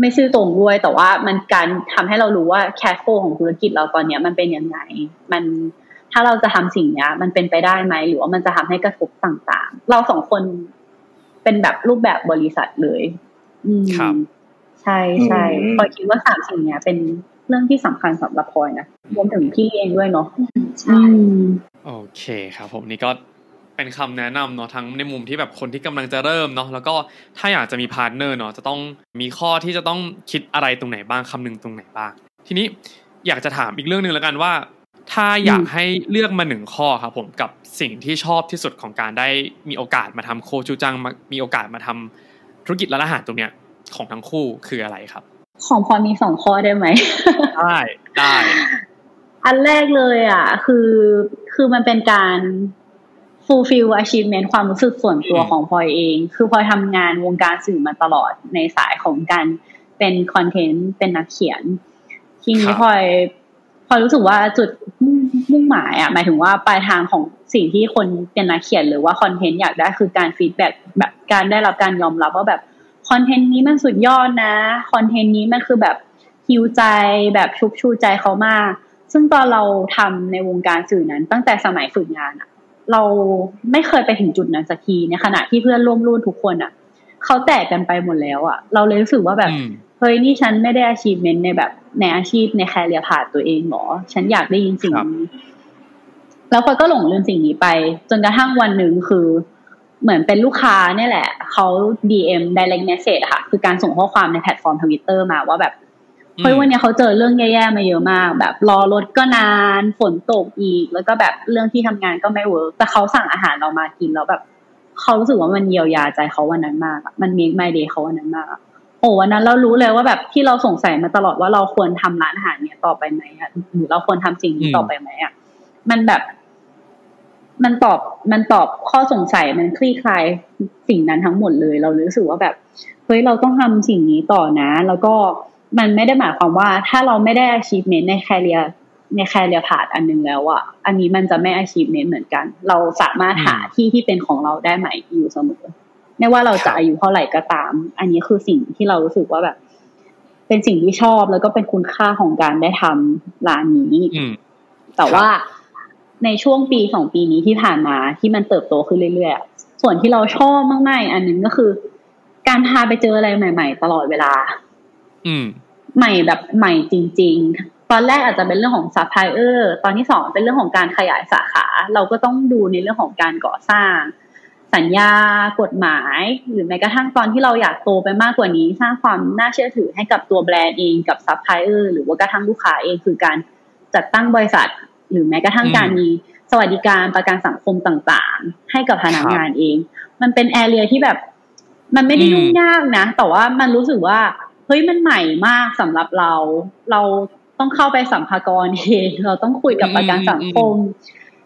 ไม่ซื่อตรงด้วย แต่ว่ามันการทำให้เรารู้ว่าแคชโฟของธุรกิจเราตอนเนี้ยมันเป็นยังไง มันถ้าเราจะทำสิ่งเนี้ย มันเป็นไปได้ไหมหรือว่ามันจะทำให้กระทบต่าง ๆ เราสองคนเป็นแบบรูปแบบบริษัทเลย อืมครับ ใช่ใช่อืมพลอยคิดว่าสามสิ่งเนี้ยเป็นเรื่องที่สำคัญสำหรับพลอยนะรวมถึงพี่เองด้วยเนาะใช่อืมโอเคครับ ผมนี่ก็เป็นคำแนะนำเนาะทั้งในมุมที่แบบคนที่กำลังจะเริ่มเนาะแล้วก็ถ้าอยากจะมี partner เนาะจะต้องมีข้อที่จะต้องคิดอะไรตรงไหนบ้างคำนึงตรงไหนบ้าง ทีนี้อยากจะถามอีกเรื่องหนึ่งแล้วกันว่า ถ้าอยากให้เลือกมาหนึ่งข้อครับผมกับสิ่งที่ชอบที่สุดของการได้มีโอกาสมาทำโคชูจังมามีโอกาสมาทำธุรกิจร้านอาหารตรงเนี้ย ของทั้งคู่คืออะไรครับ ของพลอยมีสองข้อได้ไหมได้ได้อันแรกเลย อะ คือคือมันเป็นการ fulfill achievement ความรู้สึกส่วนตัวของพลอยเอง คือพลอยทำงานวงการสื่อมาตลอดในสายของการเป็นคอนเทนต์เป็นนักเขียน ทีนี้พลอยพลอยรู้สึกว่าจุดมุ่งหมายอะหมายถึงว่าปลายทางของสิ่งที่คนเป็นนักเขียนหรือว่า content อยากได้คือการ feedback แบบการได้รับการยอมรับว่าแบบ content นี้มันสุดยอดนะ content นี้มันคือแบบ heal ใจแบบชุบชูใจเขามาก ซึ่งตอนเราทำในวงการสื่อนั้น ตั้งแต่สมัยฝึกงานอะเราไม่เคยไปถึงจุดนั้นสักทีในขณะที่เพื่อนร่วมรุ่นทุกคนอะเขาแตกกันไปหมดแล้วอะเราเลยรู้สึกว่าแบบเฮ้ยนี่ฉันไม่ได้ achievement ในแบบในอาชีพใน career path ตัวเองหรอฉันอยากได้ยินสิ่งนี้แล้วพอก็หลงลืมสิ่งนี้ไป จนกระทั่งวันหนึ่งคือ เหมือนเป็นลูกค้าเนี่ยแหละเขา DM direct message ค่ะ คือการส่งข้อความในแพลตฟอร์มทวิตเตอร์มาว่าแบบเฮ้ยวันนี้เขาเจอเรื่องแย่ๆมาเยอะมาก แบบรอรถก็นานฝนตกอีก แล้วก็แบบเรื่องที่ทำงานก็ไม่ work แต่เขาสั่งอาหารเรามากินแล้วแบบเขารู้สึกว่ามันเยียวยาใจเขาวันนั้นมาก มันมีไมเดย์เขาวันนั้นมากโอ้วันนั้นเรารู้เลยว่าแบบที่เราสงสัยมาตลอดว่าเราควรทำร้านอาหารเนี่ยต่อไปไหมอะหรือเราควรทำสิ่งนี้ต่อไปไหมอะมันแบบ มันตอบมันตอบข้อสงสัยมันคลี่คลายสิ่งนั้นทั้งหมดเลย เรารู้สึกว่าแบบเฮ้ยเราต้องทำสิ่งนี้ต่อนะ แล้วก็มันไม่ได้หมายความว่า ถ้าเราไม่ได้ achievement ในแคเรียในแคเรียพาดอันนึงแล้วอะอันนี้มันจะไม่ achievement เหมือนกัน เราสามารถหาที่ที่เป็นของเราได้ใหม่อยู่เสมอไม่ว่าเราจะอายุเท่าไหร่ก็ตาม อันนี้คือสิ่งที่เรารู้สึกว่าแบบ เป็นสิ่งที่ชอบแล้วก็เป็นคุณค่าของการได้ทำร้านนี้แต่ว่า ในช่วงปีสองปีนี้ที่ผ่านมาที่มันเติบโตขึ้นเรื่อยๆส่วนที่เราชอบมากๆอันนึงก็คือ การพาไปเจออะไรใหม่ ๆ ตลอดเวลา อืม ใหม่แบบใหม่จริง ๆ ตอนแรกอาจจะเป็นเรื่องของซัพพลายเออร์ตอนที่สองเป็นเรื่องของการขยายสาขา เราก็ต้องดูในเรื่องของการก่อสร้าง สัญญากฎหมาย หรือแม้กระทั่งตอนที่เราอยากโตไปมากกว่านี้ สร้างความน่าเชื่อถือให้กับตัวแบรนด์เองกับซัพพลายเออร์หรือว่ากระทั่งลูกค้าเองคือการจัดตั้งบริษัท หรือแม้กระทั่งการมีสวัสดิการประกันสังคมต่างๆ ให้กับพนักงานเอง มันเป็น area ที่แบบ มันไม่ได้ยุ่งยากนะ แต่ว่ามันรู้สึกว่า เฮ้ยมันใหม่มากสำหรับเรา เราต้องเข้าไปสรรพากรเองเราต้องคุยกับประกันสังคม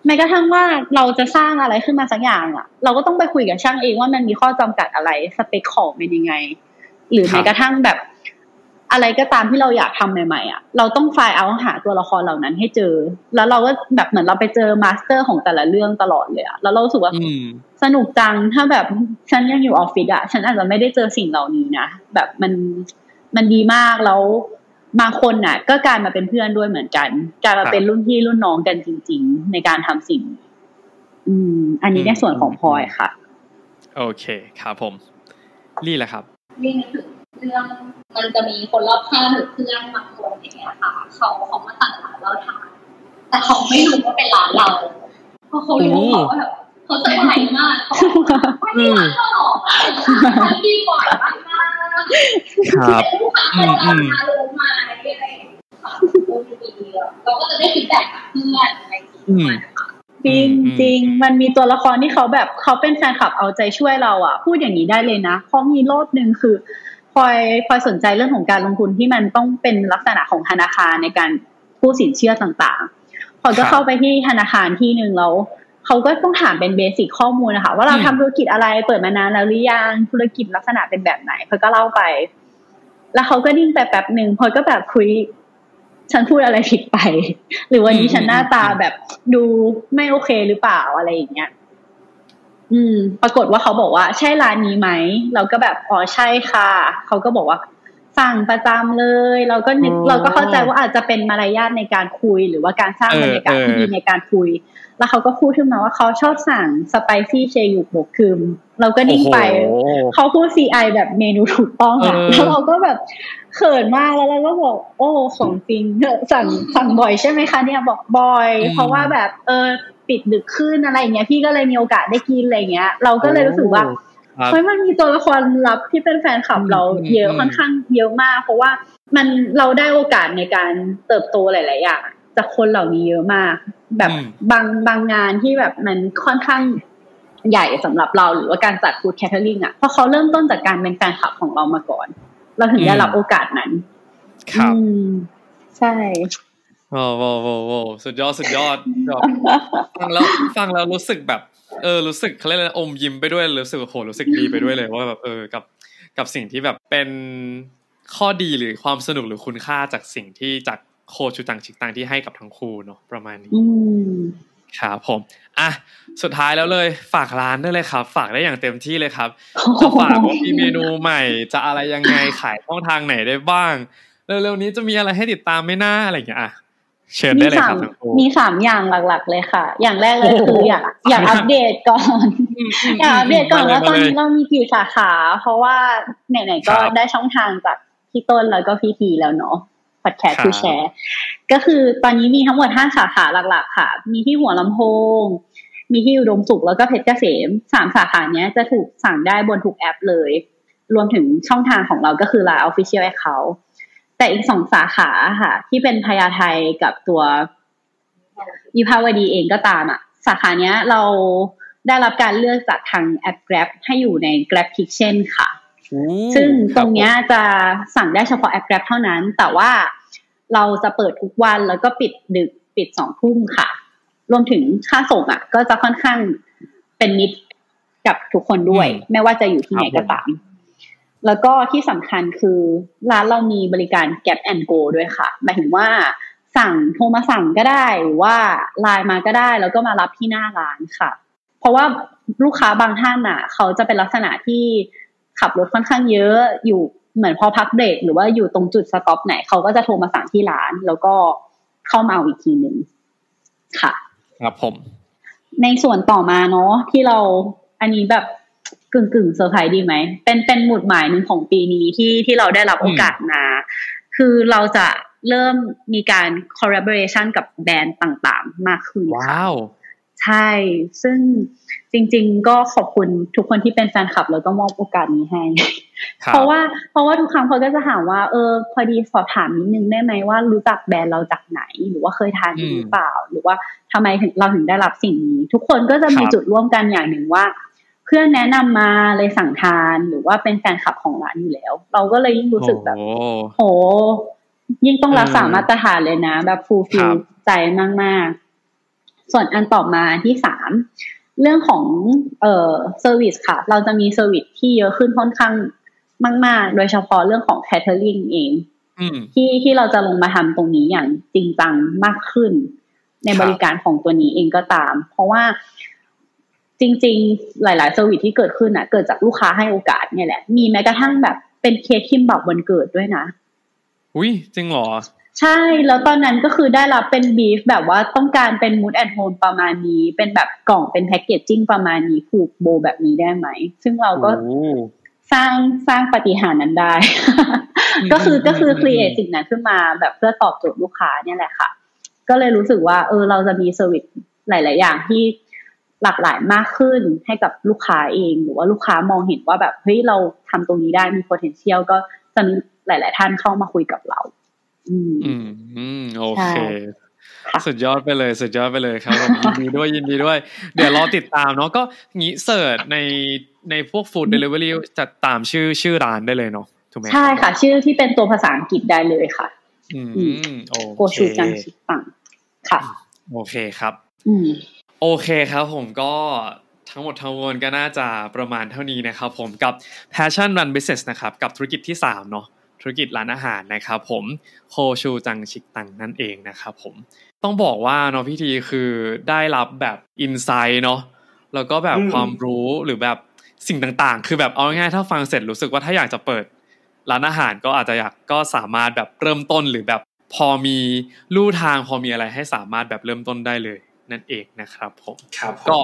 แม้กระทั่งว่าเราจะสร้างอะไรขึ้นมาสักอย่างอะ เราก็ต้องไปคุยกับช่างเองว่ามันมีข้อจำกัดอะไรสเปคของเป็นยังไง หรือแม้กระทั่งแบบ อะไรก็ตามที่เราอยากทำใหม่ๆอะเราต้องไฟล์เอาหาตัวละครเหล่านั้นให้เจอ แล้วเราก็แบบเหมือนเราไปเจอ master ของแต่ละเรื่องตลอดเลยอะแล้วเราสึกว่าสนุกจังถ้าแบบฉันยังอยู่ออฟฟิศอะฉันอาจจะไม่ได้เจอสิ่งเหล่านี้นะแบบมันมันดีมากแล้วบางคนน่ะ ก็กลายมาเป็นเพื่อนด้วยเหมือนกันกลายมาเป็นรุ่นพี่รุ่นน้องกันจริง ๆ ในการทำสิ่ง อืม อันนี้ในส่วนของพลอยค่ะ โอเคครับผมรี่แหละครับรี่นึกถึง เรื่องมันจะมีคนรอบข้างหรือเพื่อนบางคนอย่างเงี้ยค่ะเขาเขามาสั่งร้านเราทานแต่เขาไม่รู้ว่าเป็นร้านเราเพราะเขารู้เขาแบบเขาสบายมากเขาไม่ได้ร้านเราหรอกที่บ่อยมากครับอืมอืมลงมาอะไรอะไรเราก็จะได้ฟีดแบ็กกับเพื่อนอะไรอย่างเงี้ยจริงจริงมันมีตัวละครที่เขาแบบเขาเป็นแฟนคลับเอาใจช่วยเราอะ พูดอย่างนี้ได้เลยนะเพราะมีรอบหนึ่งคือ พลอยพลอยสนใจเรื่องของการลงทุนที่มันต้องเป็นลักษณะของธนาคารในการผู้สินเชื่อต่างๆพลอยก็เข้าไปที่ธนาคารที่หนึ่งแล้วเขาก็ต้องถามเป็นเบสิกข้อมูลนะคะว่าเราทำธุรกิจอะไรเปิดมานานแล้วหรือยังธุรกิจลักษณะเป็นแบบไหนพลอยก็เล่าไป แล้วเขาก็ดิ้งไปแป๊บหนึ่งพลอยก็แบบคุยฉันพูดอะไรผิดไป หรือวันนี้ฉันหน้าตาแบบดูไม่โอเคหรือเปล่าอะไรอย่างเงี้ย อืม ปรากฏว่าเขาบอกว่า ใช่ร้านนี้ไหม เราก็แบบอ๋อใช่ค่ะ เขาก็บอกว่าสั่งประจำเลย เราก็เราก็เข้าใจว่าอาจจะเป็นมารยาทในการคุย หรือว่าการสร้างบรรยากาศที่ดีในการคุย แล้วเขาก็พูดขึ้นมาว่าเขาชอบสั่งสไปซี่เชยุกบกคืมเราก็นิ่งไป เขาพูด CI แบบเมนูถูกต้องอะแล้วเราก็แบบเขินมากแล้วเราก็บอก โอ้ของจริงสั่งสั่งบ่อยใช่ไหมคะเนี่ยบอกบ่อย เพราะว่าแบบเออปิดดึกขึ้นอะไรเงี้ยพี่ก็เลยมีโอกาสได้กินอะไรเงี้ย เราก็เลยรู้สึกว่าเฮ้ยมันมีตัวละครลับที่เป็นแฟนคลับเราเยอะค่อนข้างเยอะมาก เพราะว่ามันเราได้โอกาสในการเติบโตหลาย ๆ อย่างจากคนเหล่านี้เยอะมาก แบบบางบางงานที่แบบมันค่อนข้างใหญ่สำหรับเราหรือว่าการจัดฟูดแคทเทอริงอะเพราะเขาเริ่มต้นจากการเป็นแฟนคลับของเรามาก่อน เราถึงได้รับโอกาสนั้น ครับใช่โอ้โหโอ้โหสุดยอดสุดยอดฟังแล้วฟังแล้วรู้สึกแบบ เออรู้สึกเขาเรียกอะไรอมยิ้มไปด้วยรู้สึกโหรู้สึกดีไปด้วยเลยว่าแบบเออกับกับสิ่งที่แบบเป็นข้อดีหรือความสนุกหรือคุณค่าจากสิ่งที่จาก โคชูจังชิกตังที่ให้กับทั้งคู่เนาะประมาณนี้อืมครับผมอะสุดท้ายแล้วเลยฝากร้านได้เลยครับ ฝากได้อย่างเต็มที่เลยครับจะฝากว่ามีเมนูใหม่ จะอะไรยังไงขายช่องทางไหนได้บ้างเร็วๆนี้จะมีอะไรให้ติดตามไหม่น่าอะไรอย่างเงี้ยอะเชิญได้เลยครับทั้งคู่มีสามอย่างหลักๆ เลยค่ะ อย่างแรกเลยคืออยากอยากอัปเดตก่อนอยากอัปเดตก่อนว่าตอนนี้เรามีกี่สาขา เพราะว่าไหนๆก็ได้ช่องทางจากพี่ต้นแล้วก็พี่ทีแล้วเนาะ พอดแคสต์ทูแชร์ก็คือตอนนี้มีทั้งหมดห้าสาขาหลักๆ ค่ะ มีที่หัวลำโพง มีที่อุดมสุขแล้วก็เพชรเกษมสามสาขาเนี้ยจะถูกสั่งได้บนทุกแอปเลย รวมถึงช่องทางของเราก็คือ Line Official Account แต่อีกสองสาขาค่ะ ที่เป็นพญาไทกับตัววิภาวดีเองก็ตามอะ สาขาเนี้ยเราได้รับการเลือกจากทางแอป Grab ให้อยู่ใน Grab Kitchen ค่ะ ซึ่งตรงเนี้ยจะสั่งได้เฉพาะแอป Grab เท่านั้น แต่ว่าเราจะเปิดทุกวันแล้วก็ปิดดึกปิดสองทุ่มค่ะ รวมถึงค่าส่งอะ ก็จะค่อนข้างเป็นมิตรกับทุกคนด้วย ไม่ว่าจะอยู่ที่ไหนก็ตาม แล้วก็ที่สำคัญคือร้านเรามีบริการ Gap and Go ด้วยค่ะ หมายถึงว่าสั่งโทรมาสั่งก็ได้หรือว่าไลน์มาก็ได้ แล้วก็มารับที่หน้าร้านค่ะ เพราะว่าลูกค้าบางท่านอะ เขาจะเป็นลักษณะที่ ขับรถค่อนข้างเยอะอยู่เหมือนพอพักเบรกหรือว่าอยู่ตรงจุดสต็อปไหนเขาก็จะโทรมาสั่งที่ร้าน แล้วก็เข้ามาเอาอีกทีหนึ่งค่ะ ครับผม ในส่วนต่อมาเนาะที่เราอันนี้แบบกึ่งกึ่งเซอร์ไพรส์ดีไหมเป็นเป็นหมุดหมายหนึ่งของปีนี้ที่ที่เราได้รับโอกาสมา คือเราจะเริ่มมีการ collaboration กับแบรนด์ต่างๆ มากขึ้นค่ะว้าว ใช่ ซึ่งจริง ๆ ก็ขอบคุณทุกคนที่เป็นแฟนคลับแล้วก็มอบโอกาสนี้ให้ครับเพราะว่าเพราะว่าทุกครั้งเขาก็จะถามว่าเออพอดีสอบถามนิดนึงได้ไหมว่ารู้จักแบรนด์เราจากไหน หรือว่าเคยทานอืมหรือเปล่า หรือว่าทำไมถึงเราถึงได้รับสิ่งนี้ ทุกคนก็จะมีครับจุดร่วมกันอย่างหนึ่งว่า เพื่อนแนะนำมาเลยสั่งทานหรือว่าเป็นแฟนคลับของร้านอยู่แล้ว เราก็เลยยิ่งรู้สึกแบบโอ้โหยิ่งต้องรักษาเออมาตรฐานเลยนะ แบบ fulfill หัวใจมากๆ ส่วนอันต่อมาที่สามเรื่องของเอ่อ service ค่ะ เราจะมี service ที่เยอะขึ้นค่อนข้างมาก ๆ โดยเฉพาะเรื่องของ catering เองอืมที่ที่เราจะลงมาทำตรงนี้อย่างจริงจังมากขึ้น ในครับบริการของตัวนี้เองก็ตาม เพราะว่าจริง ๆ หลาย ๆ service ที่เกิดขึ้นอะเกิดจากลูกค้าให้โอกาสเนี่ยแหละ มีแม้กระทั่งแบบเป็นเค้กคิมบับวันเกิดด้วยนะ อุ้ยจริงเหรอ ใช่ แล้วตอนนั้นก็คือได้รับเป็นบีฟแบบว่าต้องการเป็น mood and tone ประมาณนี้ เป็นแบบกล่องเป็น packaging ประมาณนี้ผูกโบแบบนี้ได้ไหม ซึ่งเราก็โอ้สร้างสร้างปาฏิหาริย์นั้นได้ ก็คือก็คือ create สิ่งนั้นขึ้นมาแบบเพื่อตอบโจทย์ลูกค้าเนี่ยแหละค่ะ ก็เลยรู้สึกว่าเออเราจะมี service หลาย ๆ อย่างที่หลากหลายมากขึ้นให้กับลูกค้าเอง หรือว่าลูกค้ามองเห็นว่าแบบเฮ้ยเราทำตรงนี้ได้มี potential ก็จะมีหลาย ๆ ท่านเข้ามาคุยกับเรา อืมอืมอืมโอใช่เคค่ะสุดยอดไปเลยสุดยอดไปเลยครับผมยินดีด้วยยินดีด้วย เดี๋ยวรอติดตามเนาะก็งี้เสิร์ชในในพวกฟู้ดเดลิเวอรี่จะตามชื่อชื่อร้านได้เลยเนาะถูกไหมใช่ค่ะ ชื่อที่เป็นตัวภาษาอังกฤษได้เลยค่ะ อืมอืโอโกเคชูจังชิปังค่ะ โอเคครับ อืมโอเคครับผมก็ทั้งหมดทั้งมวลก็น่าจะประมาณเท่านี้นะครับผมกับ Passion Run Business นะครับ กับธุรกิจที่3เนาะ ธุรกิจร้านอาหารนะครับผมโคชูจังชิกตังนั่นเองนะครับผมต้องบอกว่าเนาะพี่ทีคือได้รับแบบอินไซต์เนาะแล้วก็แบบอืมความรู้หรือแบบสิ่งต่างๆ คือแบบเอาง่ายๆถ้าฟังเสร็จรู้สึกว่าถ้าอยากจะเปิดร้านอาหารก็อาจจะอยากก็สามารถแบบเริ่มต้นหรือแบบพอมีลู่ทางพอมีอะไรให้สามารถแบบเริ่มต้นได้เลยนั่นเองนะครับผมครับผมก็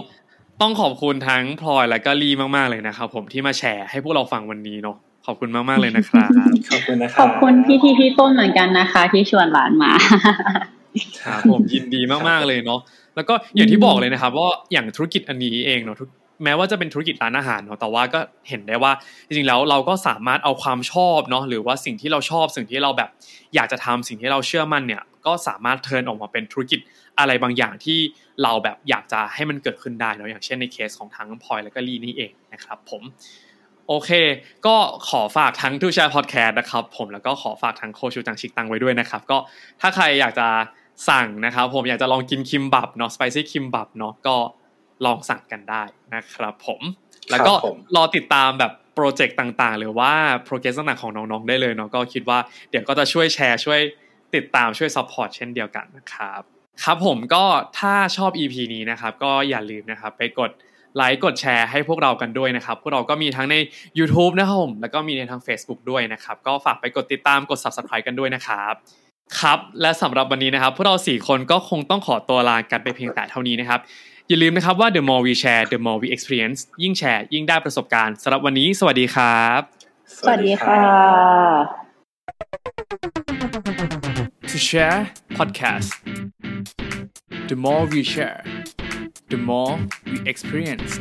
ต้องขอบคุณทั้งพลอยและก็ลี่มากๆเลยนะครับผมที่มาแชร์ให้พวกเราฟังวันนี้เนาะ ขอบคุณมากๆเลยนะครับขอบคุณนะคขรับอบคุณพี่ทีพี่ต้นเหมือนกันนะคะ ที่ชวนหลานมาครับผมยินดีมากๆเลยเนาะแล้วก็อย่างที่บอกเลยนะครับว่าอย่างธุรกิจอันนี้เองเนาะทุกแม้ว่าจะเป็นธุรกิจร้านอาหารเนาะแต่ว่าก็เห็นได้ว่าจริงๆแล้วเราก็สามารถเอาความชอบเนาะหรือว่าสิ่งที่เราชอบสิ่งที่เราแบบอยากจะทำสิ่งที่เราเชื่อมั่นเนี่ยก็สามารถเทิร์นออกมาเป็นธุรกิจอะไรบางอย่างที่เราแบบอยากจะให้มันเกิดขึ้นได้เนาะอย่างเช่นในเคสของทั้งพลอยและก็ลี่นี่เองนะครับผม โอเค ก็ขอฝากทั้งทูแชร์พอดแคสต์นะครับ ผมแล้วก็ขอฝากทั้งโคชูจังชิกตังไว้ด้วยนะครับ ก็ถ้าใครอยากจะสั่งนะครับ ผมอยากจะลองกินคิมบับเนาะ spicy คิมบับเนาะก็ลองสั่งกันได้นะครับผมแล้วก็ครับผมรอติดตามแบบ project ต่างๆ หรือว่า progress ต่างๆของน้องๆได้เลยเนาะก็คิดว่าเดี๋ยวก็จะช่วยแชร์ช่วยติดตามช่วย support เช่นเดียวกันนะครับครับผมก็ถ้าชอบ EP นี้นะครับ ก็อย่าลืมนะครับ ไปกด ไลค์กดแชร์ให้พวกเรากันด้วยนะครับ พวกเราก็มีทั้งใน YouTube นะครับผมแล้วก็มีในทาง Facebook ด้วยนะครับ ก็ฝากไปกดติดตามกด Subscribe กันด้วยนะครับครับ และสำหรับวันนี้นะครับพวกเราสี่คนก็คงต้องขอตัวลากันไปเพียงแต่เท่านี้นะครับ อย่าลืมนะครับว่า the more we share the more we experience ยิ่งแชร์ ยิ่งได้ประสบการณ์สำหรับวันนี้ สวัสดีครับ สวัสดีค่ะ to share podcast the more we share the more we experience.